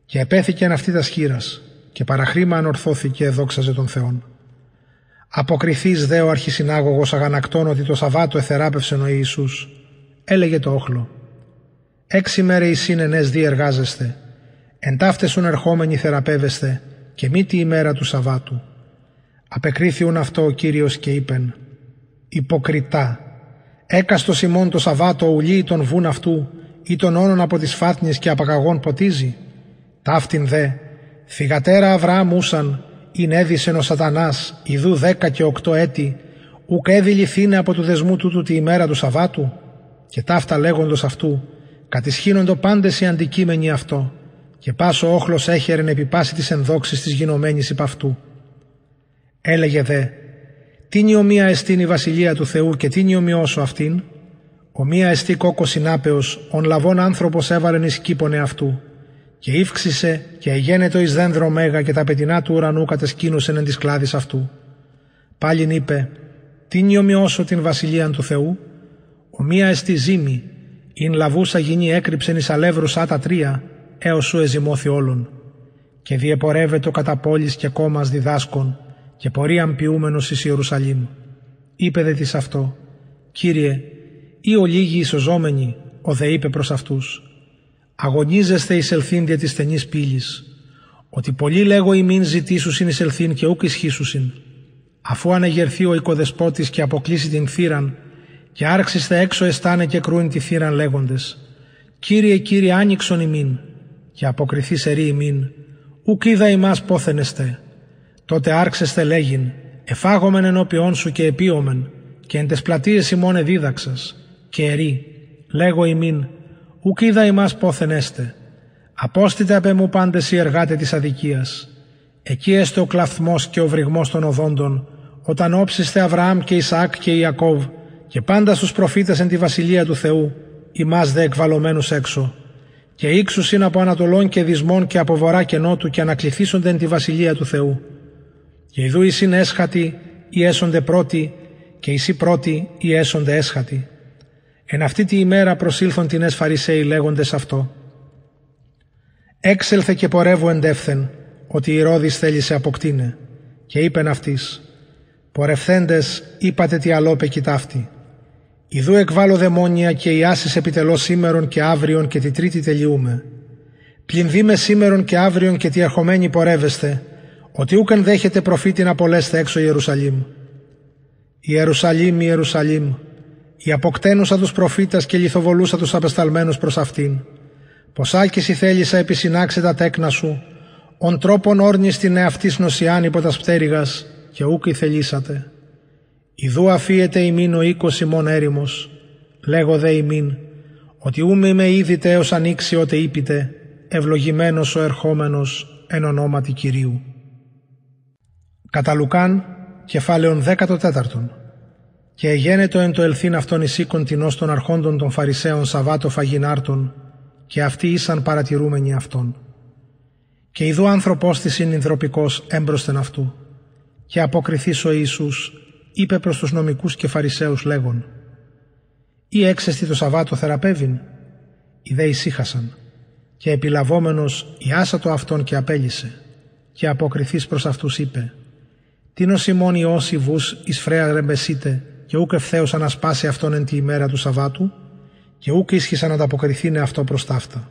Και επέθηκεν αυτή τας σχήρας, και παραχρήμα ανορθώθηκε εδόξαζε τον Θεόν. Αποκριθείς δε ο αρχισυνάγωγος αγανακτών ότι το Σαββάτο εθεράπευσε ο Ιησούς. Έλεγε το όχλο. Έξι μέρε εισήν ενές διεργάζεστε. Εν ταύτεσουν ερχόμενοι θεραπεύεστε και μη τη ημέρα του Σαββάτου. Απεκρίθιουν αυτό ο Κύριος και είπεν «Υποκριτά, έκαστο ημών το Σαββάτο ουλί τον βούν αυτού ή τον όνον από τις φάτνιες και απαγαγών ποτίζει. Ταύτην δε, θυγατέρα Αβραάμ ούσαν, ειν έδισεν ο σατανάς, ιδού δέκα και οκτώ έτη, ουκ έδιληθήνε από του δεσμού τούτου τη ημέρα του Σαββάτου, και ταύτα λέγοντος αυτού, κατησχύνοντο πάντες οι αντικείμενοι αυτό, και πάσο όχλος έχερεν επί πάση της ενδόξης της γινωμένης υπ' αυτού. Έλεγε δε, τι ομοία εστίν η βασιλεία του Θεού και τι ομοιώσω αυτήν, ομοία εστί κόκο συνάπεος, ον λαβών άνθρωπος έβαλεν εις κήπονε αυτού, και ύφξησε και εγένετο εις δένδρο μέγα και τα πετεινά του ουρανού κατεσκήνουσεν εν της κλάδης αυτού. Πάλιν είπε, τι ομοιώσω την βασιλεία του Θεού, ομοία εστί ζήμη, ειν λαβούσα γινή έκρυψεν εις αλεύρους άτα τρία, έως σου εζημώθη όλων. Και διεπορεύεται κατά πόλης και κόμμας διδάσκων, και πορίαν ποιούμενος εις Ιερουσαλήμ. Είπε δε της αυτό, «Κύριε, ή ο λίγοι ισοζόμενοι, ο δε είπε προς αυτούς, αγωνίζεστε εις ελθύν δια της στενής πύλης, ότι πολλοί λέγω ημίν ζητήσουσιν εις ελθύν και ούκ ισχύσουσιν, αφού ανεγερθεί ο οικοδεσπότης και αποκλείσει την θύραν, και άρχιστε έξω εστάνε και κρούειν τη θύραν λέγοντες, «Κύριε, Κύριε, άνοιξον ημίν», και αποκριθεί σερή ημίν, «Ουκ είδα ημάς πόθεν εστέ». Τότε άρχσεστε λέγειν, «Εφάγομεν ενώπιόν σου και επίομεν, και εν τες πλατείες ημών εδίδαξας, και ερή, λέγω ημίν, ουκ είδα ημάς πόθεν έστε. Απόστητε απ' μου πάντες οι εργάτε της αδικίας. Εκεί έστε ο κλαθμός και ο βρυγμός των οδόντων, όταν όψιστε Αβραάμ και Ισαάκ και Ιακώβ, και πάντα στους προφήτες εν τη βασιλεία του Θεού, ημάς δε εκβαλωμένους έξω. Και ήξουσιν από Ανατολών και Δυσμών και από Βορρά και Νότου και ανακληθήσονται εν τη βασιλεία του Θεού. Και ιδού εισήν έσχατοι ή έσονται πρώτοι, και εσύ πρώτοι ή έσονται έσχατοι. Εν αυτή τη ημέρα προσήλθον την Φαρισαίοι λέγοντες αυτό. Έξελθε και πορεύω εντεύθεν, ότι η Ρόδης θέλησε αποκτήνε. Και είπεν αυτής, πορευθέντες είπατε τι αλόπε κοιτάφτη. Ιδού εκβάλλω δαιμόνια και οι άσης επιτελώ σήμερον και αύριον και τη τρίτη τελειούμε. Πλην δίμε σήμερον και αύριον και τη ερχομένη πορεύεστε, ότι ούκεν δέχεται προφήτη να απολέστε έξω Ιερουσαλήμ. Ιερουσαλήμ, Ιερουσαλήμ, η αποκτένουσα τους προφήτας και λιθοβολούσα τους απεσταλμένους προς αυτήν. Πως άκηση θέλησα επισυνάξε τα τέκνα σου, ον τρόπον όρνης την εαυτής νοσιάν υπό τας πτέρυγας και ούκη θελήσατε. Ιδού αφίεται ημίν ο οίκος ημών έρημος, λέγω δε ημίν, ότι ούμ είμαι ήδη τέος ανοίξει ότε είπητε, ευλογημένος ο ερχόμενος εν ονόματι Κυρίου. Κατά Λουκάν, κεφάλαιον 14. Και εγένετο εν το ελθύν αυτόν εισήκον τεινός των αρχόντων των Φαρισαίων Σαββάτο φαγινάρτων, και αυτοί ήσαν παρατηρούμενοι αυτόν. Και ειδού άνθρωπος της είναι ινδροπικός έμπροσθεν αυτού. Και αποκριθείς ο Ιησούς, είπε προς τους νομικούς και Φαρισαίους λέγον «Ή έξεστη το Σαββάτο θεραπεύειν» Οι δε ησύχασαν και επιλαβόμενος ιάσα αυτόν και απέλησε και αποκριθείς προς αυτούς είπε «Τίνος ημών Υιός βούς εις φρέα ρεμπεσίτε και ούκ ευθέως ανασπάσει αυτόν εν τη ημέρα του Σαββάτου και ούκ ίσχυσα να ανταποκριθήνε αυτό προς ταύτα».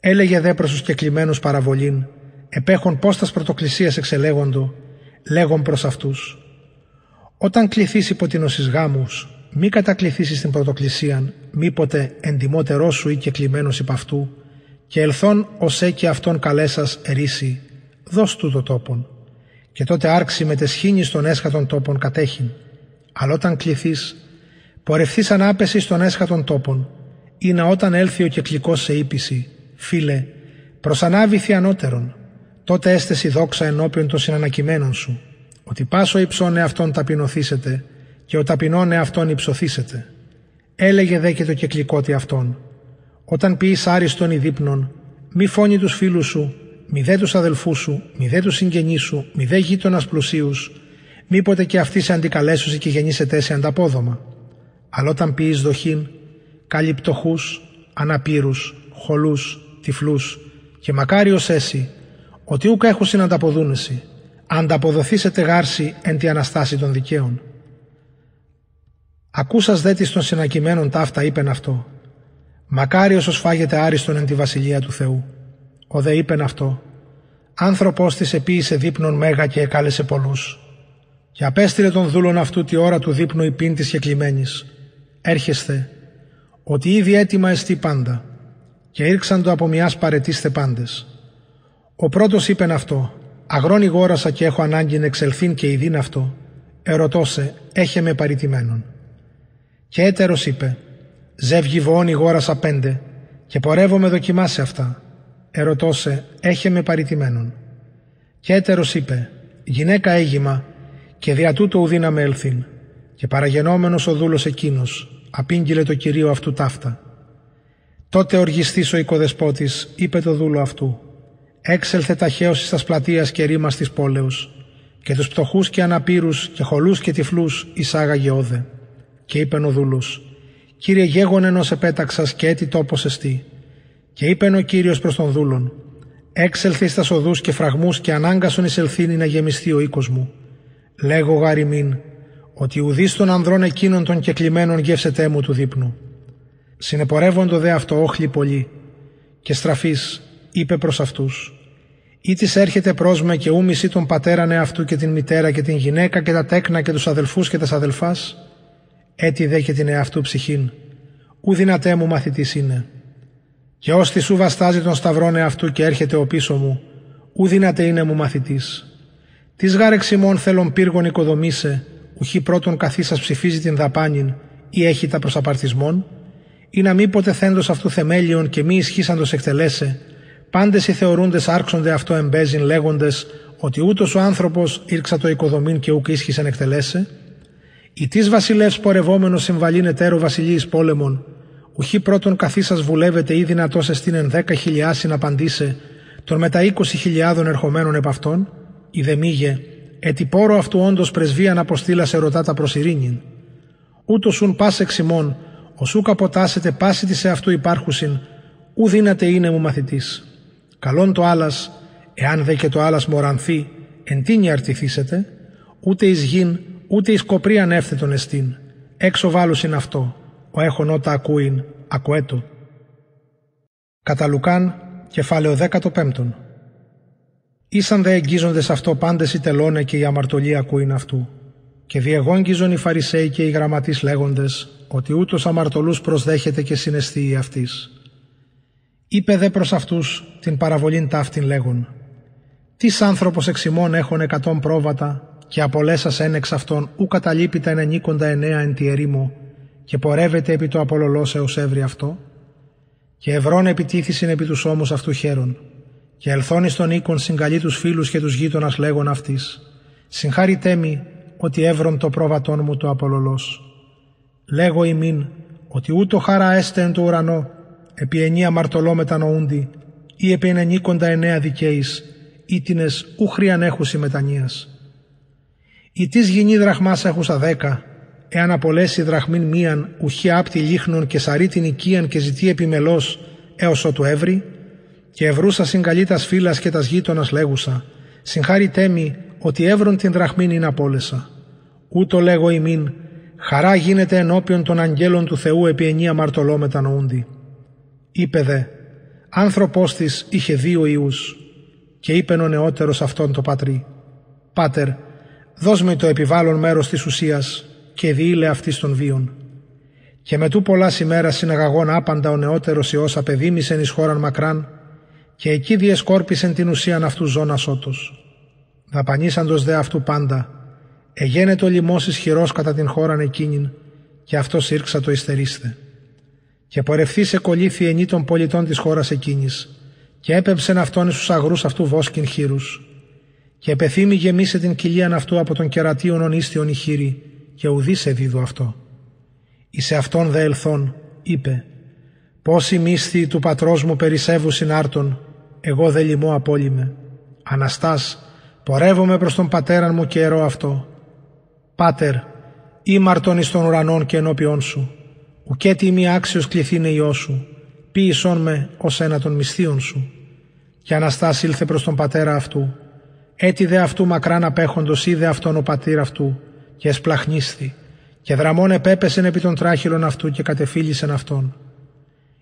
Έλεγε δε προς τους κεκλημένους παραβολήν επέχον πώς τας πρωτοκλησίας εξελέγοντο λέγον προς αυτούς όταν κληθείς υπό την γάμους, μη κατακληθήσεις την πρωτοκλησίαν, μήποτε εντιμότερό σου ή και κλειμένος υπ' αυτού, και ελθόν ως και αυτόν καλέσας ερήσει, δώσ' του το τόπον. Και τότε άρξει με τεσχήνη στον έσχατον τόπον κατέχειν. Αλλά όταν κληθείς, πορευθείς ανάπεση στον έσχατον τόπον, ή να όταν έλθει ο κεκλικός σε ύπηση, φίλε, προσανάβηθη ανώτερον, τότε έστεση δόξα ενώπιον των συνανακειμένων σου, ότι πάσο υψών εαυτόν ταπεινωθήσετε και ο ταπεινών εαυτόν υψωθήσετε. Έλεγε δε και το κεκλικότι αυτόν, όταν πεις άριστον ή δείπνον, μη φώνει τους φίλους σου, μη δε τους αδελφούς σου, μη δε τους συγγενείς σου, μη δε γείτονας πλουσίους, μήποτε και αυτοί σε αντικαλέσουσι και γεννήσετε σε ανταπόδομα. Αλλά όταν πεις δοχήν, καλεί πτωχούς, αναπήρους, χολούς, τυφλούς και μακάριος έσυ, ότι ούκα έχουν συνανταποδούνεση, ανταποδοθήσετε γάρση εν τη Αναστάση των δικαίων. Ακούσας δε της των συνακειμένων ταύτα είπεν αυτό. Μακάριος ως φάγεται άριστον εν τη βασιλεία του Θεού. Ο δε είπεν αυτό. Άνθρωπος της επίησε δείπνον μέγα και εκάλεσε πολλούς. Και απέστειλε τον δούλον αυτού τη ώρα του δείπνου υπήν της κλειμένης. Έρχεστε, ότι ήδη έτοιμα εστί πάντα. Και ήρξαν το από μιας παρετήστε πάντες. Ο πρώτος είπεν αυτό. Αγρόνι γόρασα και έχω ανάγκη να εξελθήν και ειδήν αυτό. Ερωτώσε, έχε με παρητημένον. Και έτερος είπε, ζεύγει βόνι γόρασα πέντε και πορεύομαι δοκιμάσει αυτά. Ερωτώσε, έχε με παρητημένον. Και έτερος είπε, γυναίκα έγιμα και δια τούτο ουδήνα με ελθύν. Και παραγενόμενος ο δούλος εκείνος, απήγγειλε το κυρίο αυτού ταύτα. Τότε οργιστής ο οικοδεσπότης είπε το δούλο αυτού, έξελθε ταχαίως εις τας πλατείας και ρήμα της πόλεως και τους πτωχούς και αναπήρους και χολούς και τυφλούς εισάγαγε όδε. Και είπεν ο δούλος, «Κύριε γέγον ενός επέταξας και έτι τόπος εστί». Και είπεν ο Κύριος προς τον δούλον, «Έξελθε εις τας οδούς και φραγμούς και ανάγκασον εις ελθύνη να γεμιστεί ο οίκος μου. Λέγω γάρι ότι ουδείς των ανδρών εκείνων των κεκλειμένων γεύσετέ μου του δείπνου». Συνεπορεύοντο δε αυτό όχλη πολύ και στραφής είπε προς αυτούς «Ή της έρχεται προς με και ούμιση τον πατέρα αυτού και την μητέρα και την γυναίκα και τα τέκνα και τους αδελφούς και τας αδελφάς, έτι δε και την εαυτού ψυχήν, ου δυνατέ μου μαθητής είναι. Και ως τη σου βαστάζει τον σταυρόν εαυτού και έρχεται ο πίσω μου, ου δυνατέ είναι μου μαθητής. Της γάρεξιμών θέλων πύργων οικοδομήσε, ουχή πρώτον καθίσας ψηφίζει την δαπάνην ή έχει τα προσαπαρτισμών, ή να μήποτε θέντος αυτού θεμέλιον και μη ισχύσαντος εκτελέσε, πάντες οι θεωρούντες άρχονται αυτό εμπέζιν λέγοντες ότι ούτως ο άνθρωπος ήρξα το οικοδομήν και ουκ ίσχυσεν εκτελέσε, η της βασιλεύς πορευόμενος συμβαλήν εταίρο βασιλείς πόλεμον, ουχή πρώτον καθίσα βουλεύεται ή δυνατός εστίνεν δέκα χιλιάσιν να απαντήσε, των μετά είκοσι χιλιάδων ερχομένων επ' αυτών, η δε μήγε, ετι πόρο αυτού όντως πρεσβείαν αποστήλα σε ρωτάτα προ ειρήνην. Ούτως σουν πας εξημών, ω σου καποτάσετε πάση της σε αυτού υπάρχουσιν, ου δύναται είναι μου μαθητής. Καλόν το άλλας, εάν δε και το άλλας μορανθεί, εν τίνη αρτηθήσετε, ούτε εις γην, ούτε η σκοπρή ανέφθετον εστίν. Έξω βάλουσιν αυτό, ο έχων ότα ακούειν, ακουέτο. Κατά Λουκάν, κεφάλαιο 15. Ήσαν δε εγγίζοντες αυτό πάντες οι τελώνε και οι αμαρτωλοί ακούειν αυτού. Και διεγόγγιζον οι Φαρισαίοι και οι γραμματείς λέγοντες ότι ούτως αμαρτωλούς προσδέχεται και συναισθεί αυτής. Είπε δε προς αυτούς την παραβολήν ταύτην λέγον «Τις άνθρωπος εξημών έχουν εκατόν πρόβατα και απολέσας ένεξ αυτών ου καταλείπει τα ενενίκοντα εννέα εν τη ερήμο και πορεύεται επί το απολολός έως έβρι αυτό και ευρών επιτίθησιν επί τους ώμους αυτού χαίρον και ελθόν εις τον οίκον συγκαλεί τους φίλους και τους γείτονας λέγον αυτής συγχάρητέ μη ότι εύρον το πρόβατόν μου το απολολός λέγω ημίν ότι ούτω χαρά έστε εν το ουρανό επί ενία μαρτωλό μετανοούντι ή επί ενενίκοντα εννέα δικαίης ήτινες ου έχουσι μετανοίας η της γινή δραχμάς έχουσα δέκα, εάν απολέσει δραχμήν μίαν, ουχή άπτη λίχνων και σαρή την οικίαν και ζητεί επιμελώς έως ότου έβρι, και ευρούσα συγκαλεί τας φύλας και τας γείτονας λέγουσα, συγχάρη τέμι ότι εύρων την δραχμήν είναι απόλεσα. Ούτω λέγω ημίν, χαρά γίνεται ενώπιον των αγγέλων του Θεού επί ενία μαρτωλό μετανοούντι. Είπε δε, άνθρωπος της είχε δύο ιούς, και είπεν ο νεότερος αυτόν το πατρί, «Πάτερ, δώσ' με το επιβάλλον μέρος της ουσίας και διήλε αυτής των βίων. Και με τού πολλά ημέρα συναγαγών άπαντα ο νεότερος Υιός απεδίμησεν εις χώραν μακράν και εκεί διεσκόρπισεν την ουσίαν αυτού ζώνα σώτος. Δαπανίσαντος δε αυτού πάντα, εγένετο λοιμός ισχυρός κατά την χώραν εκείνην και αυτός ήρξα το υστερίστε. Και πορευθεί σε κολλήθη ενή των πολιτών της χώρας εκείνης και έπεψεν αυτόν εις τους αγρούς αυτού βόσκιν χείρους. Και επεθύμη γεμίσε την κοιλίαν αυτού από τον κερατίον ονίστιον η χείρη, και ουδής εδίδου αυτό. Εις αυτόν δε ελθόν, είπε, «Πόσοι μίσθοι του πατρός μου περισσεύου συνάρτων, εγώ δε λοιμώ απόλυμε. Αναστάς, πορεύομαι προς τον πατέρα μου και ερώ αυτό. Πάτερ, ήμαρτον εις των ουρανών και ενώπιόν σου, ουκέτι μη άξιος κληθήνε ιό σου, ποίησόν με ως ένα των μισθείων σου. Και Αναστάς ήλθε προς τον πατέρα αυτού, έτι δε αυτού μακράν απέχοντος είδε αυτόν ο πατήρ αυτού, και εσπλαχνίσθη, και δραμών επέπεσεν επί των τράχυλων αυτού και κατεφίλησεν αυτόν.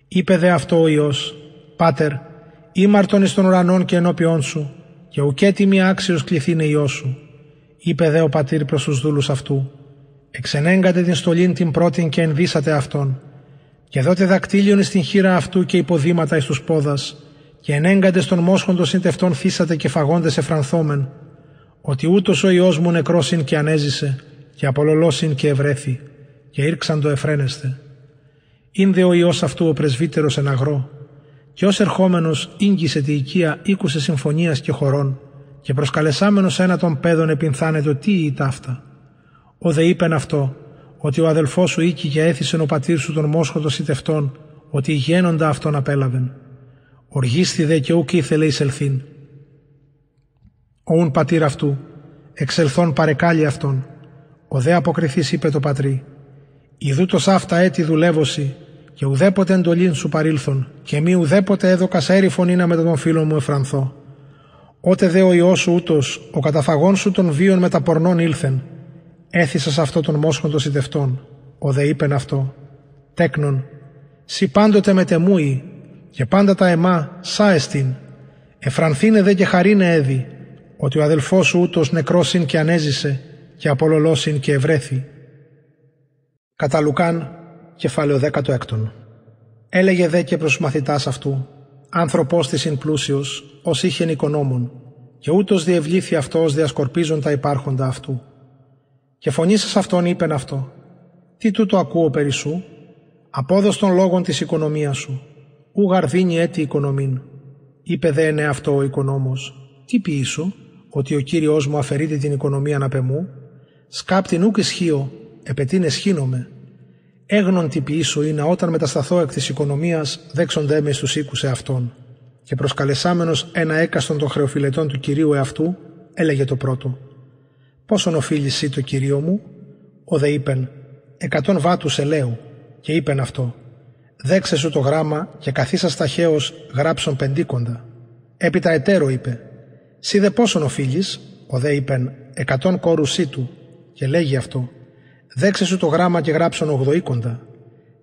Είπε δε αυτό ο Υιός, «Πάτερ, ήμαρτον εις των ουρανών και ενώπιόν σου, και ουκέτι μη άξιος κληθήνε Υιός σου». Είπε δε ο πατήρ προς τους δούλους αυτού, «Εξενέγκατε την στολήν την πρώτην και ενδύσατε αυτόν, και δότε δακτύλιον στην χείρα αυτού και υποδήματα εις τους πόδας, και ενέγκατε στον μόσχοντο συντευτών θύσατε και φαγόντες εφρανθόμεν, ότι ούτως ο Υιός μου νεκρός και ανέζησε, και απολολώσιν και ευρέθη, και ήρξαν το εφραίνεστε. Ήν δε ο Υιός αυτού ο πρεσβύτερος εν αγρό, και ως ερχόμενος ίγγισε τη οικία ήκουσε συμφωνίας και χωρών, και προσκαλεσάμενος ένα των παιδών επινθάνεται ότι ή ταύτα. Ο δε είπεν αυτό, ότι ο αδελφός σου οίκη και έθισεν ο πατήρ σου τον μόσχο των ότι γένοντα αυτόν απέλαβεν. Οργίστη δε και ούκ ήθελε εισελθήν. Οούν πατήρ αυτού, εξελθών παρεκάλει αυτόν. Ο δε αποκριθής είπε το πατρί, «Ιδούτος αυτά έτη δουλεύωση και ουδέποτε εντολήν σου παρήλθον και μη ουδέποτε έδωκα έρη φωνήνα με τον φίλο μου εφρανθώ. Ότε δε ο Υιός σου ούτως, ο καταφαγών σου των βίων με τα πορνών ήλθεν, έθισας αυτό τον μόσχον των σιτευτών. Ο δε είπεν αυτό, τέκνον, σι πάντοτε με τεμούει και πάντα τα εμά σα εστίν. Εφρανθήνε δε και χαρίνε έδι, ότι ο αδελφός σου ούτως νεκρός και ανέζησε και απολολώσιν και ευρέθη. Κατά Λουκάν, κεφάλαιο 16. Έλεγε δε και προς μαθητάς αυτού, άνθρωπος της ειν πλούσιος, ως είχεν οικονόμων, και ούτως διευλήθη αυτός διασκορπίζον τα υπάρχοντα αυτού. Και φωνήσας αυτόν είπεν αυτό, τι τούτο ακούω περί σου, απόδος των λόγων της οικονομίας σου, ου γαρδίνει έτη οικονομήν. Είπε δε ναι αυτό ο οικονόμος, τι ποιή σου, ότι ο Κύριος μου αφαιρείται την οικονομία να πεμού, σκάπτην ούκ ισχύω, επετίνε σχήνομαι. Έγνον τι ποιήσω είναι όταν μετασταθώ εκ της οικονομίας δέξονται με στους οίκους εαυτών. Και προσκαλεσάμενος ένα έκαστον των χρεοφιλετών του Κυρίου εαυτού, έλεγε το πρώτο. Πόσον οφείλει εσύ το Κυρίο μου, ο δε είπεν, εκατόν βάτους ελαίου, και είπεν αυτό. Δέξε σου το γράμμα και καθίσα ταχαίως γράψον πεντίκοντα. Έπειτα εταίρο είπε, Σι δε πόσον οφείλεις, ο δε είπεν, εκατόν κόρους του, και λέγει αυτό, δέξε σου το γράμμα και γράψον ογδοήκοντα.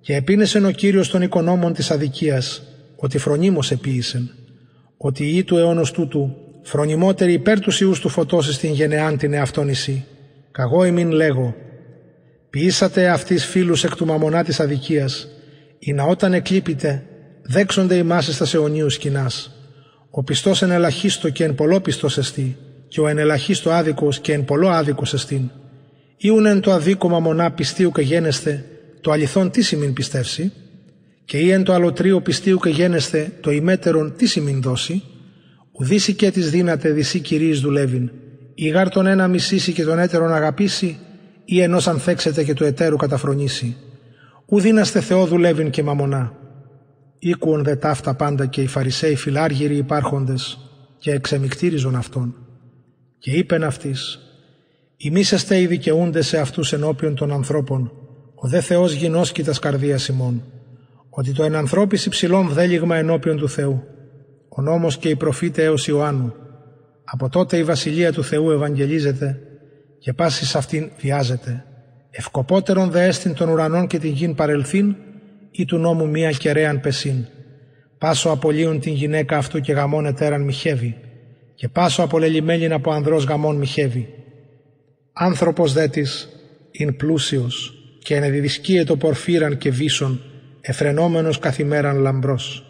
Και επίνεσεν ο Κύριος των οικονόμων της αδικίας, ότι φρονίμως επίησεν, ότι η ή του αιώνος τούτου, φρονιμότερη υπέρ τους Ιούς του φωτός στην γενεάν την εαυτόν εσύ. Καγώ ημίν λέγω, ποιήσατε αυτής φίλους εκ του μαμονά της αδικίας, ή να όταν εκλείπετε, δέξονται οι μάσες στα αιωνίους σκηνάς. Ο πιστός εν ελαχίστο και εν πολλό πιστός εστί, και ο εν ελαχίστο άδικος και εν πολλό άδικος εστίν. Ήουν εν το αδίκομα μονά πιστίου και γένεστε, το αληθόν τι σημειν πιστεύσει, και ή εν το αλωτρίο πιστίου και γένεστε, το ημέτερον τι σημειν δώσει, ουδήσει και της δύναται δυσί κυρίης δουλεύειν, ή γάρ τον ένα μισήσει και τον έτερον αγαπήσει, ή ενός ανθέξετε και του εταίρου καταφρονήσει. Ουδίναστε Θεό δουλεύειν και μαμονά. Ήκουον δε ταύτα πάντα και οι Φαρισαίοι φιλάργυροι υπάρχοντες και εξεμικτήριζον αυτόν. Και είπεν αυτής, «Ημίσεστε οι δικαιούνται σε αυτούς ενώπιον των ανθρώπων, ο δε Θεός γινώσκητας καρδίας ημών, ότι το ενανθρώπης υψηλών δέλιγμα ενώπιον του Θεού, ο νόμος και οι προφήτες έως Ιωάννου. Από τότε η Βασιλεία του Θεού ευαγγελίζεται και πάσης αυτήν βιάζεται. Ευκοπότερον δε έστειν των ουρανών και την γην παρελθήν ή του νόμου μία κεραίαν πεσίν. Πάσο απολύουν την γυναίκα αυτού και γαμών ετέραν μοιχεύει και πάσο απολελημένην από ανδρός γαμών μοιχεύει. Άνθρωπος δε της ειν πλούσιος και ενεδιδυσκείε πορφύραν και βίσον εφρενόμενος καθημέραν λαμπρός.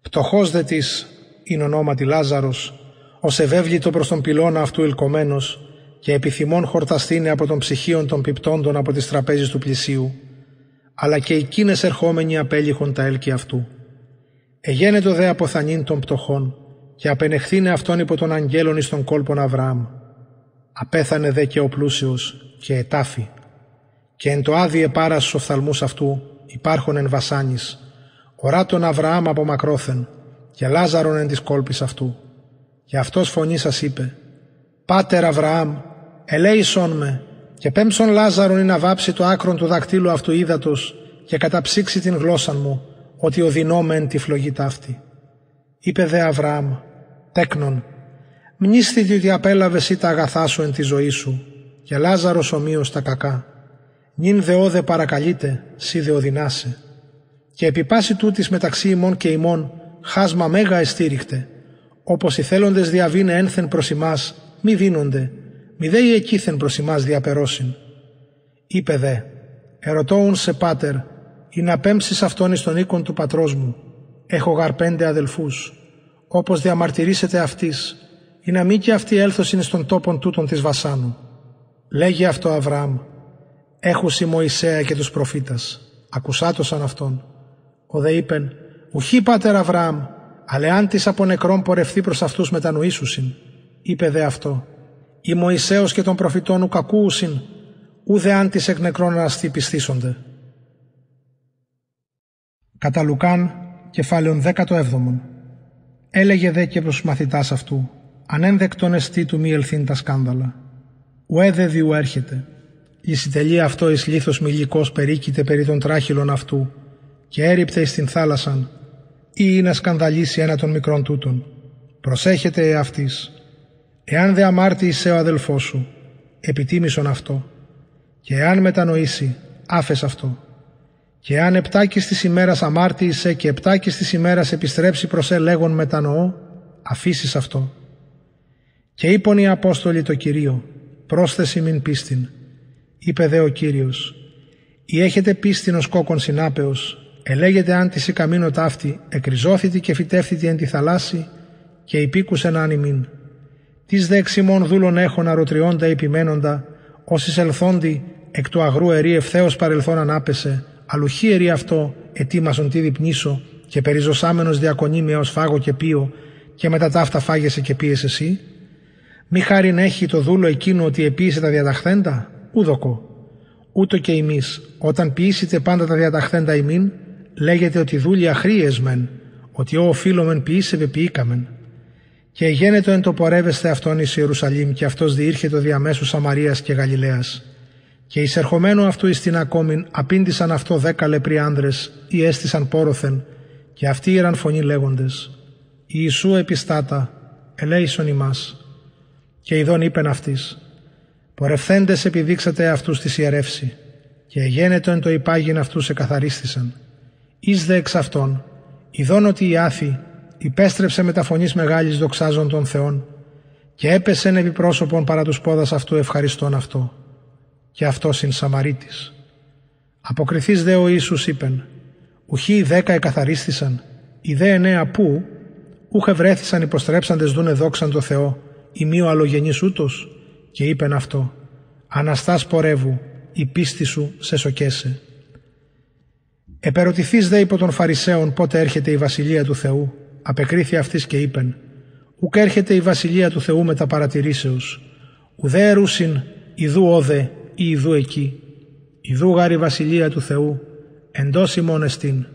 Πτωχός δε της ειν ονόματι Λάζαρος, ως ευέβλητο προς τον πυλώνα αυτού ηλκομένος και επιθυμών χορταστήνε από των ψυχίων των πιπτόντων από τις τραπέζεις του πλησίου, αλλά και εκείνες ερχόμενοι απέλυχον τα έλκη αυτού. Εγένετο δε αποθανήν των πτωχών και απενεχθήνε αυτόν υπό των αγγέλων εις των κόλπων Αβραάμ. Απέθανε δε και ο πλούσιος και ετάφη και εν το άδειε πάρα στους οφθαλμούς αυτού υπάρχον εν βασάνης, ορά τον Αβραάμ από μακρόθεν και Λάζαρον εν της κόλπης αυτού. Και αυτός φωνή σας είπε «Πάτερ Αβραάμ, ελέησόν με και πέμψον Λάζαρον ή να βάψει το άκρον του δακτύλου αυτού ύδατος και καταψύξει την γλώσσα μου, ότι οδυνώ εν τη φλογή ταύτη. Είπε δε Αβραάμ, τέκνον, μνήσθητη ότι απέλαβες ή τα αγαθά σου εν τη ζωή σου και Λάζαρος ομοίως τα κακά. Νυν δεόδε παρακαλείται, σύ δε οδυνάσε. Και επί πάση τούτης μεταξύ ημών και ημών χάσμα μέγα εστήριχτε, όπως οι θέλοντες διαβήνε ένθεν προς ημάς, μη δίνονται, μη δε οι εκείθεν προς ημάς διαπερώσιν. Είπε δε, ερωτώουν σε πάτερ, ή να πέμψεις αυτόν εις τον οίκον του πατρός μου; Έχω γαρ πέντε αδελφούς, όπως διαμαρτυρήσετε αυτής, ή να μη και αυτοί έλθωσιν στον τόπον τούτον της βασάνου. Λέγει αυτό Αβραάμ, έχουσι Μωυσέα και τους προφήτας, ακουσάτωσαν αυτόν. Ο δε είπεν, ουχή πάτερ Αβραάμ, αλλά αν της από νεκρών πορευθεί προς αυτούς μετανοήσουσιν. Είπε δε αυτό, η Μωυσέος και των προφητών ου κακούουσιν, ουδε αν της εκ νεκρών αναστή πιστήσονται. Κατά Λουκάν, κεφάλαιον 17. Έλεγε δε και προς μαθητάς αυτού, ανένδεκτον εστί του μη ελθύν τα σκάνδαλα. Ουέ δε διου έρχεται. Η συντελεί αυτό εις λίθος μιλικός περίκειται περί των τράχυλων αυτού και έριπτε εις την θάλασσαν ή είναι σκανδαλίσει ένα των μικρών τούτων. Προσέχετε εαυτής. Εάν δε αμάρτη είσαι ο αδελφός σου, επιτίμησον αυτό. Και εάν μετανοήσει, άφες αυτό. Και αν επτάκης της ημέρας αμάρτη είσαι και επτάκης της ημέρας επιστρέψει προς ελέγον μετανοώ, αφήσεις αυτό. Και είπον οι Απόστολοι το Κυρίο, πρόσθεση μην πίστην. Είπε δε ο Κύριος, «Ή έχετε πίστην ως κόκκον συνάπεως, ελέγεται αν της η καμίνο ταύτη, εκριζώθητη και φυτεύθητη εν τη θαλάσση και υπήκουσε να ανημίν. Τις δε εξημών δούλων έχουν αρωτριώντα επιμένοντα, όσοι ελθόντι εκ του αγρού ερή ευθέως παρελθόν ανάπεσε, αλουχή ερή αυτό ετοίμασον τι διπνήσω και περιζωσάμενος διακονεί με ως φάγο και πίο και μετά ταύτα φάγεσαι και πίεσαι εσύ. Μη χάριν έχει το δούλο εκείνο ότι επίησε τα διαταχθέντα, ούδοκο. Ούτω και εμείς, όταν ποιήσετε πάντα τα διαταχθέντα ημίν, λέγεται ότι δούλια χρήες μεν, ότι ο οφείλομεν ποιήσε ποιήκαμεν. Και γένετο εν το πορεύεστε αυτόν εις Ιερουσαλήμ και αυτός διήρχετο διαμέσου Σαμαρίας και Γαλιλαίας. Και εισερχομένου αυτού εις την ακόμην απήντησαν αυτό δέκα λεπροί άνδρες ή έστησαν πόροθεν και αυτοί ήραν φωνή λέγοντες «Ιησού επιστάτα, ελέησον ημάς». Και ειδών είπεν αυτής «Πορευθέντες επιδείξατε αυτούς τη ιερεύση και γένετο εν το υπάγειν αυτούς εκαθαρίστησαν Εις δε εξ αυτών, ειδών ότι η Άθη υπέστρεψε με τα φωνής μεγάλης δοξάζων των Θεών και έπεσεν επί πρόσωπον παρά τους πόδας αυτού ευχαριστών αυτό. Και αυτός συν Σαμαρίτης. Αποκριθείς δε ο Ιησούς είπεν, ουχοί οι δέκα εκαθαρίστησαν, οι δε εννέα που, ούχε βρέθησαν υποστρέψαντες δούνε δόξαν το Θεό, η μη ο αλλογενής ούτως, και είπεν αυτό, Αναστάς πορεύου, η πίστη σου σε σοκέσε. Επερωτηθείς δε υπό των Φαρισαίων πότε έρχεται η Βασιλεία του Θεού, απεκρίθη αυτής και είπεν, ουκ έρχεται η Βασιλεία του Θεού με τα παρατηρήσεως, ουδέ ερούσιν ιδού όδε ή ιδού εκεί, ιδού γάρ η Βασιλεία του Θεού, εντός ημών εστίν.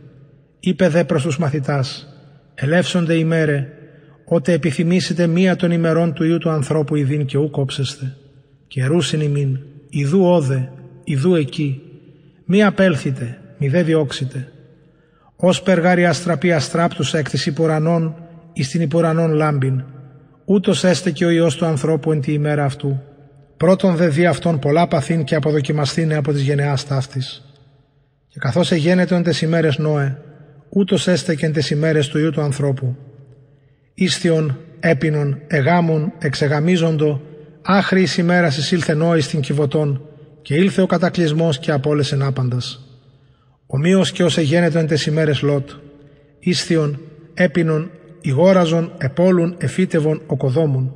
Είπε δε προς τους μαθητάς, ελεύσονται ημέρε, ότε επιθυμήσετε μία των ημερών του Ιού του ανθρώπου ιδίν και ου κόψεστε, και ρούσιν ημίν, ιδού όδε, ιδού εκεί, μη απέλθετε, μη δε διώξετε. Ως περγάρι αστραπή αστράπτουσα εκ της υπουρανών εις την υπουρανών λάμπην, ούτως έστε και ο Υιός του ανθρώπου εν τη ημέρα αυτού. Πρώτον δε δει αυτόν πολλά παθήν και αποδοκιμαστήνε από της γενεάς ταύτης. Και καθώς εγένετο εν τες ημέρες Νόε, ούτως έστε και εν τες ημέρες του Υιού του ανθρώπου. Ίστιον, έπινον, εγάμων, εξεγαμίζοντο, άχρη ημέρας εισήλθε Νόε στην Κιβωτών και ήλθε ο κατακλυσμός και απόλεσεν άπαντας. Ομοίως και ως εγένετο εν τες ημέρες Λότ, ίσθιον, έπινον, ηγόραζον, επόλουν, εφύτευον, οκοδόμουν.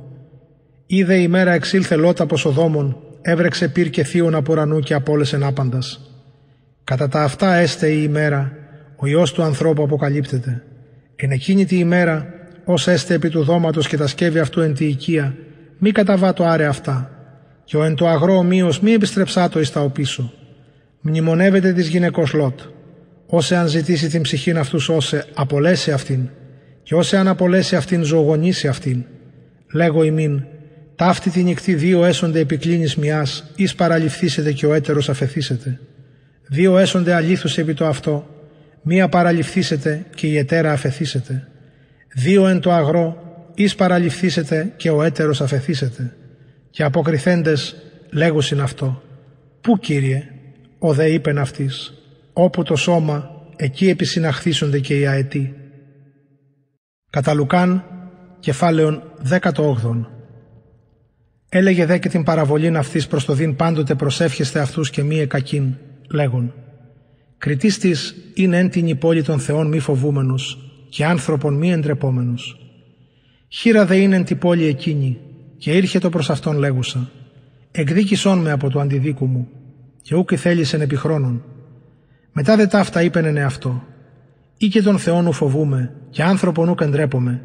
Είδε η μέρα εξήλθε Λότ από Σοδόμων, έβρεξε πυρ και θείον από ουρανού και απόλεσεν άπαντας. Κατά τα αυτά έστε η ημέρα, ο Υιός του ανθρώπου αποκαλύπτεται. Εν εκείνη τη ημέρα, ως έστε επί του δώματος και τα σκεύη αυτού εν τη οικία, μη καταβάτω άρε αυτά, και ο εν το αγρό ομοίως μη επιστρεψάτο εις τα οπίσω. Μνημονεύεται της γυναικός Λότ. Όσε αν ζητήσει την ψυχήν αυτούς όσε απολέσει αυτήν, και όσε αν απολέσει αυτήν ζωογονήσει αυτήν. Λέγω ημίν, ταύτη τη νυχτή δύο έσονται επικλίνη μιας, εις παραληφθήσετε και ο έτερος αφαιθήσετε. Δύο έσονται αλήθου επί το αυτό, μία παραληφθήσετε και η ετέρα αφαιθήσετε. Δύο εν το αγρό, εις παραληφθήσετε και ο έτερος αφαιθήσετε. Και αποκριθέντες λέγουσιν αυτό. Πού Κύριε, ο δε είπεν αυτής, όπου το σώμα, εκεί επισυναχθήσονται και οι αετοί. Κατά Λουκάν, κεφάλαιον 18. Έλεγε δε και την παραβολήν αυτής προς το δίν πάντοτε προσεύχεστε αυτούς και μη εκακήν, λέγον. Κριτής της είναι εν την υπόλη των θεών μη φοβούμενος και άνθρωπον μη εντρεπόμενος. Χείρα δε είναι εν την πόλη εκείνη και ήρχε το προς αυτόν λέγουσα. Εκδίκησόν με από το αντιδίκου μου και ούκη θέλησεν επί χρόνων. Μετά δε ταύτα είπεν αυτό. Ή και τον Θεόν ου φοβούμε και άνθρωπον ούκ εντρέπομαι.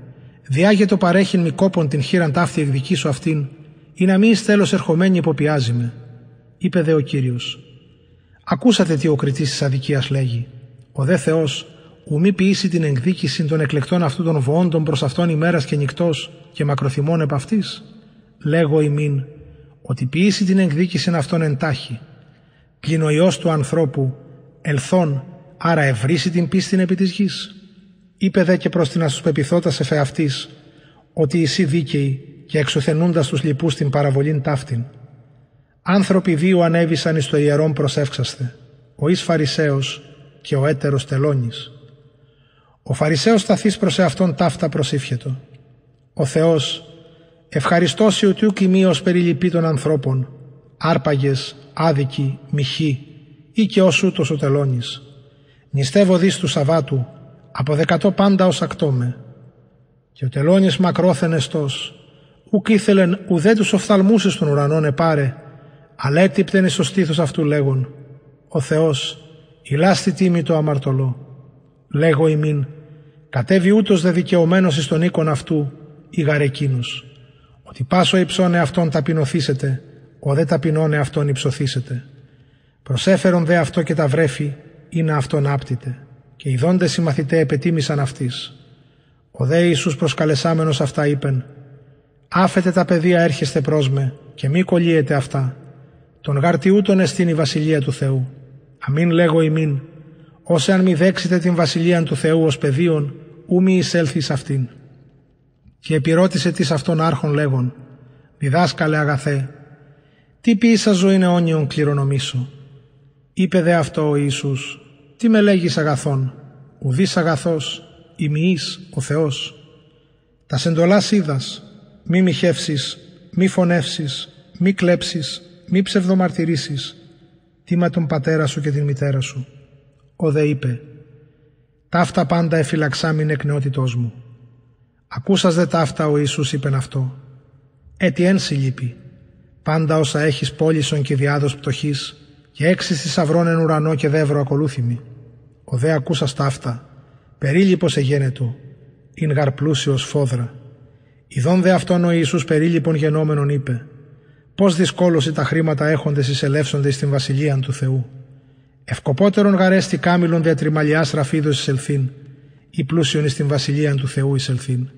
Διάγε το παρέχειν μη κόπον την χείραν ταύτη εκδικήσω αυτήν ή να μη εις τέλος ερχομένη υποπιάζει με. Είπε δε ο Κύριος. Ακούσατε τι ο κριτής της αδικίας λέγει. Ο δε Θεός ου μη ποιήσει την εκδίκηση των εκλεκτών αυτού των βοόντων προς αυτόν ημέρας και νυχτός και μακροθυμών επ' αυτής. Λέγω ημίν ότι ποιήσει την εκδίκηση αυτών εντάχει. Πλην ο Υιός του ανθρώπου ελθόν άρα ευρύσει την πίστην επί της γης. Είπε δε και προς την ασουσπεπιθώτας εφε αυτής ότι εσύ δίκαιοι και εξουθενούντας τους λοιπούς την παραβολήν ταύτην Άνθρωποι δύο ανέβησαν εις το ιερόν προσεύξαστε, ο εις Φαρισαίος και ο έτερος τελώνης. Ο Φαρισαίος σταθείς προς εαυτόν ταύτα προσήφιετο. Ο Θεός ευχαριστώσει ότι ου κοιμίως περιλυπεί των ανθρώπων, άρπαγες, άδικοι, μοιχοί ή και ως ούτως ο τελώνης. Νηστεύω δις του Σαββάτου, από δεκατό πάντα ως ακτόμε. Και ο τελώνης μακρόθενεστος, ουκ ήθελεν ουδέ τους οφθαλμούς στον ουρανόν επάρε, αλλά έτυπτεν εις το στήθος αυτού λέγον «Ο Θεός, ηλάστη τίμη το αμαρτωλό». Λέγω ημίν, κατέβει ούτως δε δικαιωμένος εις τον οίκον αυτού, ή γαρεκίνους, ότι πάσο υψώνε αυτόν ταπεινωθήσετε, ο δε ταπεινώνε αυτόν υψωθήσετε. Προσέφερον δε αυτό και τα βρέφη, ή να αυτόν άπτητε, και οι δόντες οι μαθητέ επετίμησαν αυτής. Ο δε Ιησούς προσκαλεσάμενος αυτά είπεν, «Άφετε τα παιδεία έρχεστε προς με, και μη κολλείετε αυτά, τον γαρτιούτον εστίν η βασιλεία του Θεού. Αμήν λέγω ημίν, όσε αν μη δέξετε την βασιλεία του Θεού ως πεδίον, ου μη εισέλθει αυτήν. Και επιρώτησε της αυτόν άρχον λέγον, διδάσκαλε αγαθέ, τι ποιήσα ζωήν αιώνιον κληρονομήσω. Είπε δε αυτό ο Ιησούς, τι με λέγεις αγαθόν, ουδής αγαθός, ημιής ο Θεός; Τα σεντολάς είδας, μη μοιχεύσεις, μη φωνεύσεις, μη κλέψεις, μη ψευδομαρτυρήσεις, τίμα τον πατέρα σου και την μητέρα σου. Ο δε είπε, ταύτα πάντα εφυλαξάμιν εκ νεότητός μου. Ακούσας δε ταύτα ο Ιησούς είπεν αυτό. Έτι εν λείπει, πάντα όσα έχεις πόλησον και διάδος πτωχής και έξι θησαυρών εν ουρανό και δεύρο ακολούθημη. Ο δε ακούσας ταύτα, περίλυπος εγένετο, ειν γαρ πλούσιος φόδρα. Ιδών δε αυτόν ο Ιησούς περίλυπον γενόμενον είπε, Πώς δυσκόλωση τα χρήματα έχοντες εισελεύσονται στην βασιλεία του Θεού. Ευκοπότερον γαρέστη κάμιλον διατριμαλιάς ραφίδος εισελθήν, ή πλούσιον εις την βασιλεία του Θεού εισελθήν.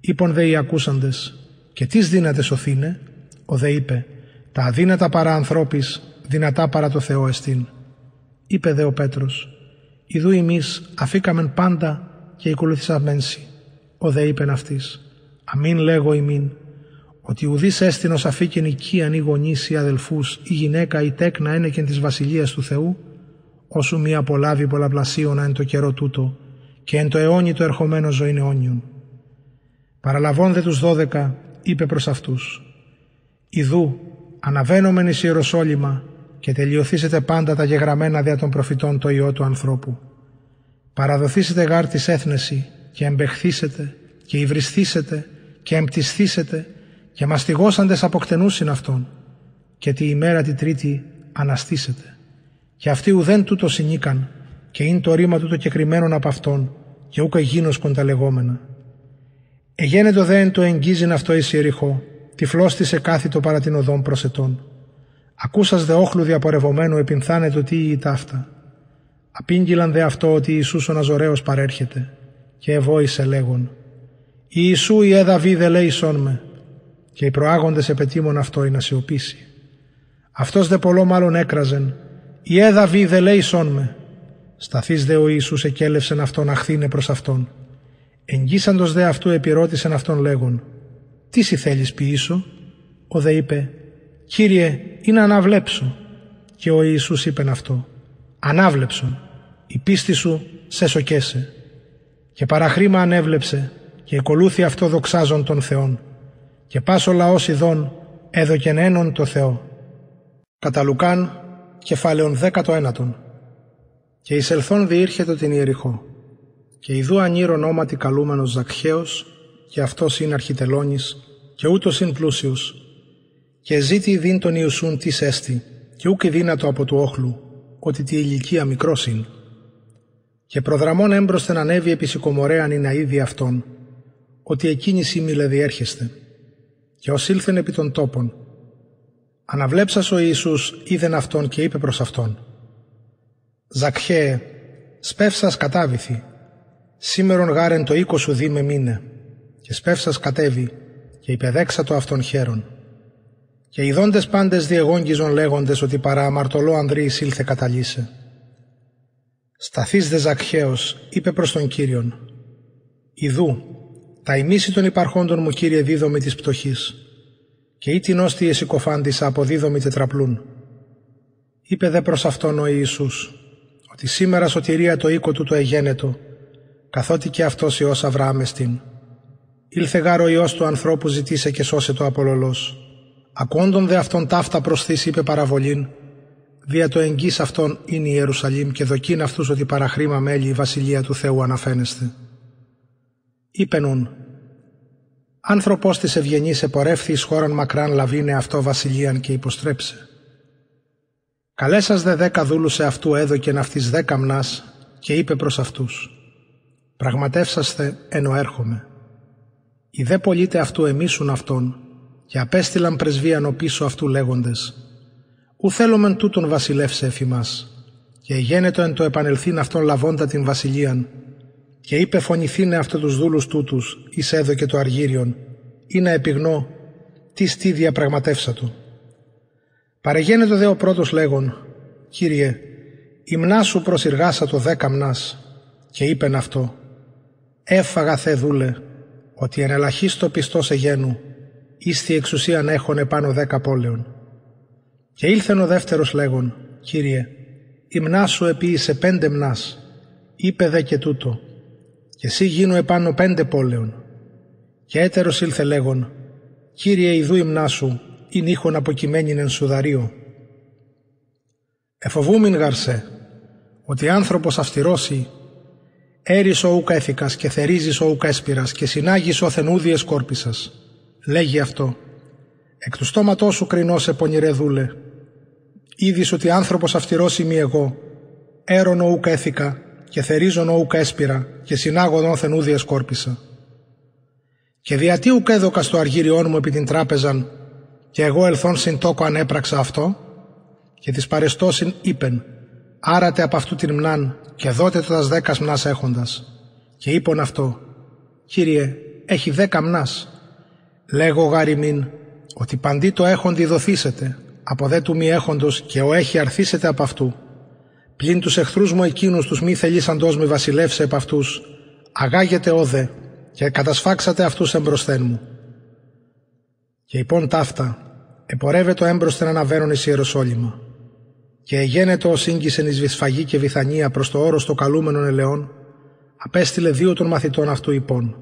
Είπον δε οι ακούσαντες, και τις δύνατες σωθήνε, ο δε είπε, τα αδύνατα παρά ανθρώπης, δυνατά παρά το Θεό εστίν. Είπε δε ο Πέτρος, Ιδού εμείς αφήκαμεν πάντα και ακολουθήσαμενσι. Ο δε είπεν αυτής, Αμήν λέγω ημίν, ότι ουδής έστεινος αφήκεν οικίαν ή γονείς ή αδελφούς ή γυναίκα ή τέκνα ένεκεν της βασιλείας του Θεού, όσου μη απολάβει πολλαπλασίωνα εν το καιρό τούτο και εν το αιώνι το ερχομένος ζωήν αιώνιον. Παραλαβών δε τους δώδεκα, είπε προς αυτούς: Ιδού, αναβαίνομεν εις Ιεροσόλυμα και τελειωθήσετε πάντα τα γεγραμμένα δια των προφητών το ιό του ανθρώπου. Παραδοθήσετε γάρ της έθνεση και εμπεχθήσετε και υβριστήσετε και εμπτισθήσετε και μαστιγώσαντες αποκτενούσιν αυτόν και τη ημέρα τη τρίτη αναστήσετε. Και αυτοί ουδέν τούτο συνήκαν και είναι το ρήμα τούτο κεκριμένον από αυτόν και ούκα γίνοσκον τα λεγόμενα. Εγένετο δε εν το εγγίζειν αυτό εις Ιεριχώ, τυφλώστησε κάθιτο παρά την οδόν προσετών. Ακούσας δε όχλου διαπορευομένου επινθάνετο τι ή ταύτα. Απήγγυλαν δε αυτό ότι Ιησούς ο Ναζωραίος παρέρχεται και ευόησε λέγον «Ιησού η έδαβη δε λέησόν με» και οι προάγοντες επετήμων αυτό είναι να σιωπήσει. Αυτός δε πολλό μάλλον έκραζεν «Η έδαβη δε λέησόν με» Σταθείς δε ο Ιησούς εκέλευσεν αυτόν αχθήνε προς αυτόν. Εγγύσαντος δε αυτού επιρώτησεν αυτόν λέγον «Τι σι θέλεις ποιήσω» Ο δε είπε «Κύριε, είναι αναβλέψω». Και ο Ιησούς είπεν αυτό «Ανάβλεψον, η πίστη σου σε σοκέσε». Και παραχρήμα ανέβλεψε και εκολούθη αυτό δοξάζον των Θεών. Και πάσο λαός ειδών έδωκεν ένον το Θεό. Κατά Λουκάν, κεφάλαιον δέκατο ένατον. Και εισελθόν διήρχετο την Ιεριχώ. Και ιδού ανήρ ονόματι καλούμενος Ζακχαίος, και αυτός είναι αρχιτελώνης, και ούτως είναι πλούσιος. Και ζήτη δίν τον Ιουσούν τις έστι, και ούκ δύνατο από του όχλου, ότι τη ηλικία μικρός είναι. Και προδραμών έμπροσθεν ανέβη επί σικομορέαν είναι αίδη αυτόν, ότι εκείνης σήμηλε διέρχεστε. Και ως ήλθεν επί των τόπων. Αναβλέψας ο Ιησούς είδεν αυτόν και είπε προς αυτόν «Ζακχέ, σπεύσας κατάβηθη, σήμερον γάρεν το οίκο σου δί με μήνε, και σπεύσας κατέβη, και υπεδέξα το αυτόν χέρον. Και οι δόντες πάντες διεγόγγιζον λέγοντες ότι παρά αμαρτωλό Ανδρής ήλθε καταλύσε. Σταθείς δε Ζακχαίος, είπε προς τον Κύριον, «Ιδού, τα ημίση των υπαρχόντων μου Κύριε δίδομη της πτωχής, και ή την όστη εσυκοφάντησα αποδίδομη τετραπλούν». Είπε δε προς αυτόν ο Ιησούς, ότι σήμερα σωτηρία το οίκο του το εγένετο, καθότι και αυτός Υιός Αβραάμ εστίν. Ήλθε γάρο ο Υιός του ανθρώπου ζητήσε και σώσε το απολολός. Ακόντων δε αυτόν ταύτα προσθήσει είπε παραβολήν, δια το εγγύς αυτόν είναι η Ιερουσαλήμ και δοκίν αυτούς ότι παραχρήμα μέλη η βασιλεία του Θεού αναφαίνεστε. Είπε νουν, άνθρωπος της ευγενής επορεύθης εις χώραν μακράν λαβίνε αυτό βασιλείαν και υποστρέψε. Καλέσας δε δέκα δούλους σε αυτού έδωκεν αυτής δέκα μνάς και είπε προς αυτούς «Πραγματεύσαστε ενώ έρχομαι». Οι δε πολίτε αυτού εμίσουν αυτόν και απέστειλαν πρεσβείαν ο πίσω αυτού λέγοντες «Ου θέλομεν τούτον βασιλεύσε εφημάς» και γένετο εν το επανελθήν αυτόν λαβώντα την βασιλείαν και είπε φωνηθήνε αυτό τους δούλους τούτους εις έδωκε το αργύριον ή να επιγνώ τι στή διαπραγματεύσατο. Παρεγένετο δε ο πρώτος λέγον «Κύριε, η μνά σου προσυργάσα το δέκα μνάς» και είπεν αυτό «Έφαγα θε δούλε, ότι εν ελαχίστο πιστός εγένου, ίστη εξουσίαν έχων επάνω δέκα πόλεων». Και ήλθεν ο δεύτερος λέγον «Κύριε, η μνά σου επίησε πέντε μνάς, είπε δε και τούτο, και εσύ γίνω επάνω πέντε πόλεων». Και έτερος ήλθε λέγον «Κύριε, ιδού η μνά σου, είναι ήχον αποκειμένην εν σουδαρίο». Εφοβούμην γαρσέ, ότι άνθρωπος αυστηρώσει, έρης ο ούκα έθικας και θερίζεις ο ούκα έσπυρας και συνάγεις ο θενούδιες κόρπισας. Λέγει αυτό. Εκ του στόματός σου κρινός πονηρέ δούλε. Είδης ότι άνθρωπος αυστηρός είμαι εγώ. Έρον ο ούκα έθικα και θερίζον ο ούκα έσπυρα και συνάγω ο θενούδιες κόρπισα. Και διατί ούκα έδωκα στο αργύριόν μου επί την τράπεζαν και εγώ ελθόν συν τόκο ανέπραξα αυτό και της παρεστώσιν είπεν «Άρατε από αυτού την μνάν και δότε το τας δέκας μνάς έχοντας». Και είπον αυτό «Κύριε, έχει δέκα μνάς». Λέγω γάρι ότι παντί το έχοντι δοθήσετε, από δε του μη έχοντος και ο έχει αρθήσετε από αυτού. Πλην τους εχθρούς μου εκείνους τους μη θελήσαντός μη βασιλεύσε επ' αυτούς, αγάγετε όδε και κατασφάξατε αυτούς εμπροσθέν μου. Και υπόν ταύτα, επορεύεται έμπροσθεν αναβαίνον εις Ιεροσόλυμα και εγένετο ω ίγκυσεν εις Βυσφαγή και Βυθανία προς το όρος των καλούμενων ελαιών, απέστειλε δύο των μαθητών αυτού υπόν.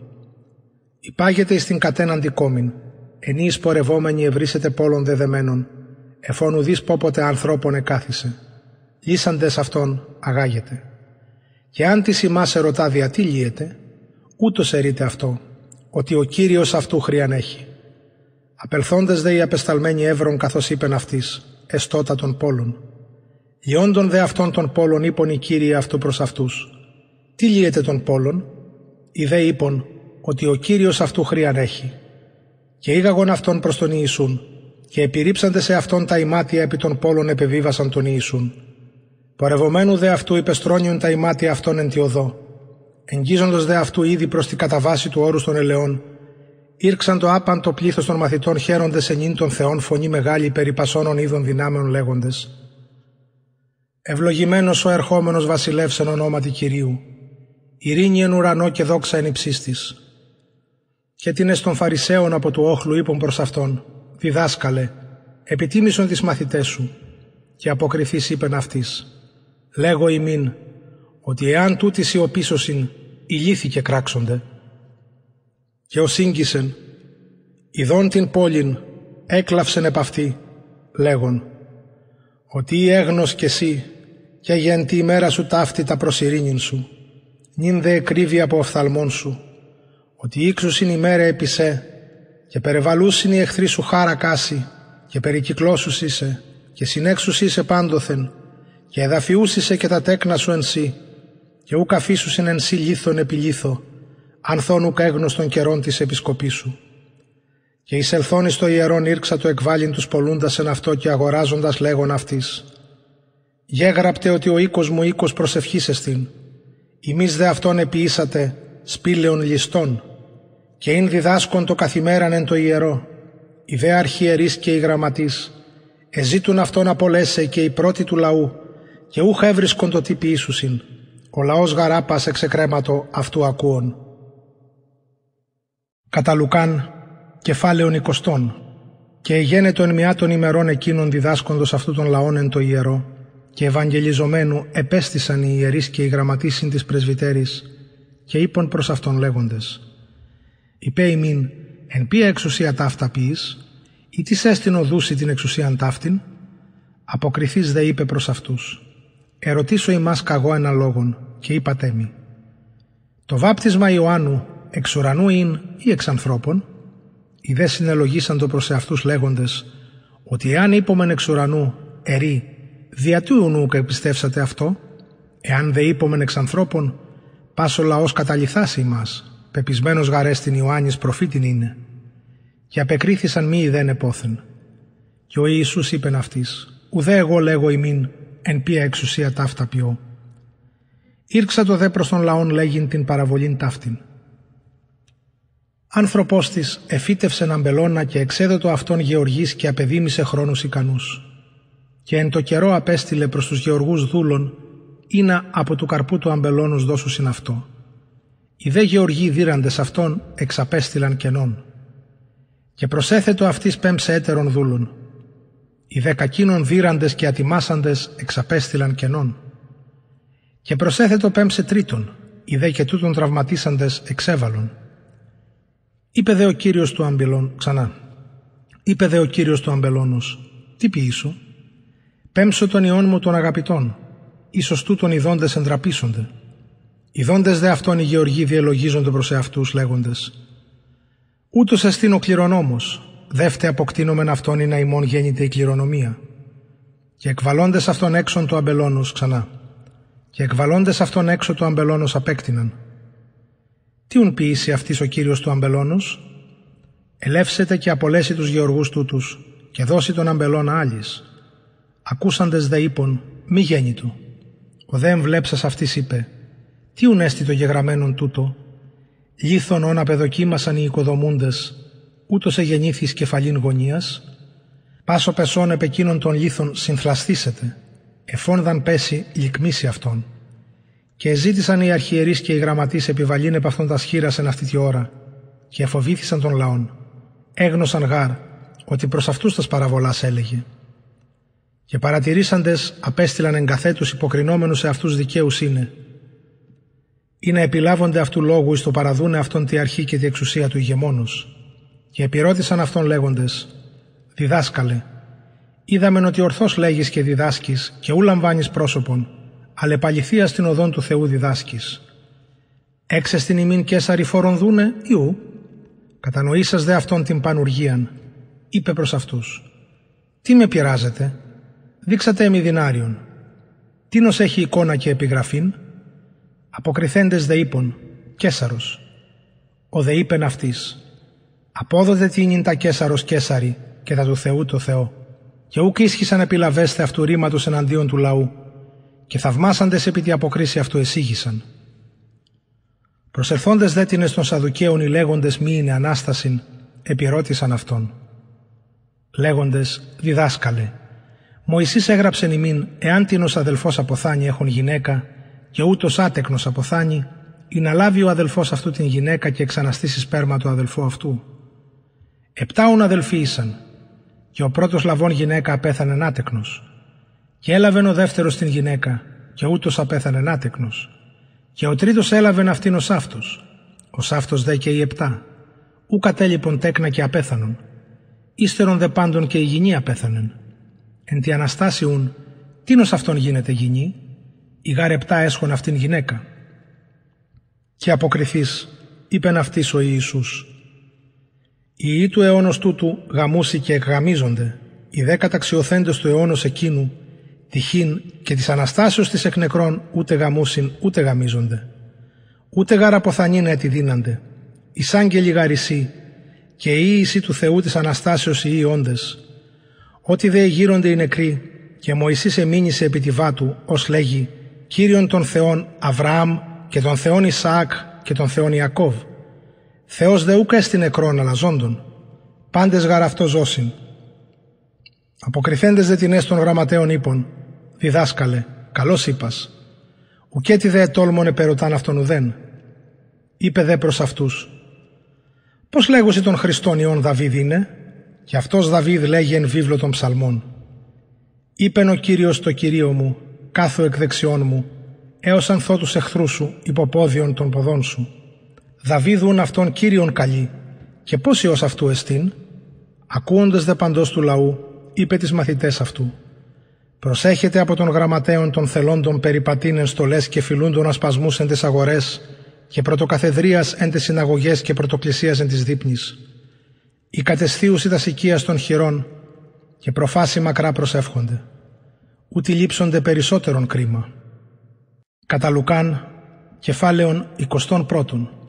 Υπάγεται εις την κατέναντι κόμην, ενή πορευόμενοι ευρύσετε πόλων δεδεμένων, εφόν ουδείς πόποτε ανθρώπων εκάθισε. Λύσαντες αυτόν αγάγεται. Και αν της ημάς ερωτά δια τι λύεται, ούτως ερείται αυτό, ότι ο Κύριος αυτού χρειαν έχει. Απελθόντες δε οι απεσταλμένοι εύρων καθώς είπεν αυτής, εστότα των πόλων. Λιόντων δε αυτών των πόλων είπον οι Κύριοι αυτού προς αυτούς. Τι λύεται των πόλων, Οι δε είπον ότι ο Κύριος αυτού χρίαν έχει. Και ήγαγον αυτόν προς τον Ιησούν και επιρρύψαντε σε αυτόν τα ημάτια επί των πόλων επεβίβασαν τον Ιησούν. Πορευομένου δε αυτού υπεστρώνιον τα ημάτια αυτών εν τη οδό. Εγγίζοντος δε αυτού ήδη προς την καταβάση του όρους των ελαιών, ήρξαν το άπαντο πλήθος των μαθητών χαίροντες ενήν των Θεών φωνή μεγάλη περί πασώνων είδων δυνάμεων λέγοντες. Ευλογημένος ο ερχόμενος βασιλεύς εν ονόματι κυρίου, ειρήνη εν ουρανό και δόξα εν υψίστης. Και την των Φαρισαίων από του όχλου είπων προς αυτόν, διδάσκαλε, επιτίμησον τις μαθητές σου, και αποκριθείς είπεν αυτής, λέγω ημίν, ότι εάν τούτη σιωπήσωσιν, ηλίθηκε κράξονται. Και ο σύγκισεν, ειδών την πόλην, έκλαυσεν επ' αυτή, λέγον, ότι η έγνος κι εσύ, και γεν τη ημέρα σου ταύτη τα προσυρήνην σου, νυν δε εκρύβει από οφθαλμών σου, ότι ήξουσιν ημέρα επί σε, και περιβαλούσιν οι εχθροί σου χάρα κάση, και περικυκλώσους είσαι, και συνέξους είσαι πάντοθεν, και εδαφιούσισε και τα τέκνα σου εν σύ, και ούκ αφήσουσιν εν σύ λίθον επί λίθο, ανθών ούκ έγνωστον καιρών της επισκοπής σου. Και εισελθόν εις το ιερόν ήρξα το εκβάλιν τους πολλούντας εν αυτό και αγοράζοντας λέγον αυτής. Γέγραπτε ότι ο οίκος μου οίκος προσευχής εστίν. Ημείς δε αυτόν επιήσατε σπήλαιον ληστών και ειν διδάσκον το καθημέραν εν το ιερό. Οι δε αρχιερείς και οι γραμματείς εζήτουν αυτόν απολέσε και οι πρώτοι του λαού και ούχα έβρισκον το τύπη Ιησουσιν. Ο λαός γαράπας εξεκρέματο αυτού ακούων. Κατά Λουκάν, κεφάλαιον εικοστών, και εγένετο εν μια των ημερών εκείνων διδάσκοντος αυτού των λαών εν το ιερό, και ευαγγελιζομένου επέστησαν οι ιερείς και οι γραμματείς της πρεσβυτέρης, και είπαν προς αυτόν λέγοντες «Υπέ ημίν, εν ποια εξουσία ταύτα ποιείς, ή της έστειν οδούσει την εξουσίαν ταύτην» Αποκριθείς δε είπε προς αυτούς «Ερωτήσω ημάς καγώ ένα λόγον και είπατε μη «Το βάπτισμα Ιωάννου εξ ουρανού ειν ή εξ ανθρώπων» Οι δε συνελογήσαν το προς εαυτούς λέγοντες ότι εάν είπομεν εξ ουρανού ερή, δια του νουκ επιστεύσατε αυτό, εάν δε είπομεν εξ ανθρώπων, πάσο λαός καταληθάσει ημάς, πεπισμένος γαρέστην Ιωάννης προφήτην είναι. Και απεκρίθησαν μη ιδέν επόθεν. Και ο Ιησούς είπεν αυτής, ουδέ εγώ λέγω ημίν, εν ποια εξουσία ταύτα ποιώ. Ήρξα το δε προς τον λαόν λέγειν την παραβολήν ταύτην. Άνθρωπος της εφύτευσεν αμπελώνα και εξέδωτο αυτόν γεωργής και απεδίμησε χρόνους ικανούς. Και εν το καιρό απέστειλε προς τους γεωργούς δούλων, ήνα από του καρπού του αμπελώνους δώσουσιν αυτό. Οι δε γεωργοί δίραντες αυτόν εξαπέστειλαν κενών. Και προσέθετο αυτής πέμψε έτερων δούλων. Οι δε κακίνων δίραντες και ατιμάσαντες εξαπέστειλαν κενών. Και προσέθετο πέμψε τρίτον, οι δε και τούτων τραυματίσαντες εξέβαλον. Είπε δε ο Κύριος του αμπελών, ξανά, είπε δε ο Κύριος του αμπελώνος, τι ποιήσου, πέμψω τον ιών μου των αγαπητών, ίσως τούτων οι δόντες εντραπήσονται. Οι δόντες δε αυτών οι γεωργοί διελογίζονται προς εαυτούς λέγοντες «Ούτως εστίν ο κληρονόμος, δεύτε αποκτήνομεν αυτόν ή να ημών γέννηται η κληρονομία». Και εκβαλώντες αυτόν έξω το αμπελώνος ξανά. Και εκβαλώντες αυτόν έξω το αμπελώνος απέκτηναν. Τι ουν ποιήσει αυτής ο Κύριος του αμπελώνος. Ελεύσετε και απολέσει τους γεωργούς τούτους και δώσει τον αμπελώνα άλλης. Ακούσαντες δε είπων μη γέννητο. Ο δε εμβλέψας αυτής είπε «Τι έστι το γεγραμμένον τούτο, λίθον όν απεδοκίμασαν οι οικοδομούντες, ούτως εγεννήθης κεφαλήν γωνίας, πάσο πεσόν επ' εκείνων των λίθων συνθλαστήσετε, εφόνδαν πέσει λικμίσει αυτόν. Και ζήτησαν οι αρχιερείς και οι γραμματείς επιβαλήν επ' αυτόν τα σχήρας εν αυτή τη ώρα, και εφοβήθησαν τον λαόν. Έγνωσαν γάρ, ότι προς αυτούς τας παραβολάς έλεγε. Και παρατηρήσαντες απέστειλαν εγκαθέτους υποκρινόμενους σε αυτούς δικαίους είναι, ή να επιλάβονται αυτού λόγου εις το παραδούνε αυτόν τη αρχή και τη εξουσία του ηγεμόνος. Και επιρώτησαν αυτόν λέγοντες, «Διδάσκαλε, είδαμεν ότι ορθώς λέγεις και διδάσκεις και ού λαμβάνεις πρόσωπον, αλλά επαληθείας στην οδόν του Θεού διδάσκεις. Έξε στην ημίν κέσαρι φόρον δούνε, ιού. Κατανοήσας δε αυτόν την πανουργίαν, είπε προς αυτούς. Τι με πειράζετε, δείξατε εμεί δινάριον. Τίνος έχει εικόνα και επιγραφήν, Αποκριθέντες δε είπων, Κέσαρος. Ο δε είπεν αυτής, Απόδοτε την τα Κέσαρος Κέσαρη και τα του Θεού το Θεό. Και ούκ ίσχυσαν επιλαβέστε αυτού ρήματος εναντίον του λαού, και θαυμάσαντες επί τη αποκρίση αυτού εσύγησαν. Προσελθόντε δε την των Σαδουκαίων οι λέγοντες μη είναι ανάστασιν, επιρώτησαν αυτόν. Λέγοντες, διδάσκαλε, Μωυσής έγραψε ημίν, εάν την ως αδελφός αποθάνει έχουν γυναίκα και ούτως άτεκνος αποθάνει, ή να λάβει ο αδελφός αυτού την γυναίκα και εξαναστήσει σπέρμα του αδελφού αυτού. Επτάουν αδελφοί ήσαν, και ο πρώτος λαβών γυναίκα απέθανε άτεκνος. Και έλαβε ο δεύτερος την γυναίκα, και ούτως απέθανε άτεκνος. Και ο τρίτος έλαβε αυτήν ως αυτός. Ο αυτός δε και οι επτά. Ου κατέλειπον τέκνα και απέθανον. Ύστερον δε πάντων και η γυνή απέθανεν. Εν τη Αναστάσιουν, τίνος αυτόν γίνεται γυνή, οι γαρεπτά έσχον αυτήν γυναίκα. Και αποκριθείς, είπεν αυτής ο Ιησούς, οι ιοί του αιώνος τούτου γαμούσι και εκγαμίζονται, οι δε καταξιοθέντες του αιώνος εκείνου, τυχήν και της Αναστάσεως της εκ νεκρών ούτε γαμούσιν ούτε γαμίζονται. Ούτε γαραποθανήν έτι δίνανται, εις άγγελοι γαρισί, και οι ιησί του Θεού της Αναστάσεως οι όντες, Ό,τι δε γύρονται οι νεκροί και Μωυσής εμήνυσε επί τη βάτου, ως λέγει Κύριον των Θεών Αβραάμ και των Θεών Ισαάκ και των Θεών Ιακώβ. Θεός δε ούκα στην νεκρών αλαζόντων. Πάντες αυτό ζώσιν. Αποκριθέντες δε την των γραμματέων είπων Διδάσκαλε, καλώς είπας. Ουκέτι δε ετόλμον επερωτάν αυτόν ουδέν. Είπε δε προς αυτούς Πώς λέγουσι τον Χριστόν Ιών Δαβίδ είναι; Και αυτός Δαβίδ λέγει εν βίβλο των ψαλμών «Είπεν ο Κύριος το Κυρίο μου, κάθο εκ δεξιών μου, έως αν θώ τους εχθρούς σου, υποπόδιον των ποδών σου. Δαβίδουν αυτόν Κύριον καλή, και πώς ως αυτού εστίν» Ακούοντες δε παντός του λαού, είπε τις μαθητές αυτού «Προσέχετε από τον γραμματέων των θελόντων περιπατίνεν στολές και φιλούντων ασπασμούς εν τες αγορές και πρωτοκαθεδρίας εν τες συναγωγές και πρωτοκλησίας εν της δείπνης» η κατεσθίουση δασικία των χειρών και προφάση μακρά προσεύχονται, ούτε λείψονται περισσότερον κρίμα. Κατά Λουκάν, κεφάλαιον 21.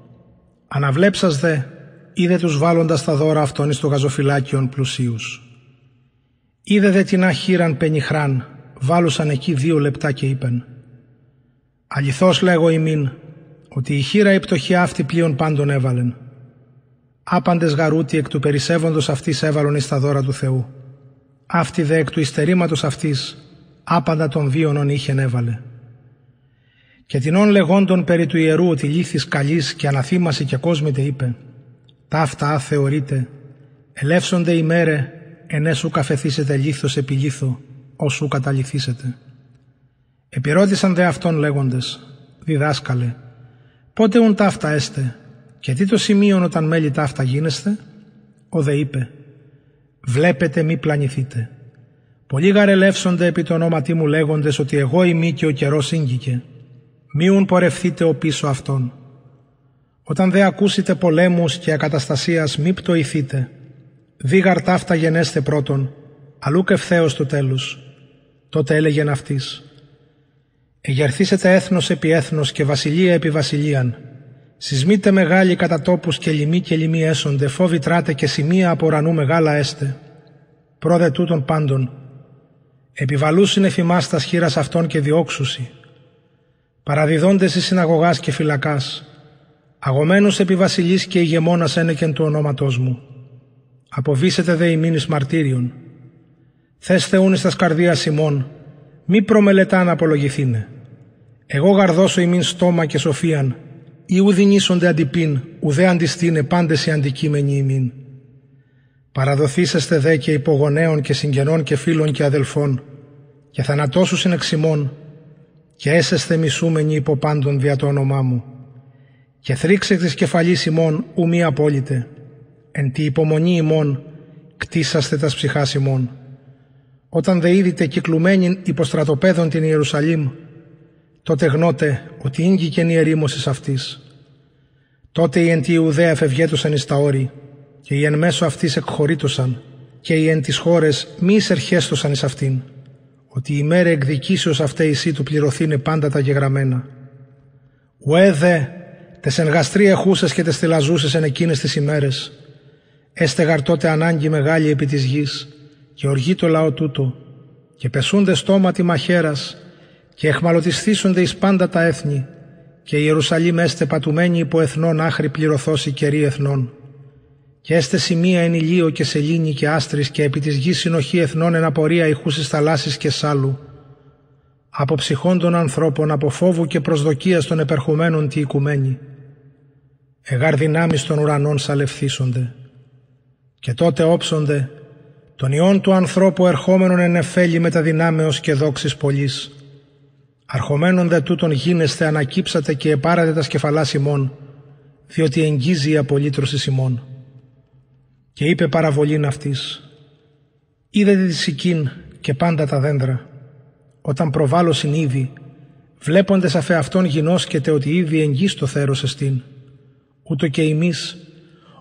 Αναβλέψας δε, είδε τους βάλλοντας τα δώρα αυτών εις το γαζοφυλάκιον πλουσίους. Είδε δε την αχύραν πενιχράν, βάλουσαν εκεί δύο λεπτά και είπεν «Αληθώς λέγω ημίν, ότι η χείρα η πτωχή αυτή πλέον πάντων έβαλεν, Άπαντες γαρούτι εκ του περισσεύοντος αυτής έβαλον εις τα δώρα του Θεού. Αυτή δε εκ του ιστερήματος αυτής άπαντα των βίωνων είχεν έβαλε. Και τεινών λεγόντων περί του ιερού ότι λύθης καλής και αναθήμαση και κόσμητε είπε «Ταύτα θεωρείτε, ελεύσονται ημέρε ενέσου καφεθήσετε λίθος επί λίθο, όσου καταληθήσετε». Επιρώτησαν δε αυτόν λέγοντες «Διδάσκαλε, πότε ουν ταύτα έστε, και τι το σημείων όταν μέλη ταύτα γίνεστε, ο δε είπε, βλέπετε μη πλανηθείτε. Πολλοί γαρελεύσονται επί το ονόματί μου λέγοντες ότι εγώ είμαι και ο καιρός σύγκηκε. Μίουν πορευθείτε ο πίσω αυτόν. Όταν δε ακούσετε πολέμους και ακαταστασίας μη πτωηθείτε. Δίγαρ ταύτα γενέστε πρώτον, αλλού και ευθέως του τέλους. Τότε έλεγεν αυτής. Εγερθήσετε έθνος επί έθνος και βασιλεία επί βασιλείαν Σεισμείτε μεγάλοι κατά τόπους και λοιμοί και λοιμοί έσονται, φόβοι τράτε και σημεία από ουρανού μεγάλα έστε. Πρόδε τούτων πάντων, επιβαλούσιν εφημάς τα σχήρας αυτών και διώξουσι. Παραδιδόντες εις συναγωγάς και φυλακάς, αγωμένους επί βασιλής και ηγεμόνας ένεκεν του ονόματός μου. Αποβήσετε δε ημίνης μαρτύριον. Θες θεούν εις τας καρδίας ημών, μη προμελετά να απολογηθήνε. Εγώ γαρδώσω ημίν στόμα και σοφίαν, ή ουδινήσονται αντιπίν, ουδέ αντιστήνε πάντες οι αντικείμενοι ημίν. Παραδοθήσεστε δε και υπογονέων και συγγενών και φίλων και αδελφών, και θανατώσου συνεξιμών, και έσεστε μισούμενοι υπό πάντων δια το όνομά μου. Και θρήξε της κεφαλής ημών ου μη απόλυτε, εν τη υπομονή ημών κτίσαστε τας ψυχάς ημών. Όταν δε είδητε κυκλουμένην υποστρατοπέδων την Ιερουσαλήμ, τότε γνώτε ότι ήγγικεν η ερήμωσης αυτής. Τότε οι εν τη Ιουδαία εφευγέτωσαν εις τα όρη και οι εν μέσω αυτής εκχωρήτωσαν και οι εν τις χώρες μη εισερχέστωσαν εις αυτήν ότι η μέρα εκδικήσεως αυτέ εσύ του πληρωθήνε πάντα τα γεγραμμένα. Ουέ δε τες εν γαστρή εχούσες και τες θυλαζούσες εν εκείνες τις ημέρες. Έστεγαρ τότε ανάγκη μεγάλη επί της γης και οργή το λαό τούτο και πεσούνται στόματι μαχαίρας και εχμαλωτισθήσονται εις πάντα τα έθνη και η Ιερουσαλήμ έστε πατουμένη υπό εθνών άχρη πληρωθώσει κερί εθνών. Και έστε σημεία εν ηλίο και σελήνη και άστρης και επί της γης συνοχή εθνών εν απορία ηχούσης θαλάσσης και σάλου. Από ψυχών των ανθρώπων, από φόβου και προσδοκίας των επερχομένων τη οικουμένη. Εγάρ δυνάμεις των ουρανών σαλευθύσονται. Και τότε όψονται τον ιόν του ανθρώπου ερχόμενον εν εφέλη μεταδυνάμεως και δόξης πολλής Αρχομένων δε τούτων γίνεστε ανακύψατε και επάρατε τα σκεφαλά ημών, διότι εγγίζει η απολύτρωση ημών. Και είπε παραβολήν αυτής, είδατε της σικήν και πάντα τα δέντρα, όταν προβάλλω συνείδη, βλέποντες αφε αυτόν γινώσκεται ότι ήδη εγγύς το θέρος εστίν, ούτω και εμείς,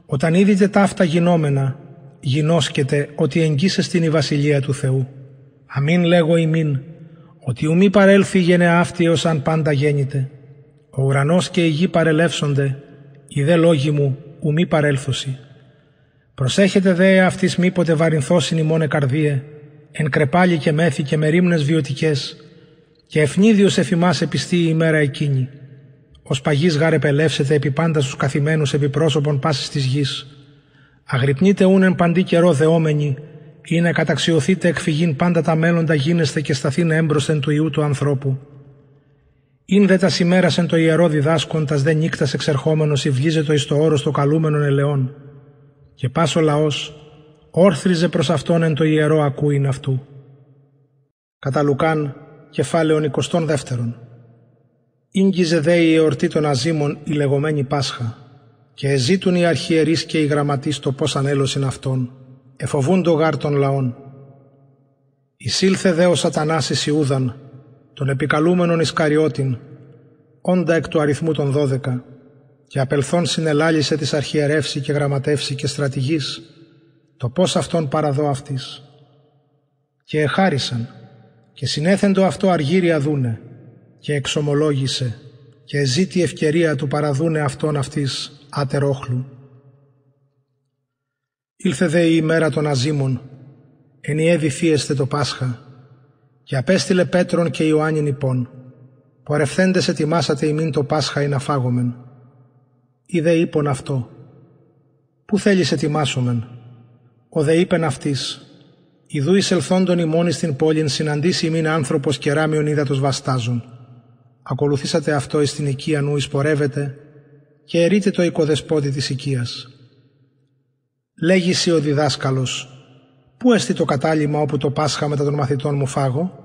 όταν είδητε ταύτα γινόμενα, γινώσκεται ότι εγγύσεστην η βασιλεία του Θεού. Αμήν λέγω ημίν, ότι ουμή παρέλθει γενεά αυτή ως αν πάντα γέννηται. Ο ουρανός και η γη παρελεύσονται, οι δε λόγοι μου ουμή παρέλθωση. Προσέχετε δε αυτής μήποτε βαρυνθώσιν ημών καρδίε, εν κρεπάλι και μέθη και με ρήμνες βιωτικές, και ευνίδιος εφημάς επιστεί η ημέρα εκείνη. Ως παγής γάρε πελεύσετε επί πάντα στους καθημένους επί πρόσωπον πάσης της γης. Αγρυπνείτε ούν εν παντή καιρό δεόμενοι, ή να καταξιωθείτε εκφυγήν πάντα τα μέλλοντα γίνεστε και σταθήν έμπροσθεν του Ιού του ανθρώπου. Ειν δε τα σημέρασεν το ιερό διδάσκοντας δε νύκτας εξερχόμενος υβλίζετο εις το όρος το καλούμενον ελαιών. Και πάσο λαός όρθριζε προς αυτόν εν το ιερό ακούειν αυτού. Κατά Λουκάν, κεφάλαιον 22. Ήγγιζε δε η εορτή των Αζήμων η λεγόμενη Πάσχα και εζήτουν οι αρχιερείς και οι γραμματείς το πώς ανέλωσιν αυτόν το γάρ των λαών. Εισήλθε δε ο σατανάς εις Ιούδαν, τον επικαλούμενον Ισκαριώτην, όντα εκ του αριθμού των δώδεκα, και απελθόν συνελάλησε της αρχιερεύση και γραμματεύση και στρατηγής, το πώς αυτόν παραδώ αυτής. Και εχάρισαν, και συνέθεντο αυτό αργύρια δούνε, και εξομολόγησε, και ζήτη ευκαιρία του παραδούνε αυτόν αυτής άτερόχλου. Ήλθε δε η ημέρα των αζήμων, ενιαίβη θύεστε το Πάσχα, και απέστειλε Πέτρον και Ιωάννην υπόν, πορευθέντες ετοιμάσατε ημίν το Πάσχα ή να φάγομεν. Ή δε είπον αυτό, πού θέλεις ετοιμάσομεν, ο δε είπεν αυτής, Ιδού εισελθόντων ημών στην πόλην συναντήσει ημίν άνθρωπος και ράμιον ύδατος βαστάζων. Ακολουθήσατε αυτό εις την οικία νου εισπορεύετε και ερείτε το οικοδεσπότη της οικίας. Λέγει ο διδάσκαλος, πού εστί το κατάλημα όπου το Πάσχα μετά των μαθητών μου φάγω,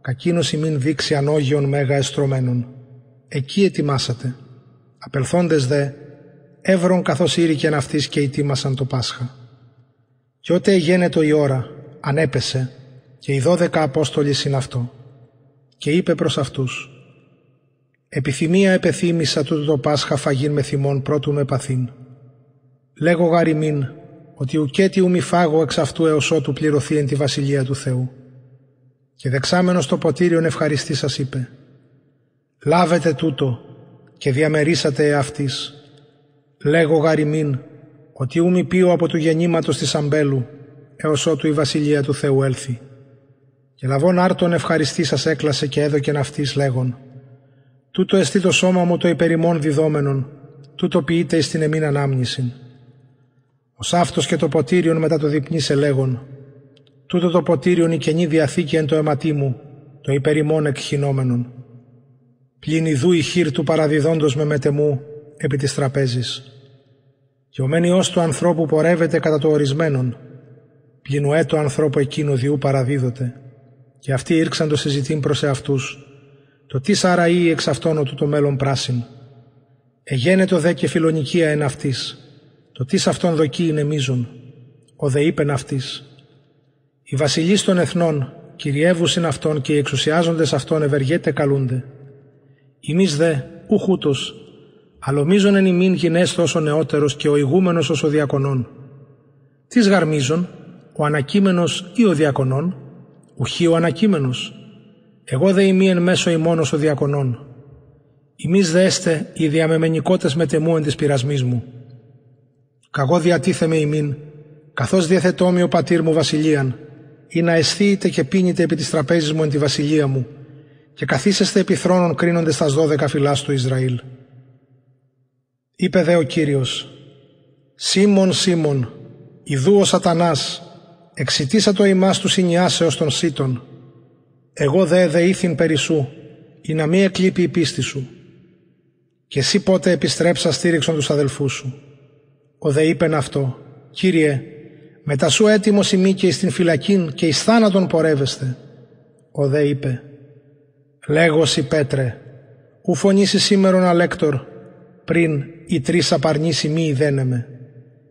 κακίνος ημίν δείξει ανώγιον μέγα εστρωμένων. Εκεί ετοιμάσατε. Απελθόντες δε, έβρον καθώς ήρικεν αυτής και ετοίμασαν το Πάσχα. Και ότε γένετο η ώρα, ανέπεσε, και οι δώδεκα Απόστολοι συν αυτό. Και είπε προς αυτούς, «Επιθυμία επεθύμησα τούτο το Πάσχα φαγήν με θυμών πρώτου με παθήν. Λέγω γαριμήν, ότι ουκέτι ου μη φάγω εξ αυτού έως ότου πληρωθεί εν τη Βασιλεία του Θεού. Και δεξάμενος το ποτήριον ευχαριστής σας είπε «Λάβετε τούτο και διαμερίσατε εαυτής. Λέγω γαριμήν ότι ου μη πίω από του γεννήματος της αμπέλου έως ότου η Βασιλεία του Θεού έλθει». Και λαβών άρτον ευχαριστή σας έκλασε και έδωκεν αυτής λέγον «Τούτο εστί το σώμα μου το υπερημών διδόμενον, τούτο ποιείται εις την εμήν ανάμνησιν». Ο σάφτος και το ποτήριον μετά το διπνή λέγον «Τούτο το ποτήριον η καινή διαθήκη εν το αιματί μου, το υπερημών εκχυνόμενον. Πλην ιδού η χείρ του παραδιδόντος με μετεμού επί της τραπέζης. Και ο μένιος του ανθρώπου πορεύεται κατά το ορισμένον, πλην ουέ το ανθρώπου εκείνο διού παραδίδοτε. Και αυτοί ήρξαν το συζητήν προς εαυτούς, το τι σαραεί εξ αυτόν το μέλλον πράσιν. Εγένετο δε και φιλονικία εν αυτής, το τι σε αυτόν δοκεί είναι μίζων. Ο δε είπεν αυτής. Οι βασιλείς των εθνών κυριεύουσιν αυτόν και οι εξουσιάζοντες αυτόν ευεργέτε καλούνται. Εμείς δε, ουχούτος, αλλομίζον εν ημίν γυνές όσο νεότερος και ο ηγούμενος ως ο διακονών. Τις γαρμίζον, ο ανακείμενος ή ο διακονών, ουχή ο ανακείμενος. Εγώ δε ημί εν μέσω ημών ως ο διακονών. Ημείς δέστε οι διαμεμενικότες μετεμού εν της πειρασμής μου. Καγώ διατίθεμαι ημίν, καθώς διαθετώμη ο πατήρ μου βασιλείαν, ή να αισθείτε και πίνετε επί της τραπέζης μου εν τη βασιλεία μου, και καθίσεστε επί θρόνων κρίνοντες τας δώδεκα φυλάς του Ισραήλ. Είπε δε ο Κύριος, Σίμων, Σίμων, ιδού ο σατανάς, εξητήσα το ημάς του συνιάσεως των σύτων. Εγώ δε δεήθην περί ή να μη εκλείπει η πίστη σου. Και εσύ πότε επιστρέψα στήριξον τους αδελφούς σου. Ο δε είπεν αυτό, Κύριε, μετά σου έτοιμος ημί και εις την φυλακήν και εις θάνατον πορεύεστε. Ο δε είπε, Λέγωση Πέτρε, ου φωνήσει σήμερον αλέκτορ, πριν οι τρεις απαρνήσει μη ιδένεμε.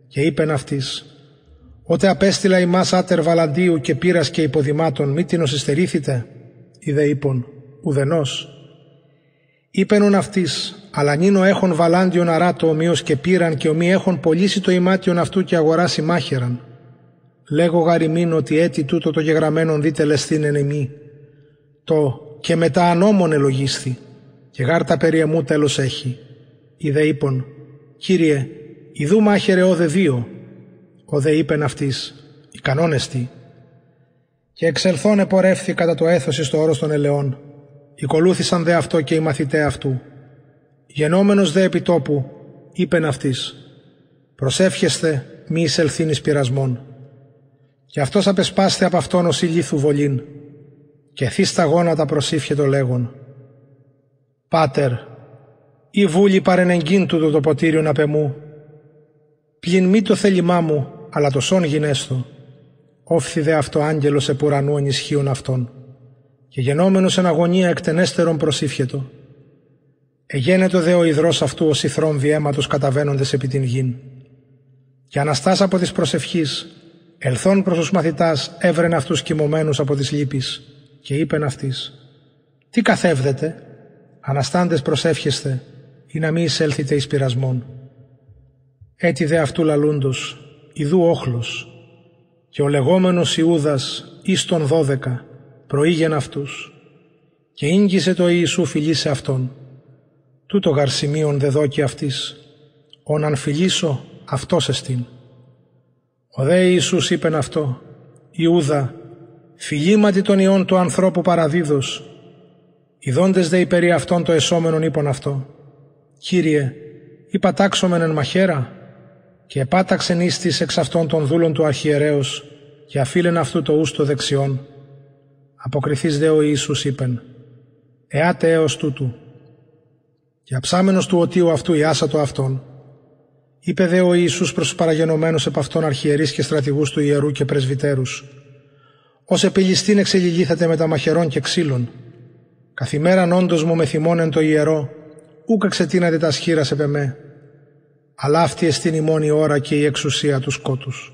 Και είπεν αυτής, Ότε απέστειλα ημάς άτερ βαλαντίου και πύρας και υποδημάτων, μη την οσυστερήθητε, δε είπον, ουδενός. Είπενον αυτής, αλλά νίνο έχων βαλάντιον αράτο ομοίως και πήραν και ομοί έχων πωλήσει το ημάτιον αυτού και αγοράσει μάχεραν. Λέγω γαριμήν ότι έτη τούτο το γεγραμμένον δείτε λεστήν εν εμή. Το και μετά ανώμον ελογίσθη και γάρτα περί εμού τέλος έχει. Είδε είπον, Κύριε, ιδού μάχερε ο δε δύο. Ο δε είπεν αυτής, οι κανόνες τι. Και εξελθόν επορεύθη κατά το έθος στο όρος των ελαιών. Οικολούθησαν δε αυτό και οι μαθητέ αυτού. Γενόμενος δε επιτόπου, είπεν αυτής, προσεύχεστε μη εισελθήν εις πειρασμών. Και αυτός απεσπάσθε από αυτόν ως ηλίθου βολήν και θύ στα γόνατα προσήφιε το λέγον. Πάτερ, η βούλη παρενεγκίν του το ποτήριο να πεμού, πλην μη το θέλημά μου, αλλά το σόν γινέστο. Όφθη δε αυτό άγγελος επουρανού ενισχύουν αυτόν, και γενόμενος εν αγωνία εκτενέστερον προσήφιετο. Εγένετο δε ο υδρός αυτού ως ηθρόν διέματος καταβαίνοντες επί την γην. Και αναστάς από της προσευχής, ελθόν προς τους μαθητάς έβρεν αυτούς κοιμωμένους από τις λύπης, και είπεν αυτής «Τι καθεύδετε, αναστάντες προσεύχεστε ή να μη εισέλθετε εις πειρασμόν». Έτσι δε αυτού λαλούντος, ιδού όχλος, και ο λεγόμενος Ιούδας εις των δώδεκα προήγεν αυτούς, και ίγγισε το Ιησού φιλή σε αυτόν. Τούτο γαρσιμίον δε δόκι αυτής, ον αν φιλήσω αυτός εστίν. Ο δε Ιησούς είπεν αυτό, Ιούδα, φιλήματι των ιών του ανθρώπου παραδίδος. Οι δόντες δε υπερί αυτών το εσώμενον είπαν αυτό. Κύριε, υπατάξομεν εν μαχαίρα και επάταξεν ίστης εξ αυτών των δούλων του αρχιερέως και αφήλεν αυτού το ούστο δεξιόν. Αποκριθείς δε ο Ιησούς είπεν, «Εάτε έως τούτου». Και αψάμενος του οτίου αυτού ιάσατο αυτόν. Είπε δε ο Ιησούς προς τους παραγενωμένους επ' αυτών αρχιερείς και στρατηγούς του ιερού και πρεσβυτέρους, ως επιλιστήν εξελιλήθατε με τα μαχαιρών και ξύλων. Καθημέραν όντως μου με θυμώνεν το ιερό, ούκ εξετείνατε τα σχήρα σε πεμέ. Αλλά αυτή εστίν η μόνη ώρα και η εξουσία του σκότους.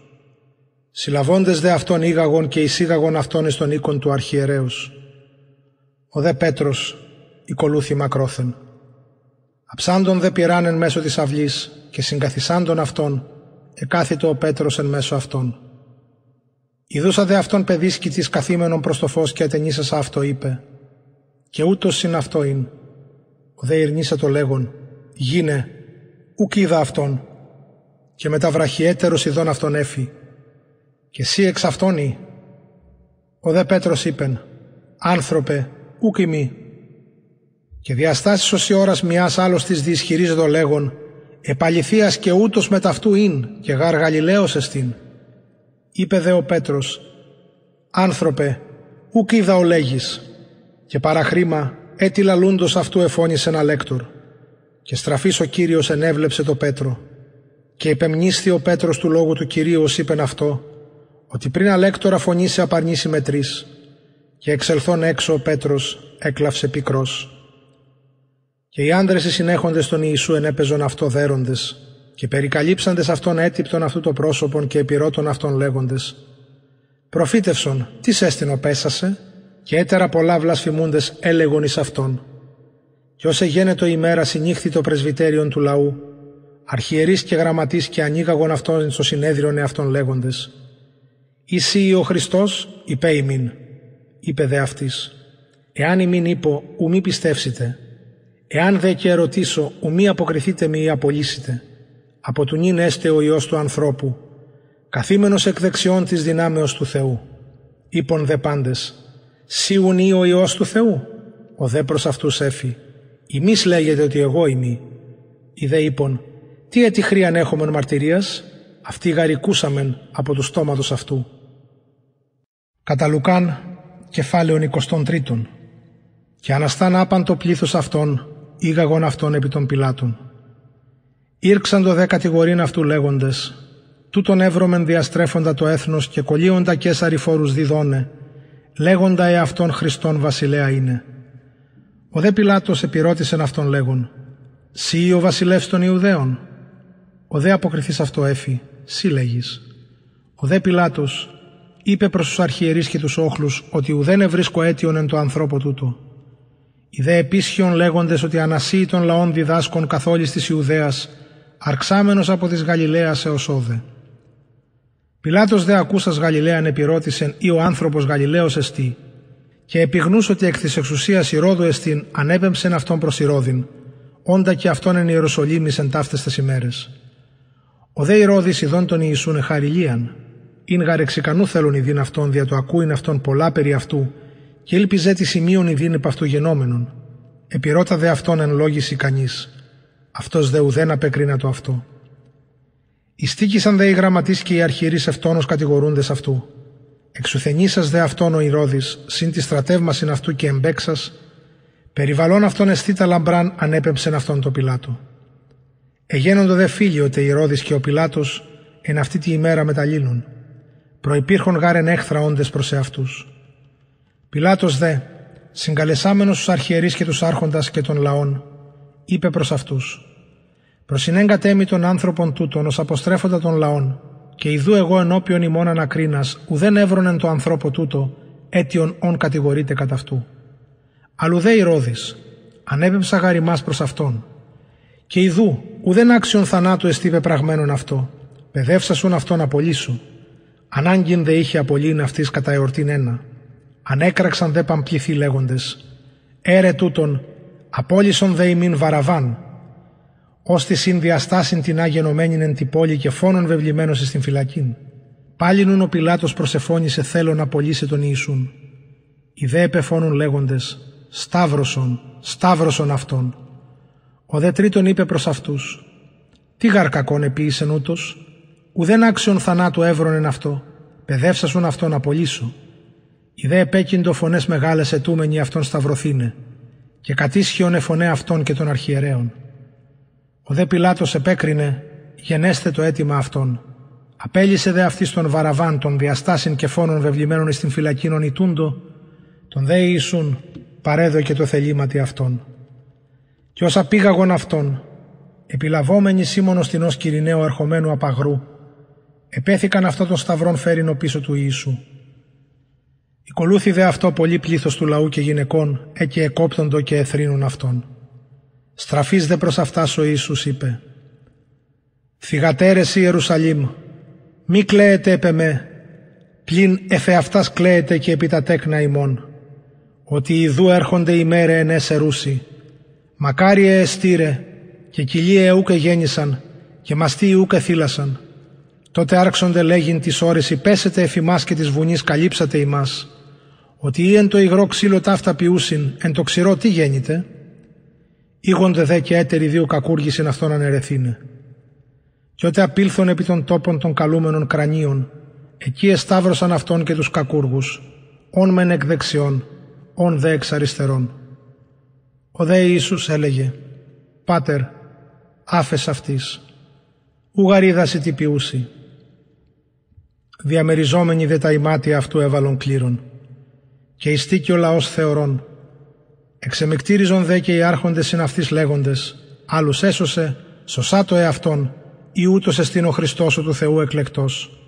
Συλλαβώντες δε αυτόν ήγαγον και εισήγαγον αυτόν εις τον οίκον του αρχιερέως. Ο δε Πέτρος οικολούθη μακρόθεν. Αψάντον δε πειράν εν μέσω της αυλής και συγκαθισάντον αυτόν, εκάθιτο ο Πέτρος εν μέσω αυτών. Ιδούσα δε αυτόν παιδίσκη τη καθήμενον προς το φως και ατενίσασα αυτό είπε. Και ούτως είναι αυτό ειν. Ο δε ειρνήσα το λέγον. Γίνε, ουκ είδα αυτόν. Και μετά βραχιέτερο ειδών αυτόν έφη. Και εσύ εξ αυτόν ή. Ο δε Πέτρος είπεν. Άνθρωπε, ουκ ημί. Και διαστάσεις ως η ώρας μιας άλλος της διισχυρίζεται λέγον. Επαληθείας και ούτως μεταυτού ειν και γάρ Γαλιλαίος εστίν. Είπε δε ο Πέτρος «Άνθρωπε, ουκ είδα ο λέγεις» και παραχρήμα έτι λαλούντος αυτού εφώνησε ένα λέκτορ. Και στραφής ο Κύριος ενέβλεψε το Πέτρο. Και επεμνίσθη ο Πέτρος του λόγου του Κυρίου ως είπεν αυτό ότι πριν αλέκτορα φωνήσει απαρνήσει με τρεις. Και εξελθών έξω ο Πέτρος έκλαυσε πικρός. Και οι άντρες οι συνέχοντες των Ιησού ενέπαιζον αυτό δέροντες και περικαλύψαντες αυτόν έτυπτον αυτού το πρόσωπον και επιρώτων αυτών λέγοντες «Προφήτευσον, τις σέστηνο πέσασε» και έτερα πολλά βλασφημούντες έλεγον εις αυτόν. Και ως εγένετο ημέρα συνήχθη το πρεσβυτέριον του λαού, αρχιερείς και γραμματείς και ανοίγαγον αυτόν στο συνέδριον εαυτόν λέγοντες «Εσύ ο Χριστός, είπε ημίν», είπε δε αυτής «Εάν ημίν είπω, ου μη πιστεύσετε, Εάν δε και ερωτήσω, ουμή αποκριθείτε μη ή απολύσετε, από του νυν έστε ο Υιός του ανθρώπου, καθήμενος εκ δεξιών της δυνάμεως του Θεού. Είπον δε πάντες, σίγουν ή ο Υιός του Θεού, ο δε προς αυτούς έφη. Ημείς λέγεται ότι εγώ είμαι. Οι δε είπον, τι έτη χρίαν έχομεν μαρτυρίας, αυτοί γαρικούσαμεν από τους στόματος αυτού. Κατά Λουκάν, κεφάλαιον 23. Και αναστάν άπαν το πλήθος αυτών, ήγαγον αυτών επί των πιλάτων. Ήρξαν το δε κατηγορήν αυτού λέγοντες, τούτον εύρωμεν διαστρέφοντα το έθνος και κολλίοντα κέσαρι φόρους διδώνε, λέγοντα εαυτόν Χριστόν βασιλέα είναι. Ο δε Πιλάτος επιρώτησεν αυτόν λέγον, «Σύ ο βασιλεύς των Ιουδαίων» Ο δε αποκριθής αυτό έφη, «Σύ λέγεις». Ο δε Πιλάτος είπε προς τους αρχιερείς και τους όχλους ότι ουδέν ευρίσκω αίτιον εν το ανθρώπο τούτο. Οι δε επίσχυον λέγοντες ότι ανασύει των λαών διδάσκων καθ' όλης της Ιουδαίας, αρξάμενος από της Γαλιλαίας έως όδε. Πιλάτος δε ακούσας Γαλιλαίαν επιρώτησεν ή ο άνθρωπος Γαλιλαίος εστί, και επιγνούς ότι εκ της εξουσίας Ηρώδου εστίν ανέπεμψεν αυτόν προς Ηρώδην, όντα και αυτόν εν Ιεροσολύμης εν ταύτες τες ημέρες. Ο δε Ηρώδης ειδών τον Ιησούν εχαριλίαν, ειν γαρεξικανού θέλουν ειδήν αυτόν δια το ακούειν αυτόν πολλά περί αυτού, και ήλπιζε τη σημείων ειδήν επ' αυτού γενόμενον. Επιρώτα δε αυτόν εν λόγηση κανεί. Αυτός δε ουδέν απεκρίνα το αυτό. Ιστίκησαν δε οι γραμματείς και οι αρχιερείς ευτόνο κατηγορούντες αυτού. Εξουθενήσας δε αυτόν ο Ηρώδης, συν τη στρατεύμασιν αυτού και εμπέξας, περιβαλλόν αυτόν αισθήτα λαμπράν ανέπεμψεν αυτόν το Πιλάτο. Εγένοντο δε φίλοι ότι Ηρώδης και ο Πιλάτος εν αυτή τη ημέρα μεταλλήλουν. Προϋπήρχον γάρεν έχθρα όντες προς εαυτούς. Πιλάτος δε, συγκαλεσάμενος στους αρχιερείς και τους άρχοντας και των λαών, είπε προς αυτούς «Προσυνέγκατε μη των άνθρωπων τούτων ως αποστρέφοντα των λαών, και ιδού εγώ ενώπιον ημών ανακρίνας, ουδέν έβρονεν το ανθρώπο τούτο, αίτιον ον κατηγορείται κατά αυτού. Αλλού δε Ηρώδης, ανέπεψα γαριμάς προς αυτόν. Και ιδού, ουδέν άξιον θανάτου εστί πεπραγμένον αυτό, παιδεύσασουν αυτόν απολύσου. Ανάγκην δε είχε απολύν αυτής κατά εορτήν ένα. Ανέκραξαν δε παμπληθοί λέγοντες «Έρε τούτον, απόλυσον δε ημίν βαραβάν», ως τη συνδιαστάσιν την άγενομένην εν την πόλη και φόνον βεβλημένος στην φυλακήν. Πάλι νουν ο Πιλάτος προσεφώνησε θέλω να απολύσει τον Ιησούν. Οι δε επεφώνουν λέγοντες «Σταύρωσον, σταύρωσον αυτόν». Ο δε τρίτον είπε προς αυτούς «Τι γαρκακόν επίησεν ούτως, ουδέν άξιον θανάτου έβρονεν αυτό, παιδεύσασον αυτόν απολύσω». Οι δε επέκυντο φωνές μεγάλες ετούμενοι αυτόν σταυρωθήνε, και κατήσχιον εφωνέ αυτόν και των αρχιερέων. Ο δε Πιλάτος επέκρινε, γενέστε το αίτημα αυτόν. Απέλυσε δε αυτής τον Βαραβάν των διαστάσιν και φόνων βεβλημένων στην φυλακίνων ητούντο, τον δε Ιησούν παρέδωκε το θελήματι αυτόν. Και όσα πήγαγον αυτόν, επιλαβόμενοι σήμωνο στην ως Κυριναίου ερχομένου απαγρού, επέθηκαν αυτό τον σταυρόν φέρινο πίσω του Ιησού. Οικολούθη δε αυτό πολύ πλήθος του λαού και γυναικών, έκει εκόπτοντο και εθρύνουν αυτόν. Στραφείς δε προς αυτάς ο Ιησούς είπε «Θυγατέρες Ιερουσαλήμ, μη κλαίετε επ' εμέ, πλην εφεαυτάς κλαίετε και επί τα τέκνα ημών, ότι ιδού έρχονται οι μέρε εν εσερούσι, μακάριε εστήρε και κοιλίε ούκε γέννησαν και μαστοί ούκε θύλασαν. Τότε άρχσονται λέγειν τις ώρες υπέσετε εφημάς και της βουνής καλύψατε ημάς, ότι ή εν το υγρό ξύλο ταύτα ποιούσιν, εν το ξηρό τι γέννητε, ήγονται δε και έτεροι δύο κακούργησιν αυτόν ανερεθήνε. Και ότε απήλθον επί των τόπων των καλούμενων κρανίων, εκεί εσταύρωσαν αυτόν και τους κακούργους, όν μεν εκ δεξιών, όν δε εξ αριστερών. Ο δε Ιησούς έλεγε, «Πάτερ, άφες αυτής, ουγαρίδαση τι ποιούσι». Διαμεριζόμενοι δε τα ημάτια αυτού έβαλον κλήρων και ειστήκει ο λαός θεωρών. Εξεμεκτήριζον δε και οι άρχοντες συναυτείς λέγοντες, άλλους έσωσε, σωσά το εαυτόν, ή ούτως εστίν ο Χριστός ο του Θεού εκλεκτός.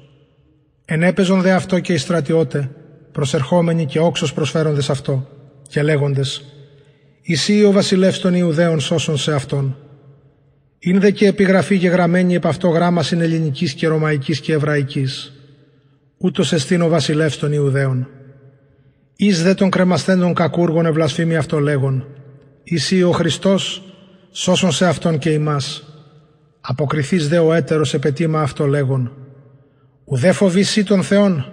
Ενέπαιζον δε αυτό και οι στρατιώτε, προσερχόμενοι και όξος προσφέροντες αυτό, και λέγοντες, «Εσύ ο βασιλεύς των Ιουδαίων σώσον σε αυτόν». Είναι δε και επιγραφή γεγραμμένη επ' αυτό γράμμας συνελληνικής και ρωμαϊκής και εβραϊκής. Ούτως εστίν ο βασιλεύς των Ιουδαίων. Εις δε των κρεμασθέντων κακούργων ευλασφήμι αυτό λέγον, Εσύ ο Χριστός, σώσον σε Αυτόν και ημάς. Αποκριθείς δε ο έτερος επετήμα αυτό λέγον. Ουδέ φοβήσει τον Θεόν,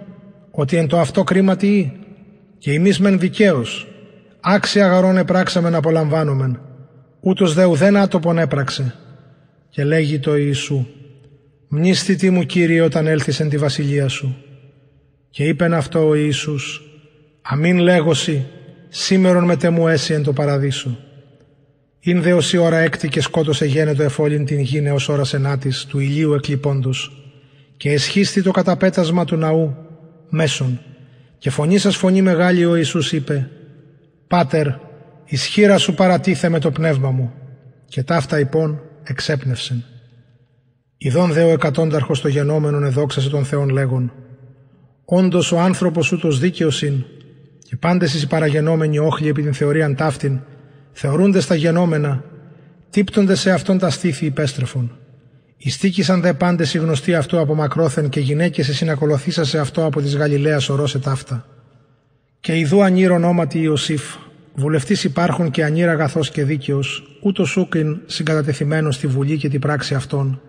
ότι εν το αυτό κρίμα τι και εμείς μεν δικαίως, άξια γαρών επράξαμε να απολαμβάνομεν, ούτως δε ουδέν άτοπον έπραξε. Και λέγει το Ιησού, «Μνήσθητη μου Κύριε όταν έλθεις εν τη βασιλεία σου». Και είπεν αυτό ο Ιησούς, «Αμήν λέγωση, σήμερον με μου έσυ εν το παραδείσο». Ειν δε ως η ώρα έκτη και σκότωσε γένετο εφόλην την γη ως ώρας ενάτης του ηλίου εκλειπώντος και εσχίστη το καταπέτασμα του ναού μέσον και φωνή σας φωνή μεγάλη ο Ιησούς είπε «Πάτερ, ισχύρα σου παρατίθε με το πνεύμα μου» και ταύτα υπόν εξέπνευσεν. Ιδών δε ο εκατόνταρχος το γενόμενον εδόξασε τον Θεόν λέγον «Όντως ο άνθρωπος ούτως δίκαιος είναι και πάντες οι παραγενόμενοι όχλοι επί την θεωρίαν ταύτην θεωρούνται στα γενόμενα, τύπτονται σε αυτόν τα στήθη υπέστρεφων. Ιστίκησαν δε πάντες οι γνωστοί αυτού από μακρόθεν και γυναίκες συνακολουθήσα σε αυτό από της Γαλιλαίας ορόσε ταύτα. Και ιδού ανήρ ονόματι Ιωσήφ, βουλευτής υπάρχουν και ανήρ αγαθός και δίκαιος, ούτως ούκιν συγκατατεθειμένος στη βουλή και την πράξη αυτών,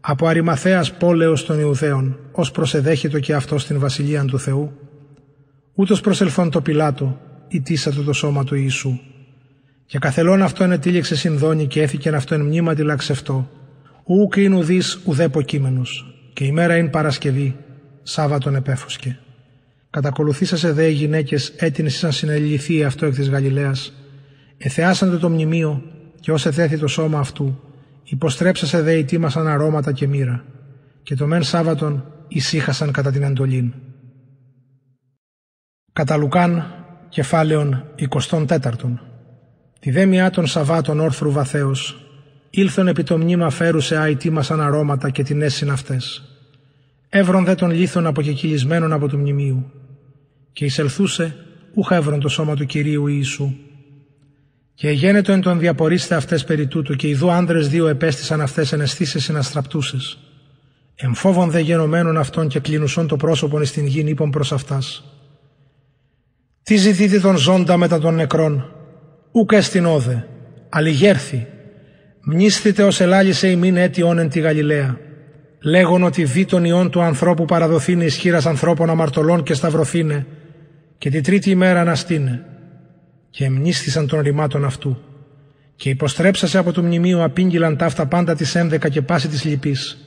από αριμαθέας πόλεως των Ιουδαίων, ως προσεδέχητο και αυτός στην βασιλεία του Θεού, ούτως προσελθόν το Πιλάτο, ητήσατο το σώμα του Ιησού. Και καθελών αυτόν ετήλεξε συνδόνη και έθηκεν αυτόν μνήματι λαξευτό, ούκ είναι ουδής ουδέπο κείμενος, και η μέρα είναι Παρασκευή, Σάββατον επέφωσκε. Κατακολουθήσασε δε οι γυναίκες έτεινες ήσαν συνεληληθεί αυτό εκ της Γαλιλαίας, εθεάσαντε το μνημείο και ως εθέθη το σώμα αυτού, υποστρέψασε δε οι τίμασαν αρώματα και μοίρα, και το μεν Σάββατον ησύχασαν κατά την εντολήν. Κατά Λουκάν, κεφάλαιον 24. Τη δέμιά των Σαββάτων όρθρου βαθέως, ήλθον επί το μνήμα φέρουσε άιτή μας αρώματα και την έσυν αυτές. Έβρον δε των λίθων αποκεκυλισμένων από του μνημείου. Και εισελθούσε, ούχα έβρον το σώμα του Κυρίου Ιησού. Και εγένετο εν τον διαπορίστε αυτές περί τούτου, και ειδού άνδρες δύο επέστησαν αυτές εν αισθήσει συναστραπτούσε. Εμφόβων δε γενομένων αυτών και κλεινουσών το πρόσωπον εις την γην είπων προς αυτάς. Τι ζητείτε τον ζώντα μετά των νεκρών, ούκ εστιν όδε, αλληγέρθη, Μνήσθητε ως ελάλησε ημίν αίτιον εν τη Γαλιλαία. Λέγον ότι δι τον ιόν του ανθρώπου παραδοθήνε ισχύρας ανθρώπων αμαρτωλών και σταυρωθήνε και τη τρίτη ημέρα αναστήνε. Και εμνήσθησαν των ρημάτων αυτού. Και υποστρέψασε από το μνημείο απήγγυλαν ταύτα πάντα της ένδεκα και πάση της λυπής.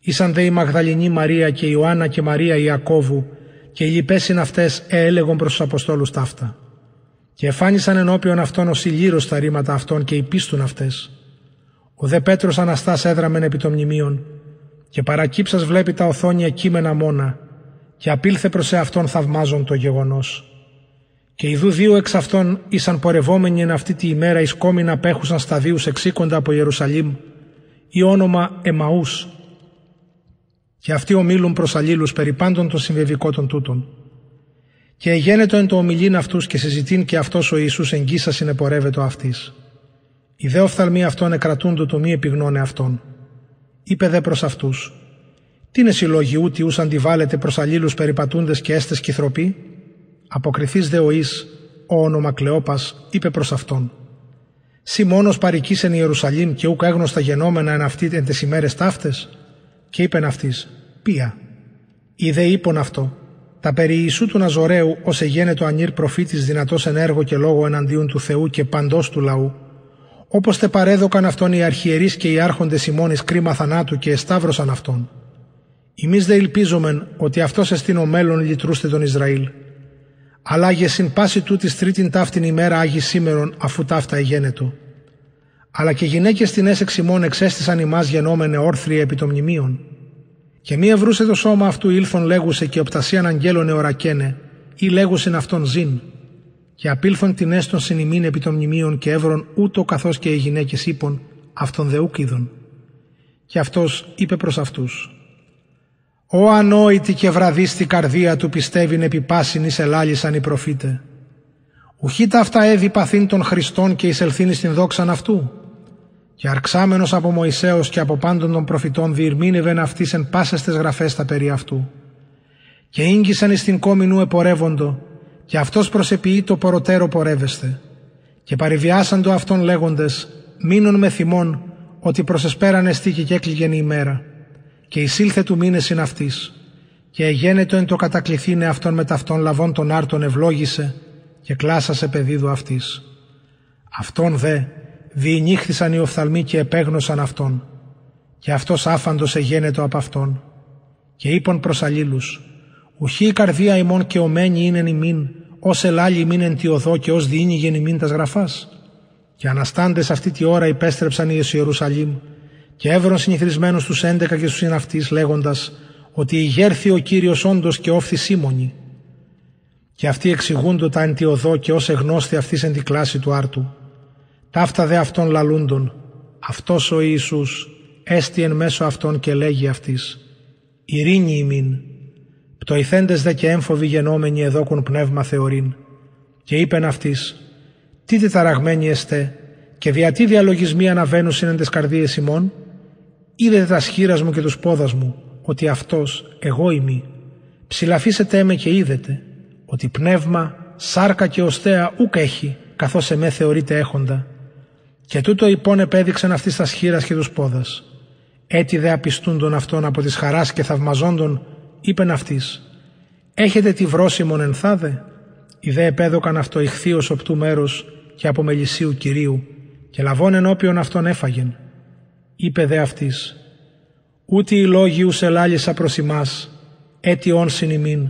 Ήσαν δε η Μαγδαληνή Μαρία και η Ιωάννα και Μαρία Ιακώβου και οι λοιπές είναι αυτές έλεγον προς τους Αποστόλους ταύτα. Και εφάνισαν ενώπιον αυτών ως ηλίρος τα ρήματα αυτών και υπίστουν αυτές. Ο δε Πέτρος Αναστάς έδραμεν επί των μνημείων και παρακύψας βλέπει τα οθόνια κείμενα μόνα και απήλθε προς εαυτόν θαυμάζον το γεγονός. Και ιδού δύο εξ αυτών ήσαν πορευόμενοι εν αυτή τη ημέρα εις κόμινα απέχουσαν σταδίους εξήκοντα από Ιερουσαλήμ ή όνομα Εμαούς και αυτοί ομίλουν προς αλλήλους περί πάντων των συμβεβικών τούτων. Και εγένετο εν το ομιλήν αυτούς και συζητήν και αυτός ο Ιησούς εγγύσα συνεπορεύεται αυτής. Οι δε οφθαλμοί αυτών εκρατούντο το μη επιγνώνε αυτών. Είπε δε προς αυτούς: Τι είναι συλλόγοι ούτι ους αντιβάλλεται προς αλλήλους περιπατούντε και έστες κυθροποί. Αποκριθείς δε ο εις, ο όνομα Κλεόπας, είπε προς αυτόν. Σι μόνος παρική εν Ιερουσαλήμ και ούκα έγνωστα γενόμενα εν αυτή εν τι ημέρες ταύτες; Και είπεν αυτής: Πία. Είδε είπον αυτό. Τα περί Ιησού του Ναζωραίου ως εγένετο ανήρ προφήτης δυνατός εν έργο και λόγο εναντίον του Θεού και παντός του λαού, όπως τε παρέδωκαν αυτόν οι αρχιερείς και οι άρχοντες ημώνης κρίμα θανάτου και εσταύρωσαν αυτόν. Εμείς δε ελπίζομεν ότι αυτός εστίν ο μέλλον λυτρούστε τον Ισραήλ. Αλλά για συν πάση τούτης τρίτην ταύτην ημέρα άγι σήμερον αφού ταύτα εγένετο. Αλλά και γυναίκες την έσεξ ημών εξέστησαν ημάς γενόμενε όρθροι επί των μνημείων. Και μία βρούσε το σώμα αυτού ήλθον λέγουσε και οπτασίαν αγγέλων εωρακένε ή λέγουσεν αυτόν ζήν και απήλθον την έστων συνημήν επί των μνημείων και έβρον ούτω καθώς και οι γυναίκες είπων αυτον δεούκ είδων. Και αυτός είπε προς αυτούς «Ο ανόητη και βραδίστη καρδία του πιστεύειν επί πάσιν εις ελάλησαν οι προφήτε. Ουχή τα αυτά έδι παθήν των Χριστών και εισελθύνει στην δόξαν αυτού. Και αρξάμενος από Μωυσέως και από πάντων των προφητών διηρμήνευεν αυτής εν πάσες τες γραφές τα περί αυτού. Και ήγγισαν εις την κόμινου επορεύοντο και αυτός προσεποιεί το ποροτέρο πορεύεστε. και παρηβιάσαν το αυτόν λέγοντες «Μείνουν με θυμών, ότι προσεσπέραν εστί και έκλειγεν η ημέρα, και εισήλθε του μήνες είναι αυτής, και εγένετο εν το κατακληθήνε αυτόν με ταυτόν λαβών των άρτων ευλόγησε, και κλάσασε παιδίδου αυτής. Αυτόν δε διηνύχθησαν οι οφθαλμοί και επέγνωσαν αυτόν, και αυτός άφαντος εγένετο από αυτόν, και είπαν προς αλλήλους, «Ουχή η καρδία ημών και ομένη είναι ημίν, ως ελάλη ημίν εν τη οδό και ως διήνυγεν ημίν τας γραφάς». Και αναστάντες αυτή τη ώρα υπέστρεψαν οι εις Ιερουσαλήμ και έβρον συνηθισμένους τους έντεκα και στους συναυτείς λέγοντας ότι ηγέρθη ο Κύριος όντως και όφθη σύμμονη. Και αυτοί εξηγούντο τα εν τη οδό και ως εγνώστη αυτής εν τη κλάση του άρτου. Ταύτα δε αυτών λαλούντων, αυτός ο Ιησούς έστι εν μέσω αυτών και λέγει αυτής «Ειρήνη ημίν». Πτωηθέντες δε και έμφοβοι γενόμενοι εδόκουν πνεύμα θεωρήν. Και είπεν αυτής «Τι τεταραγμένοι εστέ και δια τι διαλογισμοί αναβαίνουν σύνεντες καρδίες ημών; Είδετε τα σχήρας μου και τους πόδας μου ότι αυτός εγώ είμαι. Ψηλαφίσετε με και είδετε ότι πνεύμα, σάρκα και οστέα ούκ έχει καθώς εμέ θεωρείται έχοντα. Και τούτο υπόν επέδειξαν αυτής τας σχήρας και τους πόδας έτι δε απιστούντον αυτόν από της χαράς και θαυμαζόντων, είπεν αυτής, «Έχετε τη βρόσιμον ενθάδε» οι δε επέδοκαν αυτό ηχθείος οπτού μέρους και από μελισσίου Κυρίου και λαβών ενώπιον αυτόν έφαγεν. Είπε δε αυτής, «Ούτε οι λόγοι ους ελάλησα προς εμάς, έτι όν συνημήν,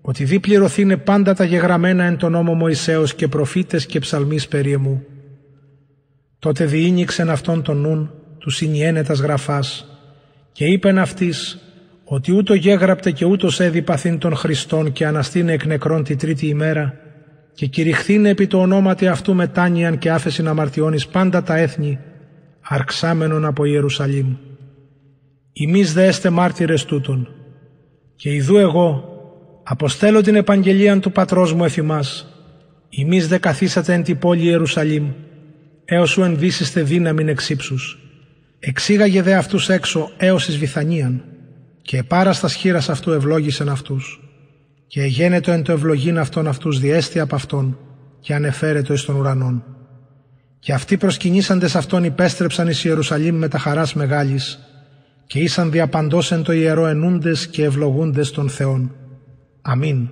ότι δι πληρωθήνε πάντα τα γεγραμμένα εν τον νόμο Μωυσέως και προφήτες και ψαλμείς περί εμού. Τότε διήνυξεν αυτόν τον νουν τους συνιένετας γραφάς. Και είπεν αυτής ότι ούτω γέγραπτε και ούτως έδι παθήν των Χριστών και αναστήνε εκ νεκρών τη τρίτη ημέρα και κηρυχθήνε επί το ονόματι αυτού μετάνοιαν και άφεσιν αμαρτιώνεις πάντα τα έθνη αρξάμενον από Ιερουσαλήμ. Ημείς δε έστε μάρτυρες τούτων. Και ιδού εγώ αποστέλω την επαγγελία του πατρός μου εφημάς. Ημείς δε καθίσατε εν τη πόλη Ιερουσαλήμ έως σου ενδύσιστε δύναμην εξύψους Εξήγαγε δε αυτούς έξω έως εις Βιθανίαν και πάρα στα σχήρας αυτού ευλόγησεν αυτούς και εγένετο εν το ευλογήν αυτών αυτούς διέστη από αυτόν και ανεφέρετο εις των ουρανών. Και αυτοί προσκυνήσαντες αυτόν υπέστρεψαν εις Ιερουσαλήμ με τα χαράς μεγάλης και ήσαν διαπαντός εν το ιερό ενούντες και ευλογούντες των Θεών. Αμήν.